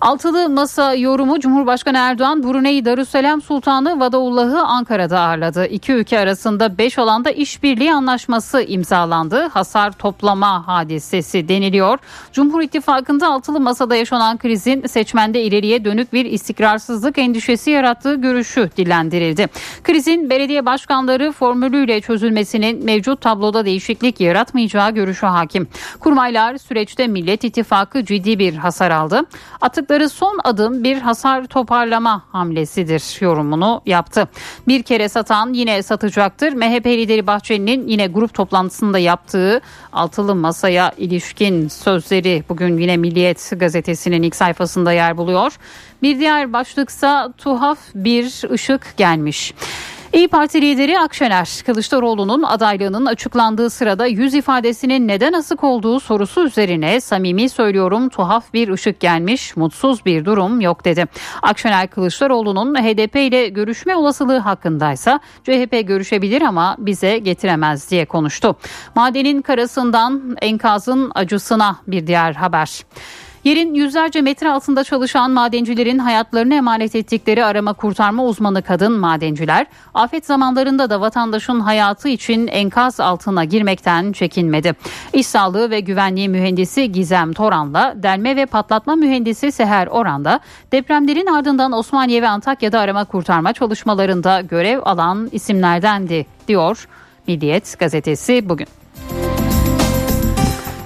Altılı Masa yorumu Cumhurbaşkanı Erdoğan Brunei Darüsselam Sultanı Vadaullah'ı Ankara'da ağırladı. İki ülke arasında 5 alanda işbirliği anlaşması imzalandı. Hasar toplama hadisesi deniliyor. Cumhur İttifakı'nda Altılı Masa'da yaşanan krizin seçmende ileriye dönük bir istikrarsızlık endişesi yarattığı görüşü dillendirildi. Krizin belediye başkanları formülüyle çözülmesinin mevcut tabloda değişiklik yaratmayacağı görüşü hakim. Kurmaylar süreçte Millet İttifakı ciddi bir hasar aldı. Atıkları attıkları son adım bir hasar toparlama hamlesidir yorumunu yaptı. Bir kere satan yine satacaktır. MHP lideri Bahçeli'nin yine grup toplantısında yaptığı altılı masaya ilişkin sözleri bugün yine Milliyet gazetesinin ilk sayfasında yer buluyor. Bir diğer başlıksa tuhaf bir ışık gelmiş. İyi Parti lideri Akşener, Kılıçdaroğlu'nun adaylığının açıklandığı sırada yüz ifadesinin neden asık olduğu sorusu üzerine samimi söylüyorum tuhaf bir ışık gelmiş, mutsuz bir durum yok dedi. Akşener Kılıçdaroğlu'nun HDP ile görüşme olasılığı hakkındaysa CHP görüşebilir ama bize getiremez diye konuştu. Madenin karasından enkazın acısına bir diğer haber. Yerin yüzlerce metre altında çalışan madencilerin hayatlarını emanet ettikleri arama kurtarma uzmanı kadın madenciler afet zamanlarında da vatandaşın hayatı için enkaz altına girmekten çekinmedi. İş sağlığı ve güvenliği mühendisi Gizem Toran'la delme ve patlatma mühendisi Seher Oran'da depremlerin ardından Osmaniye ve Antakya'da arama kurtarma çalışmalarında görev alan isimlerdendi diyor Milliyet gazetesi bugün.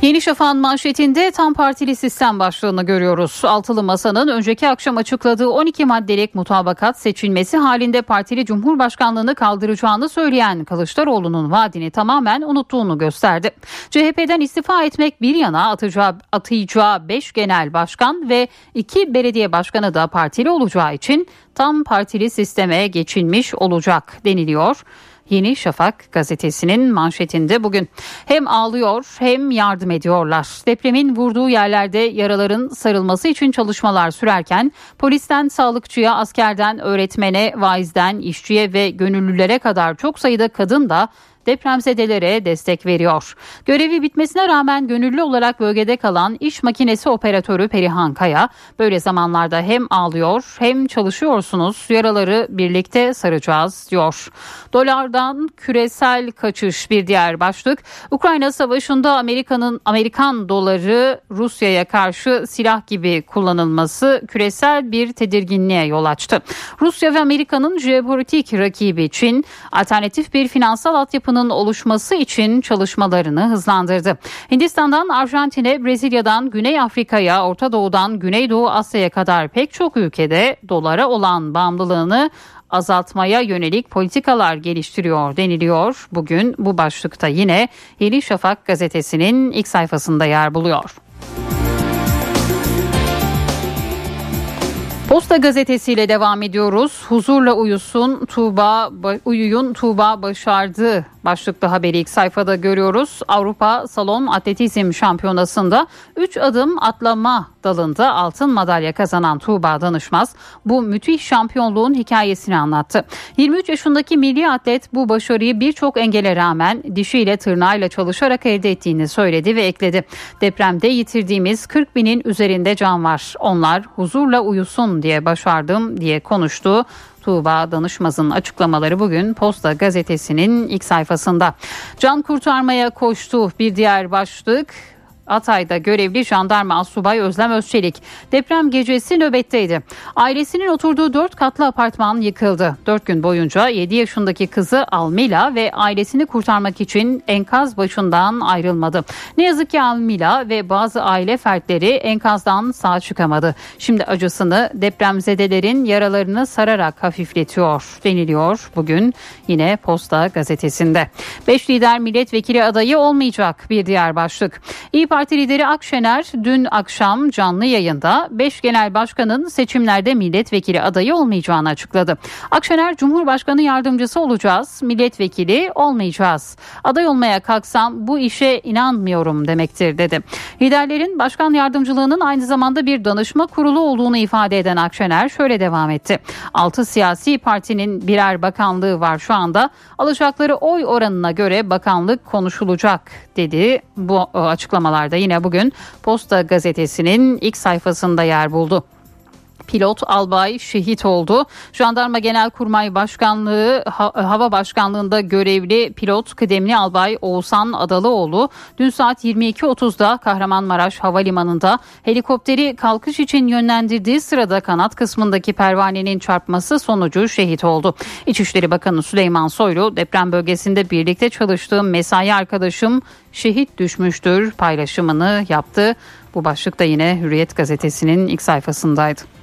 Yeni Şafak'ın manşetinde tam partili sistem başlığını görüyoruz. Altılı Masa'nın önceki akşam açıkladığı 12 maddelik mutabakat seçilmesi halinde partili Cumhurbaşkanlığını kaldıracağını söyleyen Kılıçdaroğlu'nun vaadini tamamen unuttuğunu gösterdi. CHP'den istifa etmek bir yana atacağı, atayacağı 5 genel başkan ve 2 belediye başkanı da partili olacağı için tam partili sisteme geçilmiş olacak deniliyor. Yeni Şafak gazetesinin manşetinde bugün. Hem ağlıyor hem yardım ediyorlar. Depremin vurduğu yerlerde yaraların sarılması için çalışmalar sürerken polisten sağlıkçıya, askerden öğretmene, vaizden işçiye ve gönüllülere kadar çok sayıda kadın da depremzedelere destek veriyor. Görevi bitmesine rağmen gönüllü olarak bölgede kalan iş makinesi operatörü Perihan Kaya böyle zamanlarda hem ağlıyor hem çalışıyorsunuz yaraları birlikte saracağız diyor. Dolardan küresel kaçış bir diğer başlık. Ukrayna Savaşı'nda Amerika'nın Amerikan doları Rusya'ya karşı silah gibi kullanılması küresel bir tedirginliğe yol açtı. Rusya ve Amerika'nın jeopolitik rakibi Çin alternatif bir finansal altyapının oluşması için çalışmalarını hızlandırdı. Hindistan'dan Arjantin'e, Brezilya'dan Güney Afrika'ya, Orta Doğu'dan Güneydoğu Asya'ya kadar pek çok ülkede dolara olan bağımlılığını azaltmaya yönelik politikalar geliştiriyor deniliyor. Bugün bu başlıkta yine Yeni Şafak gazetesinin ilk sayfasında yer buluyor. Posta gazetesiyle devam ediyoruz. Huzurla uyusun Tuğba uyuyun Tuğba başardı başlıklı haberi ilk sayfada görüyoruz. Avrupa Salon Atletizm Şampiyonası'nda 3 adım atlama dalında altın madalya kazanan Tuğba Danışmaz bu müthiş şampiyonluğun hikayesini anlattı. 23 yaşındaki milli atlet bu başarıyı birçok engele rağmen dişiyle tırnağıyla çalışarak elde ettiğini söyledi ve ekledi. Depremde yitirdiğimiz 40 binin üzerinde can var. Onlar huzurla uyusun diye başardım diye konuştu. Tuğba Danışmaz'ın açıklamaları bugün Posta gazetesinin ilk sayfasında. Can kurtarmaya koştu bir diğer başlık Atay'da görevli jandarma asubay Özlem Özçelik deprem gecesi nöbetteydi. Ailesinin oturduğu dört katlı apartman yıkıldı. Dört gün boyunca 7 yaşındaki kızı Almila ve ailesini kurtarmak için enkaz başından ayrılmadı. Ne yazık ki Almila ve bazı aile fertleri enkazdan sağ çıkamadı. Şimdi acısını depremzedelerin yaralarını sararak hafifletiyor deniliyor bugün yine Posta gazetesinde. Beş lider milletvekili adayı olmayacak bir diğer başlık. İyi Parti lideri Akşener dün akşam canlı yayında 5 genel başkanın seçimlerde milletvekili adayı olmayacağını açıkladı. Akşener Cumhurbaşkanı yardımcısı olacağız, milletvekili olmayacağız. Aday olmaya kalksam bu işe inanmıyorum demektir dedi. Liderlerin başkan yardımcılığının aynı zamanda bir danışma kurulu olduğunu ifade eden Akşener şöyle devam etti. 6 siyasi partinin birer bakanlığı var şu anda. Alacakları oy oranına göre bakanlık konuşulacak dedi. Bu açıklamalar da yine bugün Posta gazetesinin ilk sayfasında yer buldu pilot albay şehit oldu. Jandarma Genelkurmay Başkanlığı Hava Başkanlığında görevli pilot kıdemli albay Oğuzhan Adalıoğlu dün saat 22.30'da Kahramanmaraş Havalimanı'nda helikopteri kalkış için yönlendirdiği sırada kanat kısmındaki pervanenin çarpması sonucu şehit oldu. İçişleri Bakanı Süleyman Soylu deprem bölgesinde birlikte çalıştığım mesai arkadaşım şehit düşmüştür paylaşımını yaptı. Bu başlık da yine Hürriyet gazetesinin ilk sayfasındaydı.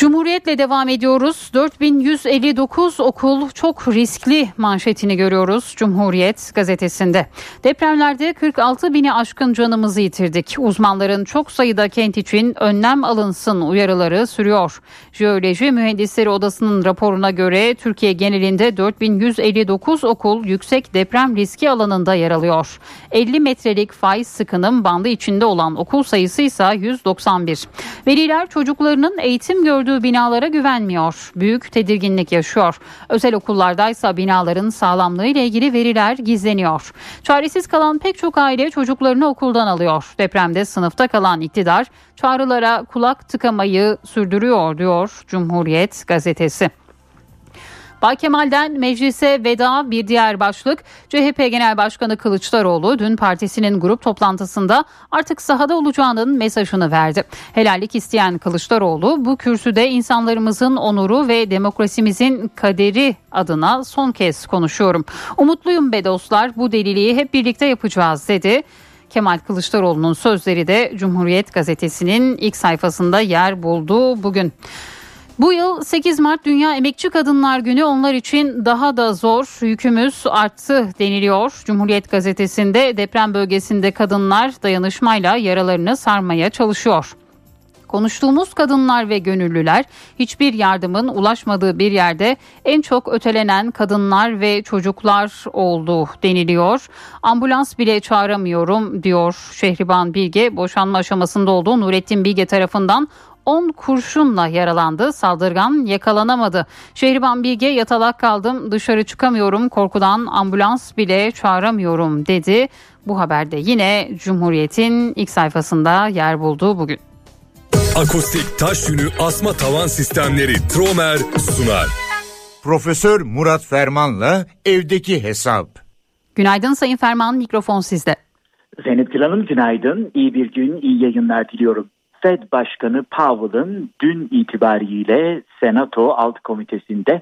Cumhuriyetle devam ediyoruz. 4159 okul çok riskli manşetini görüyoruz Cumhuriyet gazetesinde. Depremlerde 46 bini aşkın canımızı yitirdik. Uzmanların çok sayıda kent için önlem alınsın uyarıları sürüyor. Jeoloji Mühendisleri Odası'nın raporuna göre Türkiye genelinde 4159 okul yüksek deprem riski alanında yer alıyor. 50 metrelik faiz sıkınım bandı içinde olan okul sayısı ise 191. Veliler çocuklarının eğitim gördüğü gördüğü binalara güvenmiyor. Büyük tedirginlik yaşıyor. Özel okullardaysa binaların sağlamlığı ile ilgili veriler gizleniyor. Çaresiz kalan pek çok aile çocuklarını okuldan alıyor. Depremde sınıfta kalan iktidar çağrılara kulak tıkamayı sürdürüyor diyor Cumhuriyet gazetesi. Bay Kemal'den meclise veda bir diğer başlık. CHP Genel Başkanı Kılıçdaroğlu dün partisinin grup toplantısında artık sahada olacağının mesajını verdi. Helallik isteyen Kılıçdaroğlu bu kürsüde insanlarımızın onuru ve demokrasimizin kaderi adına son kez konuşuyorum. Umutluyum be dostlar bu deliliği hep birlikte yapacağız dedi. Kemal Kılıçdaroğlu'nun sözleri de Cumhuriyet Gazetesi'nin ilk sayfasında yer buldu bugün. Bu yıl 8 Mart Dünya Emekçi Kadınlar Günü onlar için daha da zor yükümüz arttı deniliyor. Cumhuriyet Gazetesi'nde deprem bölgesinde kadınlar dayanışmayla yaralarını sarmaya çalışıyor. Konuştuğumuz kadınlar ve gönüllüler hiçbir yardımın ulaşmadığı bir yerde en çok ötelenen kadınlar ve çocuklar oldu deniliyor. Ambulans bile çağıramıyorum diyor Şehriban Bilge. Boşanma aşamasında olduğu Nurettin Bilge tarafından 10 kurşunla yaralandı. Saldırgan yakalanamadı. Şehriban Bilge yatalak kaldım dışarı çıkamıyorum korkudan ambulans bile çağıramıyorum dedi. Bu haberde yine Cumhuriyet'in ilk sayfasında yer buldu bugün. Akustik taş yünü asma tavan sistemleri Tromer sunar. Profesör Murat Ferman'la evdeki hesap. Günaydın Sayın Ferman mikrofon sizde. Zeynep Gül Hanım günaydın. İyi bir gün, iyi yayınlar diliyorum. Fed Başkanı Powell'ın dün itibariyle Senato Alt Komitesi'nde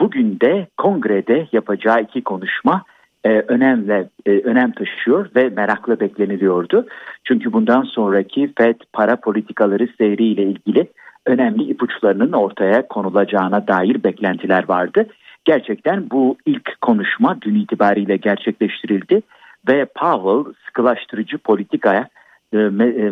bugün de kongrede yapacağı iki konuşma e, önemli e, önem taşıyor ve merakla bekleniliyordu. Çünkü bundan sonraki Fed para politikaları seyriyle ilgili önemli ipuçlarının ortaya konulacağına dair beklentiler vardı. Gerçekten bu ilk konuşma dün itibariyle gerçekleştirildi ve Powell sıkılaştırıcı politikaya e, me,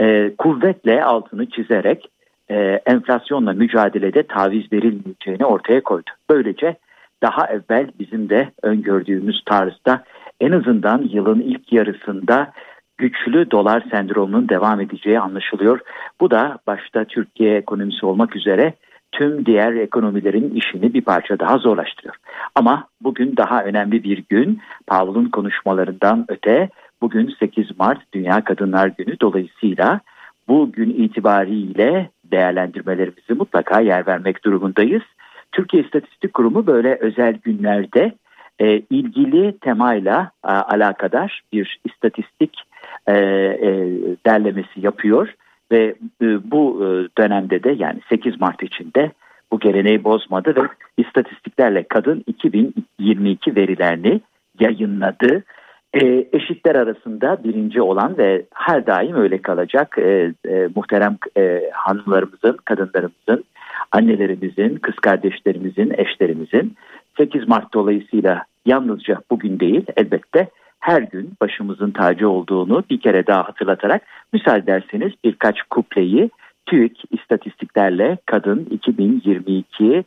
e, kuvvetle altını çizerek e, enflasyonla mücadelede taviz verilmeyeceğini ortaya koydu. Böylece daha evvel bizim de öngördüğümüz tarzda en azından yılın ilk yarısında güçlü dolar sendromunun devam edeceği anlaşılıyor. Bu da başta Türkiye ekonomisi olmak üzere tüm diğer ekonomilerin işini bir parça daha zorlaştırıyor. Ama bugün daha önemli bir gün. Powell'ın konuşmalarından öte bugün 8 Mart Dünya Kadınlar Günü dolayısıyla bugün itibariyle değerlendirmelerimizi mutlaka yer vermek durumundayız. Türkiye İstatistik Kurumu böyle özel günlerde e, ilgili temayla e, alakadar bir istatistik e, e, derlemesi yapıyor ve e, bu e, dönemde de yani 8 Mart içinde bu geleneği bozmadı ve istatistiklerle kadın 2022 verilerini yayınladı. E, eşitler arasında birinci olan ve her daim öyle kalacak e, e, muhterem e, hanımlarımızın, kadınlarımızın, annelerimizin, kız kardeşlerimizin, eşlerimizin 8 Mart dolayısıyla yalnızca bugün değil elbette her gün başımızın tacı olduğunu bir kere daha hatırlatarak müsaade ederseniz birkaç kupleyi TÜİK istatistiklerle kadın 2022 e,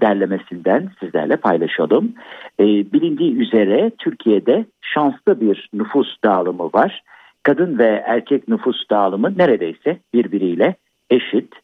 derlemesinden sizlerle paylaşalım. E, bilindiği üzere Türkiye'de şanslı bir nüfus dağılımı var. Kadın ve erkek nüfus dağılımı neredeyse birbiriyle eşit.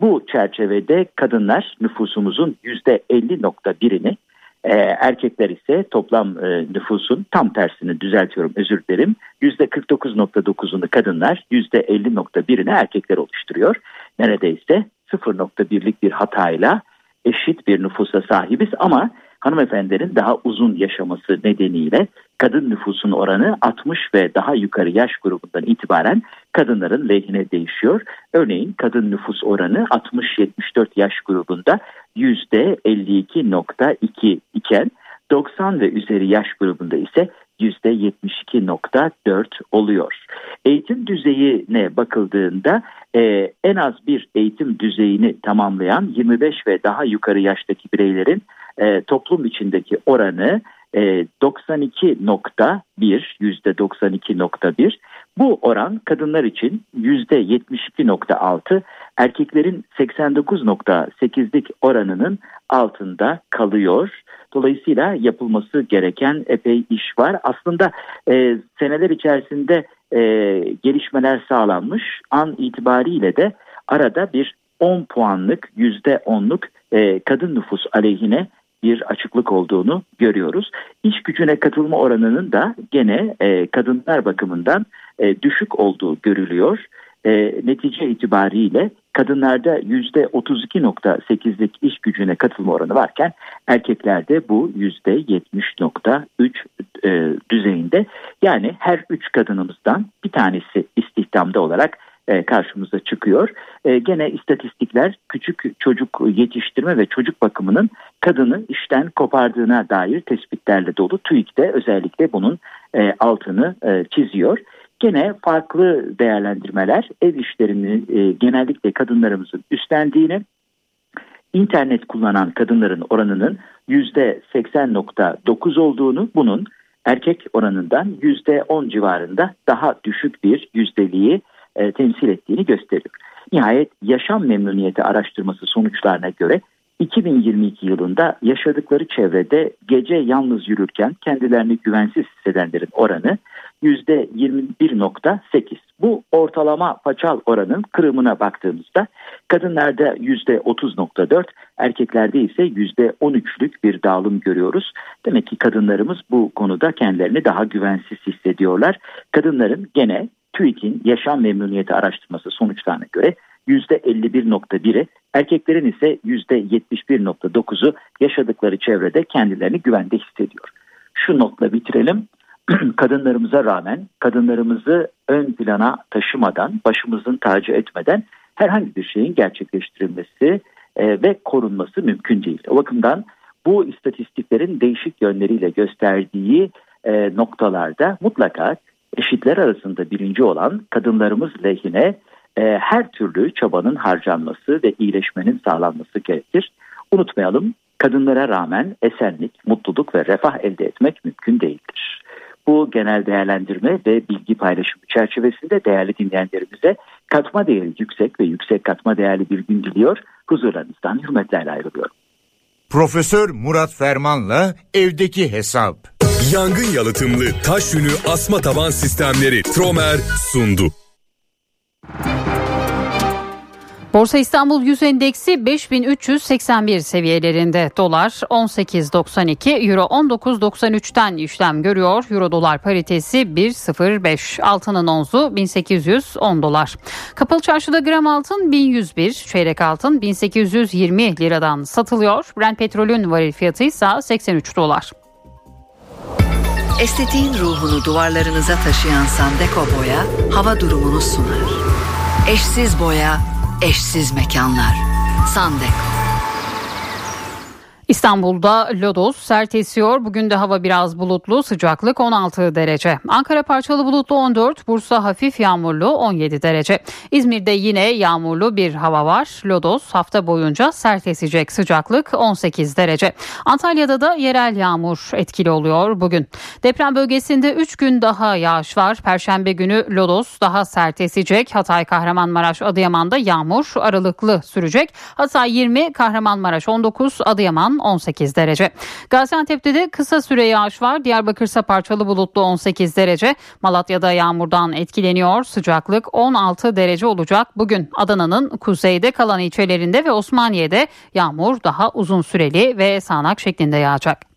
Bu çerçevede kadınlar nüfusumuzun %50.1'ini e, erkekler ise toplam e, nüfusun tam tersini düzeltiyorum özür dilerim. %49.9'unu kadınlar %50.1'ini erkekler oluşturuyor. Neredeyse 0.1'lik bir hatayla eşit bir nüfusa sahibiz ama hanımefendilerin daha uzun yaşaması nedeniyle kadın nüfusun oranı 60 ve daha yukarı yaş grubundan itibaren kadınların lehine değişiyor. Örneğin kadın nüfus oranı 60-74 yaş grubunda %52.2 iken 90 ve üzeri yaş grubunda ise %72.4 oluyor. Eğitim düzeyine bakıldığında e, en az bir eğitim düzeyini tamamlayan 25 ve daha yukarı yaştaki bireylerin e, toplum içindeki oranı 92.1 yüzde 92.1 bu oran kadınlar için yüzde 72.6 erkeklerin 89.8'lik oranının altında kalıyor. Dolayısıyla yapılması gereken epey iş var. Aslında e, seneler içerisinde e, gelişmeler sağlanmış. An itibariyle de arada bir 10 puanlık %10'luk e, kadın nüfus aleyhine bir açıklık olduğunu görüyoruz. İş gücüne katılma oranının da gene e, kadınlar bakımından e, düşük olduğu görülüyor. E, netice itibariyle kadınlarda %32.8'lik iş gücüne katılma oranı varken erkeklerde bu %70.3 e, düzeyinde. Yani her üç kadınımızdan bir tanesi istihdamda olarak karşımıza çıkıyor. E, gene istatistikler küçük çocuk yetiştirme ve çocuk bakımının kadını işten kopardığına dair tespitlerle dolu. TÜİK de özellikle bunun e, altını çiziyor. Gene farklı değerlendirmeler ev işlerini genellikle kadınlarımızın üstlendiğini, internet kullanan kadınların oranının %80.9 olduğunu, bunun erkek oranından %10 civarında daha düşük bir yüzdeliği e, temsil ettiğini gösteriyor. Nihayet yaşam memnuniyeti araştırması sonuçlarına göre 2022 yılında yaşadıkları çevrede gece yalnız yürürken kendilerini güvensiz hissedenlerin oranı %21.8. Bu ortalama paçal oranın kırımına baktığımızda kadınlarda %30.4, erkeklerde ise %13'lük bir dağılım görüyoruz. Demek ki kadınlarımız bu konuda kendilerini daha güvensiz hissediyorlar. Kadınların gene TÜİK'in yaşam memnuniyeti araştırması sonuçlarına göre %51.1'i, erkeklerin ise %71.9'u yaşadıkları çevrede kendilerini güvende hissediyor. Şu notla bitirelim. [CLEARS THROAT] Kadınlarımıza rağmen kadınlarımızı ön plana taşımadan, başımızın tacı etmeden herhangi bir şeyin gerçekleştirilmesi e, ve korunması mümkün değil. O bakımdan bu istatistiklerin değişik yönleriyle gösterdiği e, noktalarda mutlaka eşitler arasında birinci olan kadınlarımız lehine e, her türlü çabanın harcanması ve iyileşmenin sağlanması gerekir. Unutmayalım kadınlara rağmen esenlik, mutluluk ve refah elde etmek mümkün değildir. Bu genel değerlendirme ve bilgi paylaşımı çerçevesinde değerli dinleyenlerimize katma değeri yüksek ve yüksek katma değerli bir gün diliyor. Huzurlarınızdan hürmetlerle ayrılıyorum. Profesör Murat Ferman'la evdeki hesap. Yangın yalıtımlı taş yünü asma taban sistemleri Tromer sundu. Borsa İstanbul Yüz Endeksi 5381 seviyelerinde dolar 18.92 euro 19.93'ten işlem görüyor. Euro dolar paritesi 1.05 altının onzu 1810 dolar. Kapalı çarşıda gram altın 1101 çeyrek altın 1820 liradan satılıyor. Brent petrolün varil fiyatı ise 83 dolar. Estetiğin ruhunu duvarlarınıza taşıyan Sandeko Boya hava durumunu sunar. Eşsiz boya, eşsiz mekanlar. Sandeko. İstanbul'da lodos sert esiyor. Bugün de hava biraz bulutlu, sıcaklık 16 derece. Ankara parçalı bulutlu 14, Bursa hafif yağmurlu 17 derece. İzmir'de yine yağmurlu bir hava var. Lodos hafta boyunca sert esecek sıcaklık 18 derece. Antalya'da da yerel yağmur etkili oluyor bugün. Deprem bölgesinde 3 gün daha yağış var. Perşembe günü lodos daha sert esecek. Hatay, Kahramanmaraş, Adıyaman'da yağmur aralıklı sürecek. Hatay 20, Kahramanmaraş 19, Adıyaman 18 derece. Gaziantep'te de kısa süre yağış var. Diyarbakır'sa parçalı bulutlu 18 derece. Malatya'da yağmurdan etkileniyor. Sıcaklık 16 derece olacak. Bugün Adana'nın kuzeyde kalan ilçelerinde ve Osmaniye'de yağmur daha uzun süreli ve sağanak şeklinde yağacak.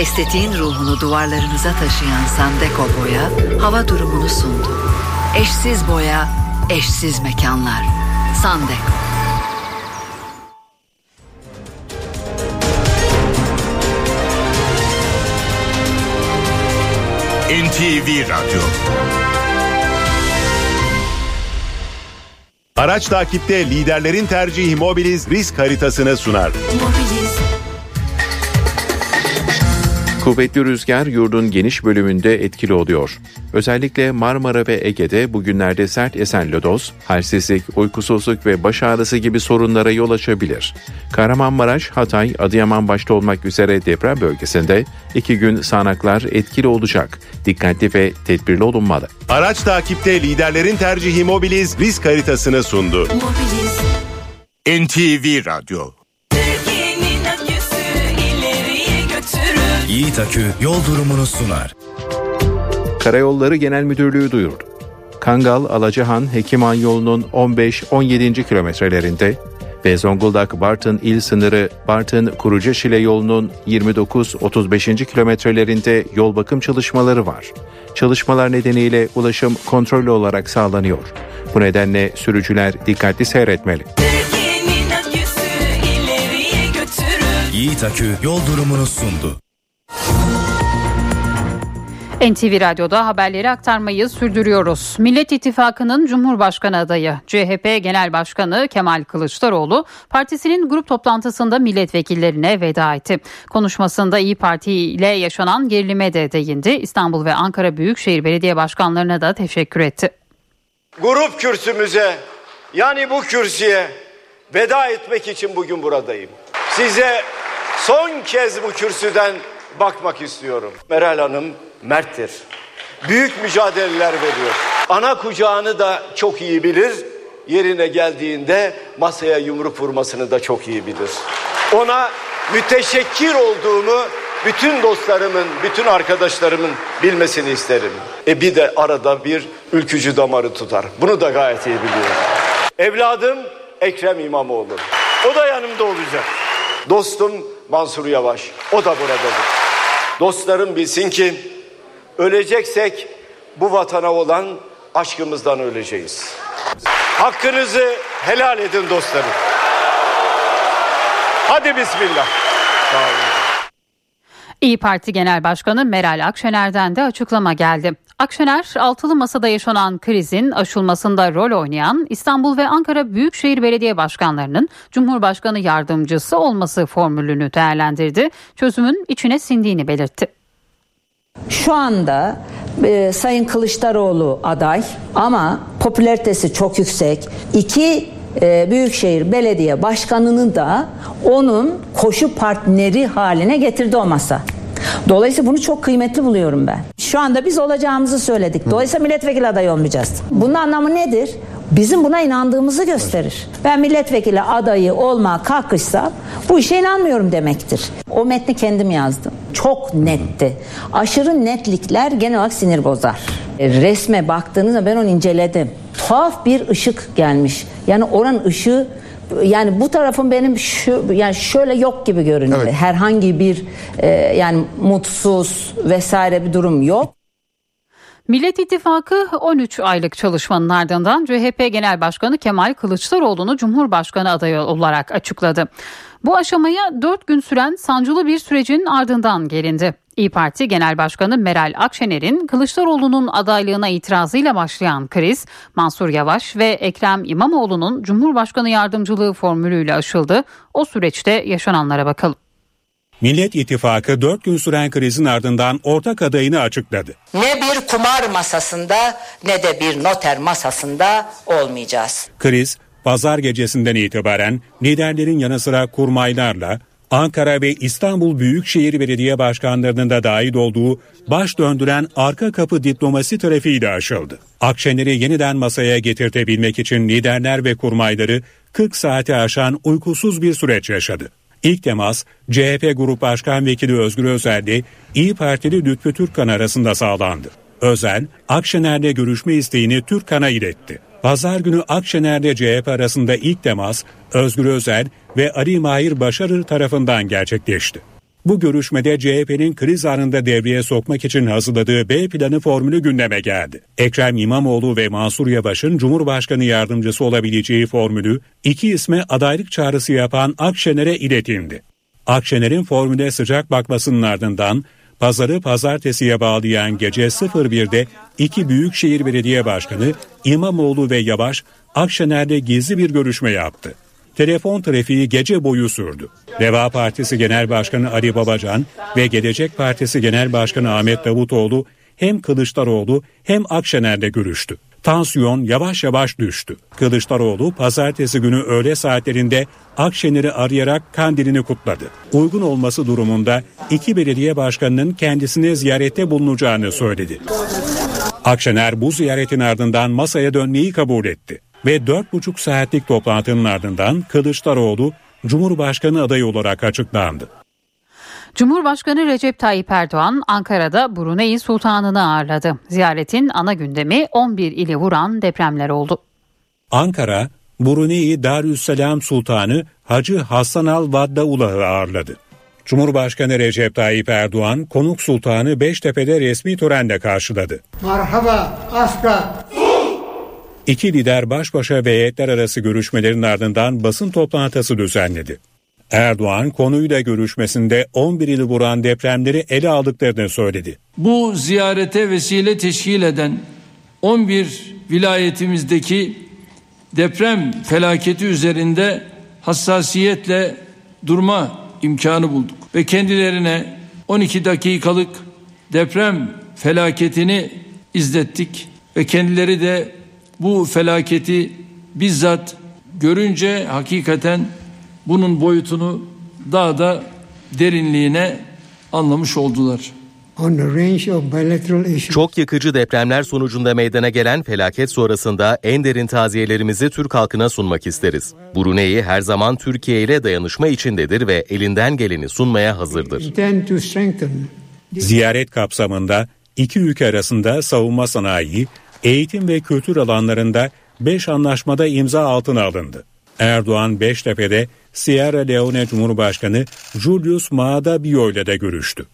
Estetiğin ruhunu duvarlarınıza taşıyan Sandeko Boya hava durumunu sundu. Eşsiz boya, eşsiz mekanlar. Sandeko. NTV Radyo Araç takipte liderlerin tercihi Mobiliz risk haritasını sunar. Mobiliz. Kuvvetli rüzgar yurdun geniş bölümünde etkili oluyor. Özellikle Marmara ve Ege'de bugünlerde sert esen lodos, halsizlik, uykusuzluk ve baş ağrısı gibi sorunlara yol açabilir. Kahramanmaraş, Hatay, Adıyaman başta olmak üzere deprem bölgesinde iki gün sağanaklar etkili olacak. Dikkatli ve tedbirli olunmalı. Araç takipte liderlerin tercihi Mobiliz risk haritasını sundu. Mobiliz. NTV Radyo Yiğit Akü yol durumunu sunar. Karayolları Genel Müdürlüğü duyurdu. Kangal Alacahan Hekiman yolunun 15-17. kilometrelerinde ve Zonguldak Bartın il sınırı Bartın Kurucaşile yolunun 29-35. kilometrelerinde yol bakım çalışmaları var. Çalışmalar nedeniyle ulaşım kontrollü olarak sağlanıyor. Bu nedenle sürücüler dikkatli seyretmeli. Yiğit Akü yol durumunu sundu. NTV Radyo'da haberleri aktarmayı sürdürüyoruz. Millet İttifakı'nın Cumhurbaşkanı adayı CHP Genel Başkanı Kemal Kılıçdaroğlu partisinin grup toplantısında milletvekillerine veda etti. Konuşmasında İyi Parti ile yaşanan gerilime de değindi. İstanbul ve Ankara Büyükşehir Belediye Başkanlarına da teşekkür etti. Grup kürsümüze yani bu kürsüye veda etmek için bugün buradayım. Size son kez bu kürsüden bakmak istiyorum. Meral Hanım merttir. Büyük mücadeleler veriyor. Ana kucağını da çok iyi bilir. Yerine geldiğinde masaya yumruk vurmasını da çok iyi bilir. Ona müteşekkir olduğumu bütün dostlarımın, bütün arkadaşlarımın bilmesini isterim. E bir de arada bir ülkücü damarı tutar. Bunu da gayet iyi biliyorum. Evladım Ekrem İmamoğlu. O da yanımda olacak. Dostum Mansur Yavaş. O da buradadır. Dostlarım bilsin ki öleceksek bu vatana olan aşkımızdan öleceğiz. Hakkınızı helal edin dostlarım. Hadi bismillah. Sağ olun. İyi Parti Genel Başkanı Meral Akşener'den de açıklama geldi. Akşener, altılı masada yaşanan krizin aşılmasında rol oynayan İstanbul ve Ankara Büyükşehir Belediye Başkanlarının Cumhurbaşkanı yardımcısı olması formülünü değerlendirdi. Çözümün içine sindiğini belirtti. Şu anda e, Sayın Kılıçdaroğlu aday ama popülaritesi çok yüksek. İki e, Büyükşehir Belediye Başkanı'nı da onun koşu partneri haline getirdi o masa. Dolayısıyla bunu çok kıymetli buluyorum ben. Şu anda biz olacağımızı söyledik. Dolayısıyla milletvekili adayı olmayacağız. Bunun anlamı nedir? Bizim buna inandığımızı gösterir. Ben milletvekili adayı olma kalkışsam bu işe inanmıyorum demektir. O metni kendim yazdım. Çok netti. Aşırı netlikler genel olarak sinir bozar. E, resme baktığınızda ben onu inceledim. Tuhaf bir ışık gelmiş. Yani oranın ışığı yani bu tarafın benim şu yani şöyle yok gibi görünüyor. Evet. Herhangi bir e, yani mutsuz vesaire bir durum yok. Millet İttifakı 13 aylık çalışmanın ardından CHP Genel Başkanı Kemal Kılıçdaroğlu'nu Cumhurbaşkanı adayı olarak açıkladı. Bu aşamaya 4 gün süren sancılı bir sürecin ardından gelindi. İyi Parti Genel Başkanı Meral Akşener'in Kılıçdaroğlu'nun adaylığına itirazıyla başlayan kriz, Mansur Yavaş ve Ekrem İmamoğlu'nun Cumhurbaşkanı yardımcılığı formülüyle aşıldı. O süreçte yaşananlara bakalım. Millet İttifakı 4 gün süren krizin ardından ortak adayını açıkladı. Ne bir kumar masasında ne de bir noter masasında olmayacağız. Kriz pazar gecesinden itibaren liderlerin yanı sıra kurmaylarla Ankara ve İstanbul Büyükşehir Belediye Başkanlarının da dahil olduğu baş döndüren arka kapı diplomasi trafiğiyle aşıldı. Akşener'i yeniden masaya getirtebilmek için liderler ve kurmayları 40 saate aşan uykusuz bir süreç yaşadı. İlk temas CHP Grup Başkan Vekili Özgür Özel'le İyi Partili Lütfü Türkkan arasında sağlandı. Özel, Akşener'le görüşme isteğini Türkkan'a iletti. Pazar günü Akşener'le CHP arasında ilk temas Özgür Özel ve Ali Mahir Başarır tarafından gerçekleşti. Bu görüşmede CHP'nin kriz anında devreye sokmak için hazırladığı B planı formülü gündeme geldi. Ekrem İmamoğlu ve Mansur Yavaş'ın Cumhurbaşkanı yardımcısı olabileceği formülü iki isme adaylık çağrısı yapan Akşener'e iletildi. Akşener'in formüle sıcak bakmasının ardından pazarı pazartesiye bağlayan gece 01'de iki büyükşehir belediye başkanı İmamoğlu ve Yavaş Akşener'de gizli bir görüşme yaptı. Telefon trafiği gece boyu sürdü. Deva Partisi Genel Başkanı Ali Babacan ve Gelecek Partisi Genel Başkanı Ahmet Davutoğlu hem Kılıçdaroğlu hem Akşener'de görüştü. Tansiyon yavaş yavaş düştü. Kılıçdaroğlu pazartesi günü öğle saatlerinde Akşener'i arayarak kandilini kutladı. Uygun olması durumunda iki belediye başkanının kendisine ziyarette bulunacağını söyledi. Akşener bu ziyaretin ardından masaya dönmeyi kabul etti ve 4,5 saatlik toplantının ardından Kılıçdaroğlu Cumhurbaşkanı adayı olarak açıklandı. Cumhurbaşkanı Recep Tayyip Erdoğan Ankara'da Brunei Sultanı'nı ağırladı. Ziyaretin ana gündemi 11 ili vuran depremler oldu. Ankara, Brunei Darüsselam Sultanı Hacı Hasan Al Vaddaulah'ı ağırladı. Cumhurbaşkanı Recep Tayyip Erdoğan konuk sultanı Beştepe'de resmi törenle karşıladı. Merhaba aska. İki lider baş başa ve heyetler arası görüşmelerin ardından basın toplantısı düzenledi. Erdoğan konuyla görüşmesinde 11 ili vuran depremleri ele aldıklarını söyledi. Bu ziyarete vesile teşkil eden 11 vilayetimizdeki deprem felaketi üzerinde hassasiyetle durma imkanı bulduk ve kendilerine 12 dakikalık deprem felaketini izlettik ve kendileri de bu felaketi bizzat görünce hakikaten bunun boyutunu daha da derinliğine anlamış oldular. Çok yıkıcı depremler sonucunda meydana gelen felaket sonrasında en derin taziyelerimizi Türk halkına sunmak isteriz. Brunei her zaman Türkiye ile dayanışma içindedir ve elinden geleni sunmaya hazırdır. Ziyaret kapsamında iki ülke arasında savunma sanayi, eğitim ve kültür alanlarında 5 anlaşmada imza altına alındı. Erdoğan Beştepe'de Sierra Leone Cumhurbaşkanı Julius Maada Bio ile de görüştü.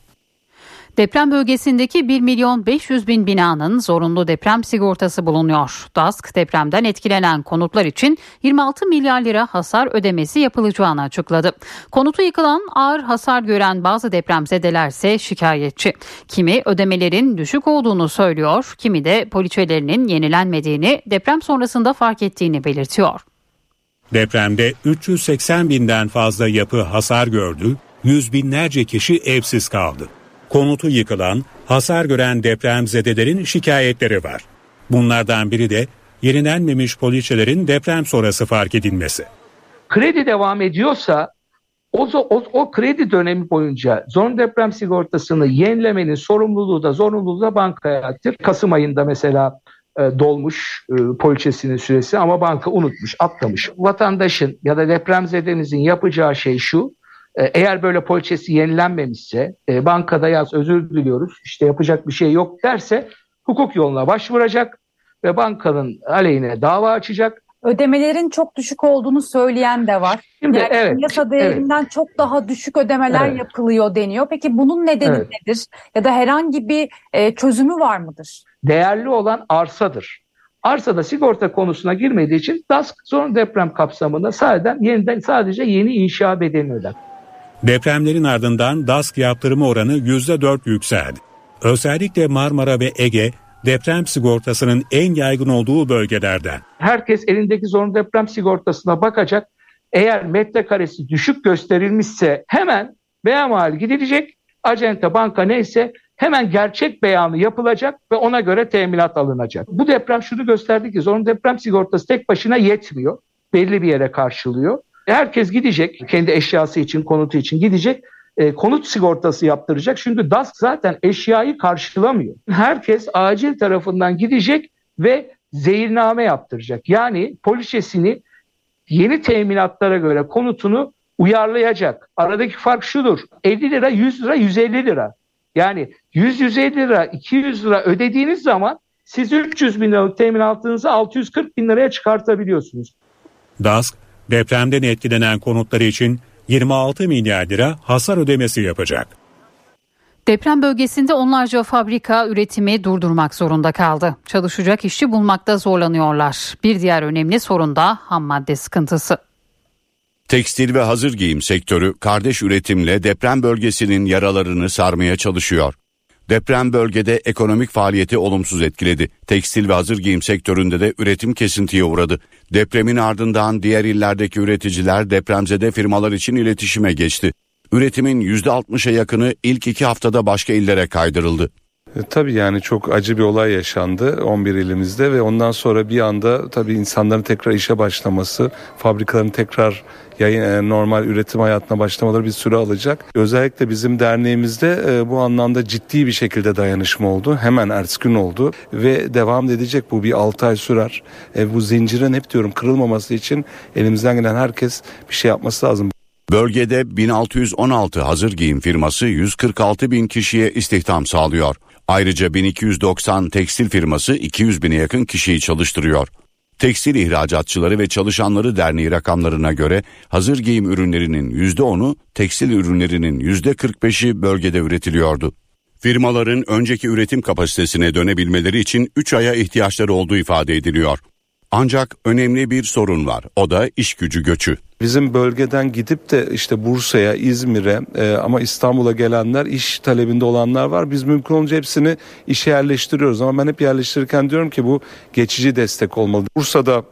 Deprem bölgesindeki 1 milyon 500 bin binanın zorunlu deprem sigortası bulunuyor. DASK depremden etkilenen konutlar için 26 milyar lira hasar ödemesi yapılacağını açıkladı. Konutu yıkılan ağır hasar gören bazı depremzedelerse şikayetçi. Kimi ödemelerin düşük olduğunu söylüyor, kimi de poliçelerinin yenilenmediğini deprem sonrasında fark ettiğini belirtiyor. Depremde 380 binden fazla yapı hasar gördü, yüz binlerce kişi evsiz kaldı. Konutu yıkılan, hasar gören depremzedelerin şikayetleri var. Bunlardan biri de yenilenmemiş poliçelerin deprem sonrası fark edilmesi. Kredi devam ediyorsa o, o, o kredi dönemi boyunca zorunlu deprem sigortasını yenilemenin sorumluluğu da zorunluluğu da bankaya aittir. Kasım ayında mesela e, dolmuş e, poliçesinin süresi ama banka unutmuş, atlamış. Vatandaşın ya da depremzedenizin yapacağı şey şu, e, eğer böyle poliçesi yenilenmemişse e, bankada yaz özür diliyoruz işte yapacak bir şey yok derse hukuk yoluna başvuracak ve bankanın aleyhine dava açacak. Ödemelerin çok düşük olduğunu söyleyen de var. Şimdi, yani evet, yasa değerinden evet. çok daha düşük ödemeler Evet. yapılıyor deniyor. Peki bunun nedeni Evet. nedir? Ya da herhangi bir e, çözümü var mıdır? Değerli olan arsadır. Arsada sigorta konusuna girmediği için DASK zorunlu deprem kapsamında sadece yeniden sadece yeni inşa bedelini öder. Depremlerin ardından DASK yaptırımı oranı %4 yükseldi. Özellikle Marmara ve Ege deprem sigortasının en yaygın olduğu bölgelerden. Herkes elindeki zorunlu deprem sigortasına bakacak. Eğer metrekaresi düşük gösterilmişse hemen beyan gidilecek. Acente banka neyse hemen gerçek beyanı yapılacak ve ona göre teminat alınacak. Bu deprem şunu gösterdi ki zorunlu deprem sigortası tek başına yetmiyor. Belli bir yere karşılıyor. Herkes gidecek kendi eşyası için, konutu için gidecek. e, konut sigortası yaptıracak. Çünkü DASK zaten eşyayı karşılamıyor. Herkes acil tarafından gidecek ve zehirname yaptıracak. Yani poliçesini yeni teminatlara göre konutunu uyarlayacak. Aradaki fark şudur. 50 lira, 100 lira, 150 lira. Yani 100-150 lira, 200 lira ödediğiniz zaman siz 300 bin liralık teminatınızı 640 bin liraya çıkartabiliyorsunuz. DASK depremden etkilenen konutları için 26 milyar lira hasar ödemesi yapacak. Deprem bölgesinde onlarca fabrika üretimi durdurmak zorunda kaldı. Çalışacak işçi bulmakta zorlanıyorlar. Bir diğer önemli sorun da ham madde sıkıntısı. Tekstil ve hazır giyim sektörü kardeş üretimle deprem bölgesinin yaralarını sarmaya çalışıyor. Deprem bölgede ekonomik faaliyeti olumsuz etkiledi. Tekstil ve hazır giyim sektöründe de üretim kesintiye uğradı. Depremin ardından diğer illerdeki üreticiler depremzede firmalar için iletişime geçti. Üretimin %60'a yakını ilk iki haftada başka illere kaydırıldı. E, Tabii yani çok acı bir olay yaşandı 11 ilimizde ve ondan sonra bir anda tabii insanların tekrar işe başlaması, fabrikaların tekrar yayın e, normal üretim hayatına başlamaları bir süre alacak. Özellikle bizim derneğimizde e, bu anlamda ciddi bir şekilde dayanışma oldu. Hemen ertesi gün oldu ve devam edecek bu bir 6 ay sürer. E, bu zincirin hep diyorum kırılmaması için elimizden gelen herkes bir şey yapması lazım. Bölgede 1616 hazır giyim firması 146 bin kişiye istihdam sağlıyor. Ayrıca 1290 tekstil firması 200 bine yakın kişiyi çalıştırıyor. Tekstil İhracatçıları ve Çalışanları Derneği rakamlarına göre hazır giyim ürünlerinin %10'u, tekstil ürünlerinin %45'i bölgede üretiliyordu. Firmaların önceki üretim kapasitesine dönebilmeleri için 3 aya ihtiyaçları olduğu ifade ediliyor. Ancak önemli bir sorun var. O da iş gücü göçü. Bizim bölgeden gidip de işte Bursa'ya, İzmir'e e, ama İstanbul'a gelenler iş talebinde olanlar var. Biz mümkün olunca hepsini işe yerleştiriyoruz ama ben hep yerleştirirken diyorum ki bu geçici destek olmalı. Bursa'da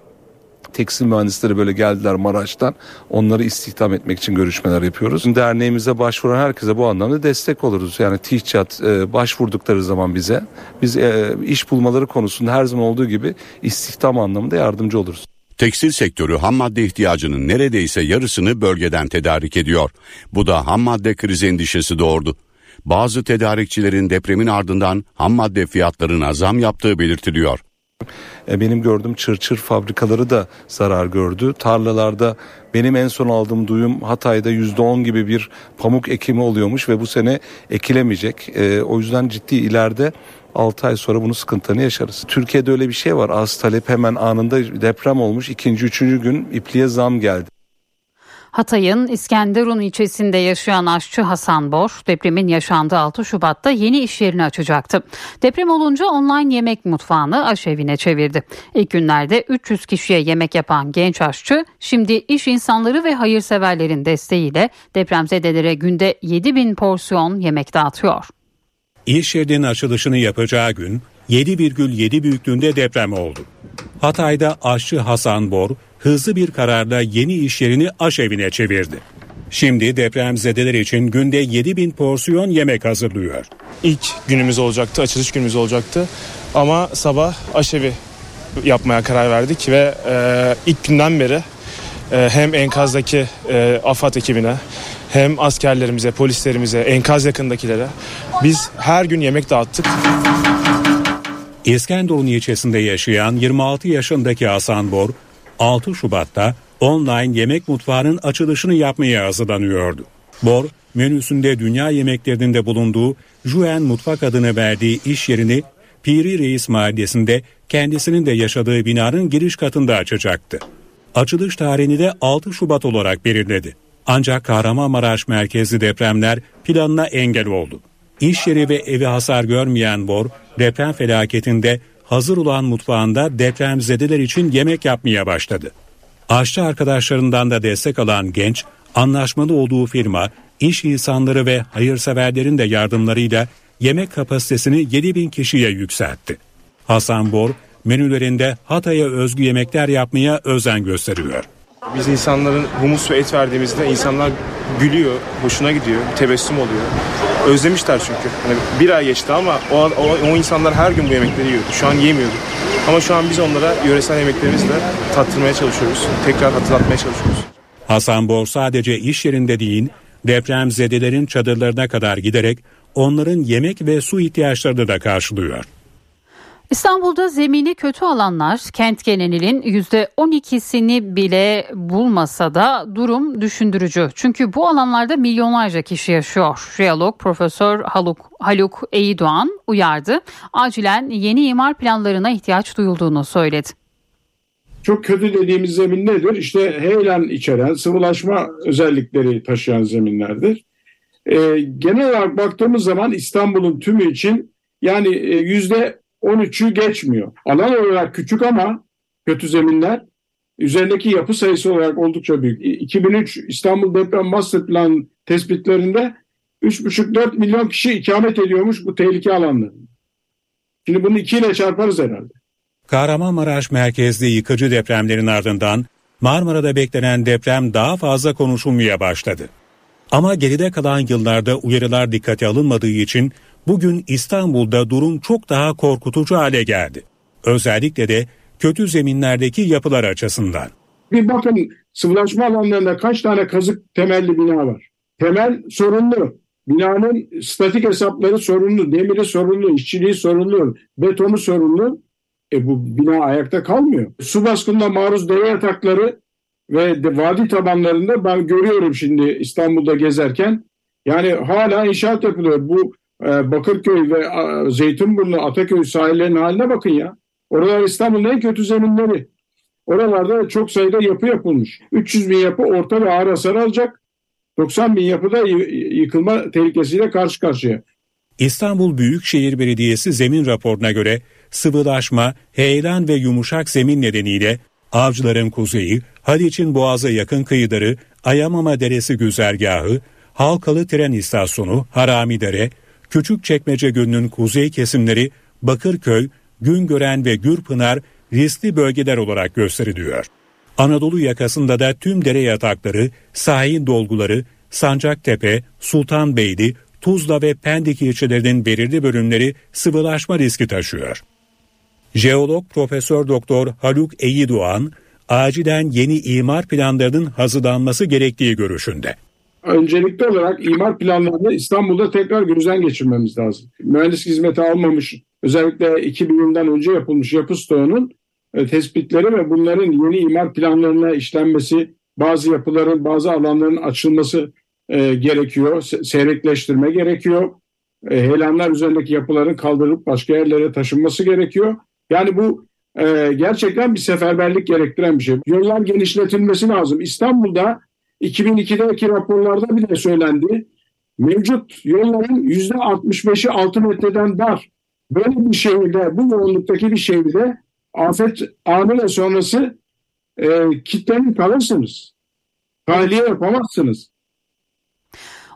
tekstil mühendisleri böyle geldiler Maraş'tan. Onları istihdam etmek için görüşmeler yapıyoruz. Derneğimize başvuran herkese bu anlamda destek oluruz. Yani TİHÇAT e, başvurdukları zaman bize biz e, iş bulmaları konusunda her zaman olduğu gibi istihdam anlamında yardımcı oluruz. Tekstil sektörü ham madde ihtiyacının neredeyse yarısını bölgeden tedarik ediyor. Bu da ham madde krizi endişesi doğurdu. Bazı tedarikçilerin depremin ardından ham madde fiyatlarına zam yaptığı belirtiliyor. E, benim gördüğüm çırçır fabrikaları da zarar gördü. Tarlalarda benim en son aldığım duyum Hatay'da %10 gibi bir pamuk ekimi oluyormuş ve bu sene ekilemeyecek. E, o yüzden ciddi ileride 6 ay sonra bunu sıkıntını yaşarız. Türkiye'de öyle bir şey var. Az talep hemen anında deprem olmuş. ikinci, üçüncü gün ipliğe zam geldi. Hatay'ın İskenderun ilçesinde yaşayan aşçı Hasan Bor depremin yaşandığı 6 Şubat'ta yeni iş yerini açacaktı. Deprem olunca online yemek mutfağını aşevine çevirdi. İlk günlerde 300 kişiye yemek yapan genç aşçı şimdi iş insanları ve hayırseverlerin desteğiyle depremzedelere günde 7 bin porsiyon yemek dağıtıyor. İş yerinin açılışını yapacağı gün 7,7 büyüklüğünde deprem oldu. Hatay'da aşçı Hasan Bor hızlı bir kararla yeni iş yerini aşevine çevirdi. Şimdi depremzedeler için günde 7 bin porsiyon yemek hazırlıyor. İlk günümüz olacaktı, açılış günümüz olacaktı. Ama sabah aşevi yapmaya karar verdik ve e, ilk günden beri e, hem enkazdaki e, AFAD ekibine hem askerlerimize, polislerimize, enkaz yakındakilere biz her gün yemek dağıttık. İskenderun ilçesinde yaşayan 26 yaşındaki Hasan Bor 6 Şubat'ta online yemek mutfağının açılışını yapmaya hazırlanıyordu. Bor, menüsünde dünya yemeklerinde bulunduğu Juen Mutfak adını verdiği iş yerini Piri Reis Mahallesi'nde kendisinin de yaşadığı binanın giriş katında açacaktı. Açılış tarihini de 6 Şubat olarak belirledi. Ancak Kahramanmaraş merkezli depremler planına engel oldu. İş yeri ve evi hasar görmeyen Bor, deprem felaketinde hazır olan mutfağında depremzedeler için yemek yapmaya başladı. Aşçı arkadaşlarından da destek alan genç, anlaşmalı olduğu firma, iş insanları ve hayırseverlerin de yardımlarıyla yemek kapasitesini 7 bin kişiye yükseltti. Hasan Bor, menülerinde Hatay'a özgü yemekler yapmaya özen gösteriyor. Biz insanların humus ve et verdiğimizde insanlar gülüyor, hoşuna gidiyor, tebessüm oluyor. Özlemişler çünkü. Hani bir ay geçti ama o, o, o insanlar her gün bu yemekleri yiyordu. Şu an yemiyordu. Ama şu an biz onlara yöresel yemeklerimizle tattırmaya çalışıyoruz. Tekrar hatırlatmaya çalışıyoruz. Hasan Bor sadece iş yerinde değil, depremzedelerin çadırlarına kadar giderek onların yemek ve su ihtiyaçlarını da karşılıyor. İstanbul'da zemini kötü alanlar kent genelinin %12'sini bile bulmasa da durum düşündürücü. Çünkü bu alanlarda milyonlarca kişi yaşıyor. Jeolog Profesör Haluk, Haluk Eydoğan uyardı. Acilen yeni imar planlarına ihtiyaç duyulduğunu söyledi. Çok kötü dediğimiz zemin nedir? İşte heyelan içeren, sıvılaşma özellikleri taşıyan zeminlerdir. Ee, genel olarak baktığımız zaman İstanbul'un tümü için yani yüzde 13'ü geçmiyor. Alan olarak küçük ama kötü zeminler üzerindeki yapı sayısı olarak oldukça büyük. 2003 İstanbul Deprem Master Plan tespitlerinde 3,5-4 milyon kişi ikamet ediyormuş bu tehlike alanlarında. Şimdi bunu ikiyle çarparız herhalde. Kahramanmaraş merkezli yıkıcı depremlerin ardından Marmara'da beklenen deprem daha fazla konuşulmaya başladı. Ama geride kalan yıllarda uyarılar dikkate alınmadığı için bugün İstanbul'da durum çok daha korkutucu hale geldi. Özellikle de kötü zeminlerdeki yapılar açısından. Bir bakın sıvılaşma alanlarında kaç tane kazık temelli bina var. Temel sorunlu. Binanın statik hesapları sorunlu, demiri sorunlu, işçiliği sorunlu, betonu sorunlu. E bu bina ayakta kalmıyor. Su baskınına maruz dere yatakları ve de, vadi tabanlarında ben görüyorum şimdi İstanbul'da gezerken yani hala inşaat yapılıyor. Bu e, Bakırköy ve e, Zeytinburnu, Ataköy sahillerinin haline bakın ya. Oralar İstanbul'un en kötü zeminleri. Oralarda çok sayıda yapı yapılmış. 300 bin yapı orta ve ağır hasar alacak. 90 bin yapıda yıkılma tehlikesiyle karşı karşıya. İstanbul Büyükşehir Belediyesi zemin raporuna göre sıvılaşma, heyelan ve yumuşak zemin nedeniyle Avcıların kuzeyi, Haliç'in boğaza yakın kıyıları, Ayamama Deresi güzergahı, Halkalı Tren İstasyonu, Haramidere, Küçükçekmece Gölü'nün kuzey kesimleri, Bakırköy, Güngören ve Gürpınar riskli bölgeler olarak gösteriliyor. Anadolu yakasında da tüm dere yatakları, sahil dolguları, Sancaktepe, Sultanbeyli, Tuzla ve Pendik ilçelerinin belirli bölümleri sıvılaşma riski taşıyor. Jeolog Profesör Doktor Haluk Eyidoğan, acilen yeni imar planlarının hazırlanması gerektiği görüşünde. Öncelikli olarak imar planlarını İstanbul'da tekrar gözden geçirmemiz lazım. Mühendis hizmeti almamış, özellikle 2000 yılından önce yapılmış yapı stoğunun e, tespitleri ve bunların yeni imar planlarına işlenmesi, bazı yapıların, bazı alanların açılması e, gerekiyor, seyrekleştirme gerekiyor. E, heyelanlar üzerindeki yapıların kaldırılıp başka yerlere taşınması gerekiyor. Yani bu e, gerçekten bir seferberlik gerektiren bir şey. Yollar genişletilmesi lazım. İstanbul'da 2002'deki raporlarda bile söylendi. Mevcut yolların %65'i 6 metreden dar. Böyle bir şehirde, bu yoğunluktaki bir şehirde afet ve sonrası e, kitlenin kalırsınız. Tahliye yapamazsınız.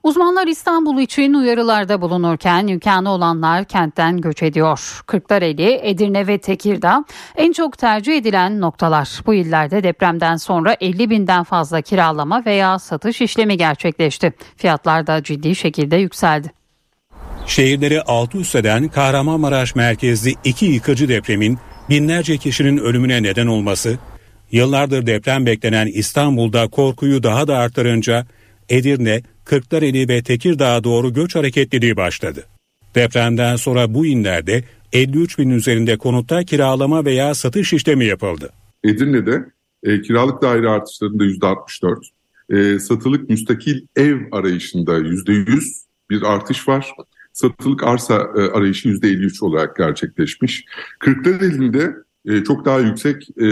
Uzmanlar İstanbul için uyarılarda bulunurken imkanı olanlar kentten göç ediyor. Kırklareli, Edirne ve Tekirdağ en çok tercih edilen noktalar. Bu illerde depremden sonra 50 binden fazla kiralama veya satış işlemi gerçekleşti. Fiyatlar da ciddi şekilde yükseldi. Şehirleri alt üst eden Kahramanmaraş merkezli iki yıkıcı depremin binlerce kişinin ölümüne neden olması, yıllardır deprem beklenen İstanbul'da korkuyu daha da arttırınca Edirne, Kırklareli ve Tekirdağ'a doğru göç hareketliliği başladı. Depremden sonra bu inlerde 53 bin üzerinde konutta kiralama veya satış işlemi yapıldı. Edirne'de e, kiralık daire artışlarında %64, e, satılık müstakil ev arayışında %100 bir artış var. Satılık arsa e, arayışı %53 olarak gerçekleşmiş. Kırklareli'nde e, çok daha yüksek e,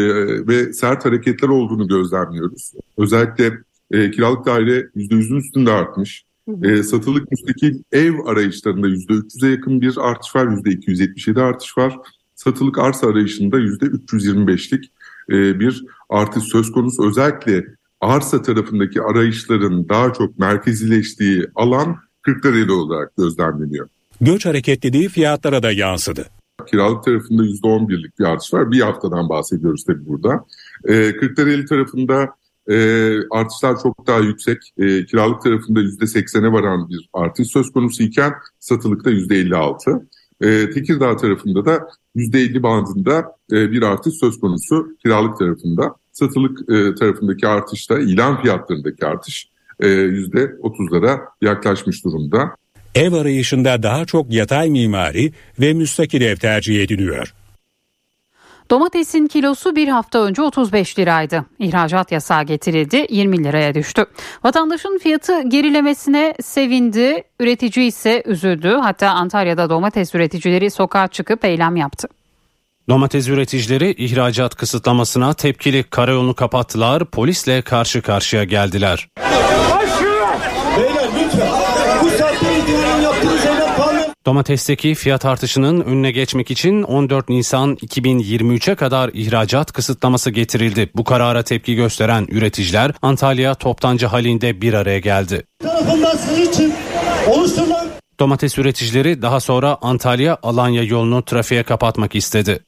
ve sert hareketler olduğunu gözlemliyoruz. Özellikle e, kiralık daire %100'ün üstünde artmış. E, satılık müstakil ev arayışlarında %300'e yakın bir artış var. %277 artış var. Satılık arsa arayışında %325'lik e, bir artış söz konusu. Özellikle arsa tarafındaki arayışların daha çok merkezileştiği alan Kırklareli olarak gözlemleniyor. Göç hareketliliği fiyatlara da yansıdı. Kiralık tarafında %11'lik bir artış var. Bir haftadan bahsediyoruz tabii burada. E, Kırklareli tarafında e, artışlar çok daha yüksek. E, kiralık tarafında %80'e varan bir artış söz konusu iken satılıkta %56. E, Tekirdağ tarafında da %50 bandında e, bir artış söz konusu kiralık tarafında. Satılık e, tarafındaki artışta ilan fiyatlarındaki artış e, %30'lara yaklaşmış durumda. Ev arayışında daha çok yatay mimari ve müstakil ev tercih ediliyor. Domatesin kilosu bir hafta önce 35 liraydı. İhracat yasağı getirildi 20 liraya düştü. Vatandaşın fiyatı gerilemesine sevindi, üretici ise üzüldü. Hatta Antalya'da domates üreticileri sokağa çıkıp eylem yaptı. Domates üreticileri ihracat kısıtlamasına tepkili karayolunu kapattılar, polisle karşı karşıya geldiler. Beyler lütfen bu saatte itibaren yaptığınız Domatesteki fiyat artışının önüne geçmek için 14 Nisan 2023'e kadar ihracat kısıtlaması getirildi. Bu karara tepki gösteren üreticiler Antalya Toptancı halinde bir araya geldi. için oluşturulan Domates üreticileri daha sonra Antalya Alanya yolunu trafiğe kapatmak istedi.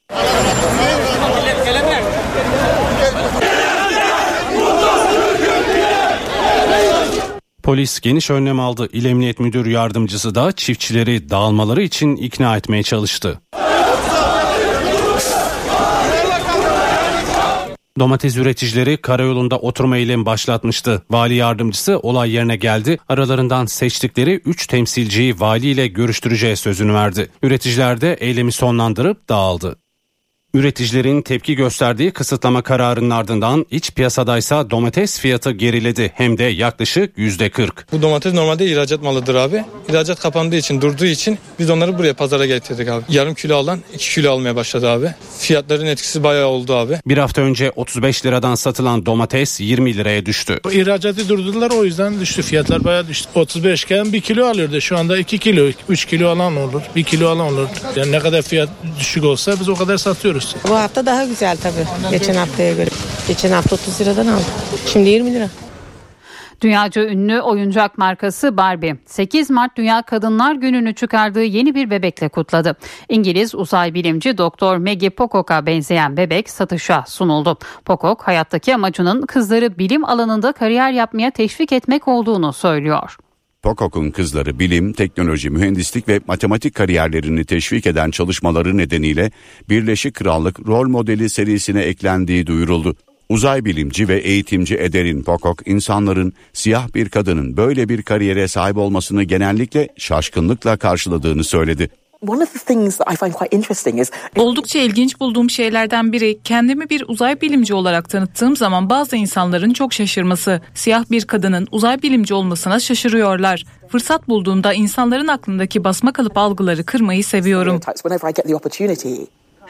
Polis geniş önlem aldı. İl Emniyet Müdür Yardımcısı da çiftçileri dağılmaları için ikna etmeye çalıştı. Domates üreticileri karayolunda oturma eylemi başlatmıştı. Vali yardımcısı olay yerine geldi. Aralarından seçtikleri 3 temsilciyi valiyle görüştüreceği sözünü verdi. Üreticiler de eylemi sonlandırıp dağıldı. Üreticilerin tepki gösterdiği kısıtlama kararının ardından iç piyasadaysa domates fiyatı geriledi hem de yaklaşık yüzde 40. Bu domates normalde ihracat malıdır abi. İhracat kapandığı için durduğu için biz onları buraya pazara getirdik abi. Yarım kilo alan 2 kilo almaya başladı abi. Fiyatların etkisi bayağı oldu abi. Bir hafta önce 35 liradan satılan domates 20 liraya düştü. İhracatı durdurdular o yüzden düştü fiyatlar bayağı düştü. 35 iken 1 kilo alıyordu şu anda 2 kilo 3 kilo alan olur 1 kilo alan olur. Yani ne kadar fiyat düşük olsa biz o kadar satıyoruz. Bu hafta daha güzel tabii geçen haftaya göre. Geçen hafta 30 liradan aldım. Şimdi 20 lira. Dünyaca ünlü oyuncak markası Barbie 8 Mart Dünya Kadınlar Günü'nü çıkardığı yeni bir bebekle kutladı. İngiliz uzay bilimci Doktor Maggie Pocock'a benzeyen bebek satışa sunuldu. Pocock hayattaki amacının kızları bilim alanında kariyer yapmaya teşvik etmek olduğunu söylüyor. Pocock'un kızları bilim, teknoloji, mühendislik ve matematik kariyerlerini teşvik eden çalışmaları nedeniyle Birleşik Krallık rol modeli serisine eklendiği duyuruldu. Uzay bilimci ve eğitimci Ederin Pocock insanların siyah bir kadının böyle bir kariyere sahip olmasını genellikle şaşkınlıkla karşıladığını söyledi. Oldukça ilginç bulduğum şeylerden biri kendimi bir uzay bilimci olarak tanıttığım zaman bazı insanların çok şaşırması. Siyah bir kadının uzay bilimci olmasına şaşırıyorlar. Fırsat bulduğumda insanların aklındaki basma kalıp algıları kırmayı seviyorum.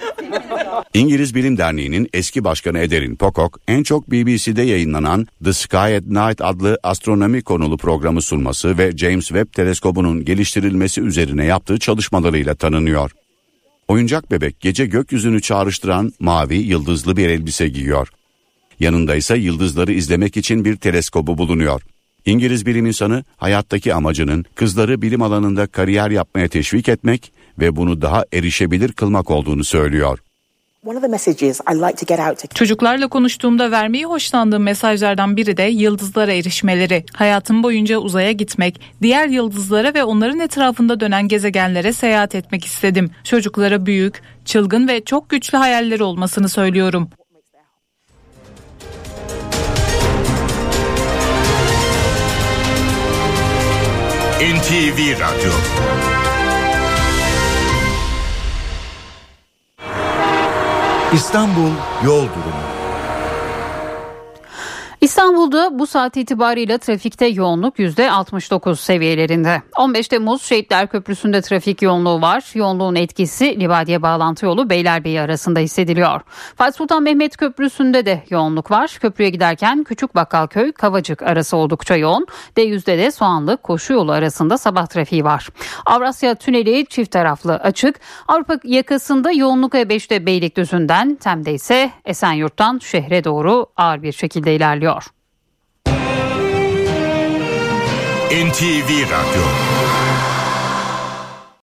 [LAUGHS] İngiliz Bilim Derneği'nin eski başkanı Ederin Pocock en çok BBC'de yayınlanan The Sky at Night adlı astronomi konulu programı sunması ve James Webb teleskobunun geliştirilmesi üzerine yaptığı çalışmalarıyla tanınıyor. Oyuncak bebek gece gökyüzünü çağrıştıran mavi yıldızlı bir elbise giyiyor. Yanında ise yıldızları izlemek için bir teleskobu bulunuyor. İngiliz bilim insanı hayattaki amacının kızları bilim alanında kariyer yapmaya teşvik etmek ve bunu daha erişebilir kılmak olduğunu söylüyor. Çocuklarla konuştuğumda vermeyi hoşlandığım mesajlardan biri de yıldızlara erişmeleri. Hayatım boyunca uzaya gitmek, diğer yıldızlara ve onların etrafında dönen gezegenlere seyahat etmek istedim. Çocuklara büyük, çılgın ve çok güçlü hayalleri olmasını söylüyorum. NTV Radyo İstanbul Yol Durumu İstanbul'da bu saat itibarıyla trafikte yoğunluk %69 seviyelerinde. 15 Temmuz Şehitler Köprüsü'nde trafik yoğunluğu var. Yoğunluğun etkisi Libadiye bağlantı yolu Beylerbeyi arasında hissediliyor. Fatih Sultan Mehmet Köprüsü'nde de yoğunluk var. Köprüye giderken Küçük Bakkalköy Kavacık arası oldukça yoğun. D100'de de Soğanlı Koşu yolu arasında sabah trafiği var. Avrasya Tüneli çift taraflı açık. Avrupa yakasında yoğunluk E5'te Beylikdüzü'nden, Tem'de ise Esenyurt'tan şehre doğru ağır bir şekilde ilerliyor. NTV Radyo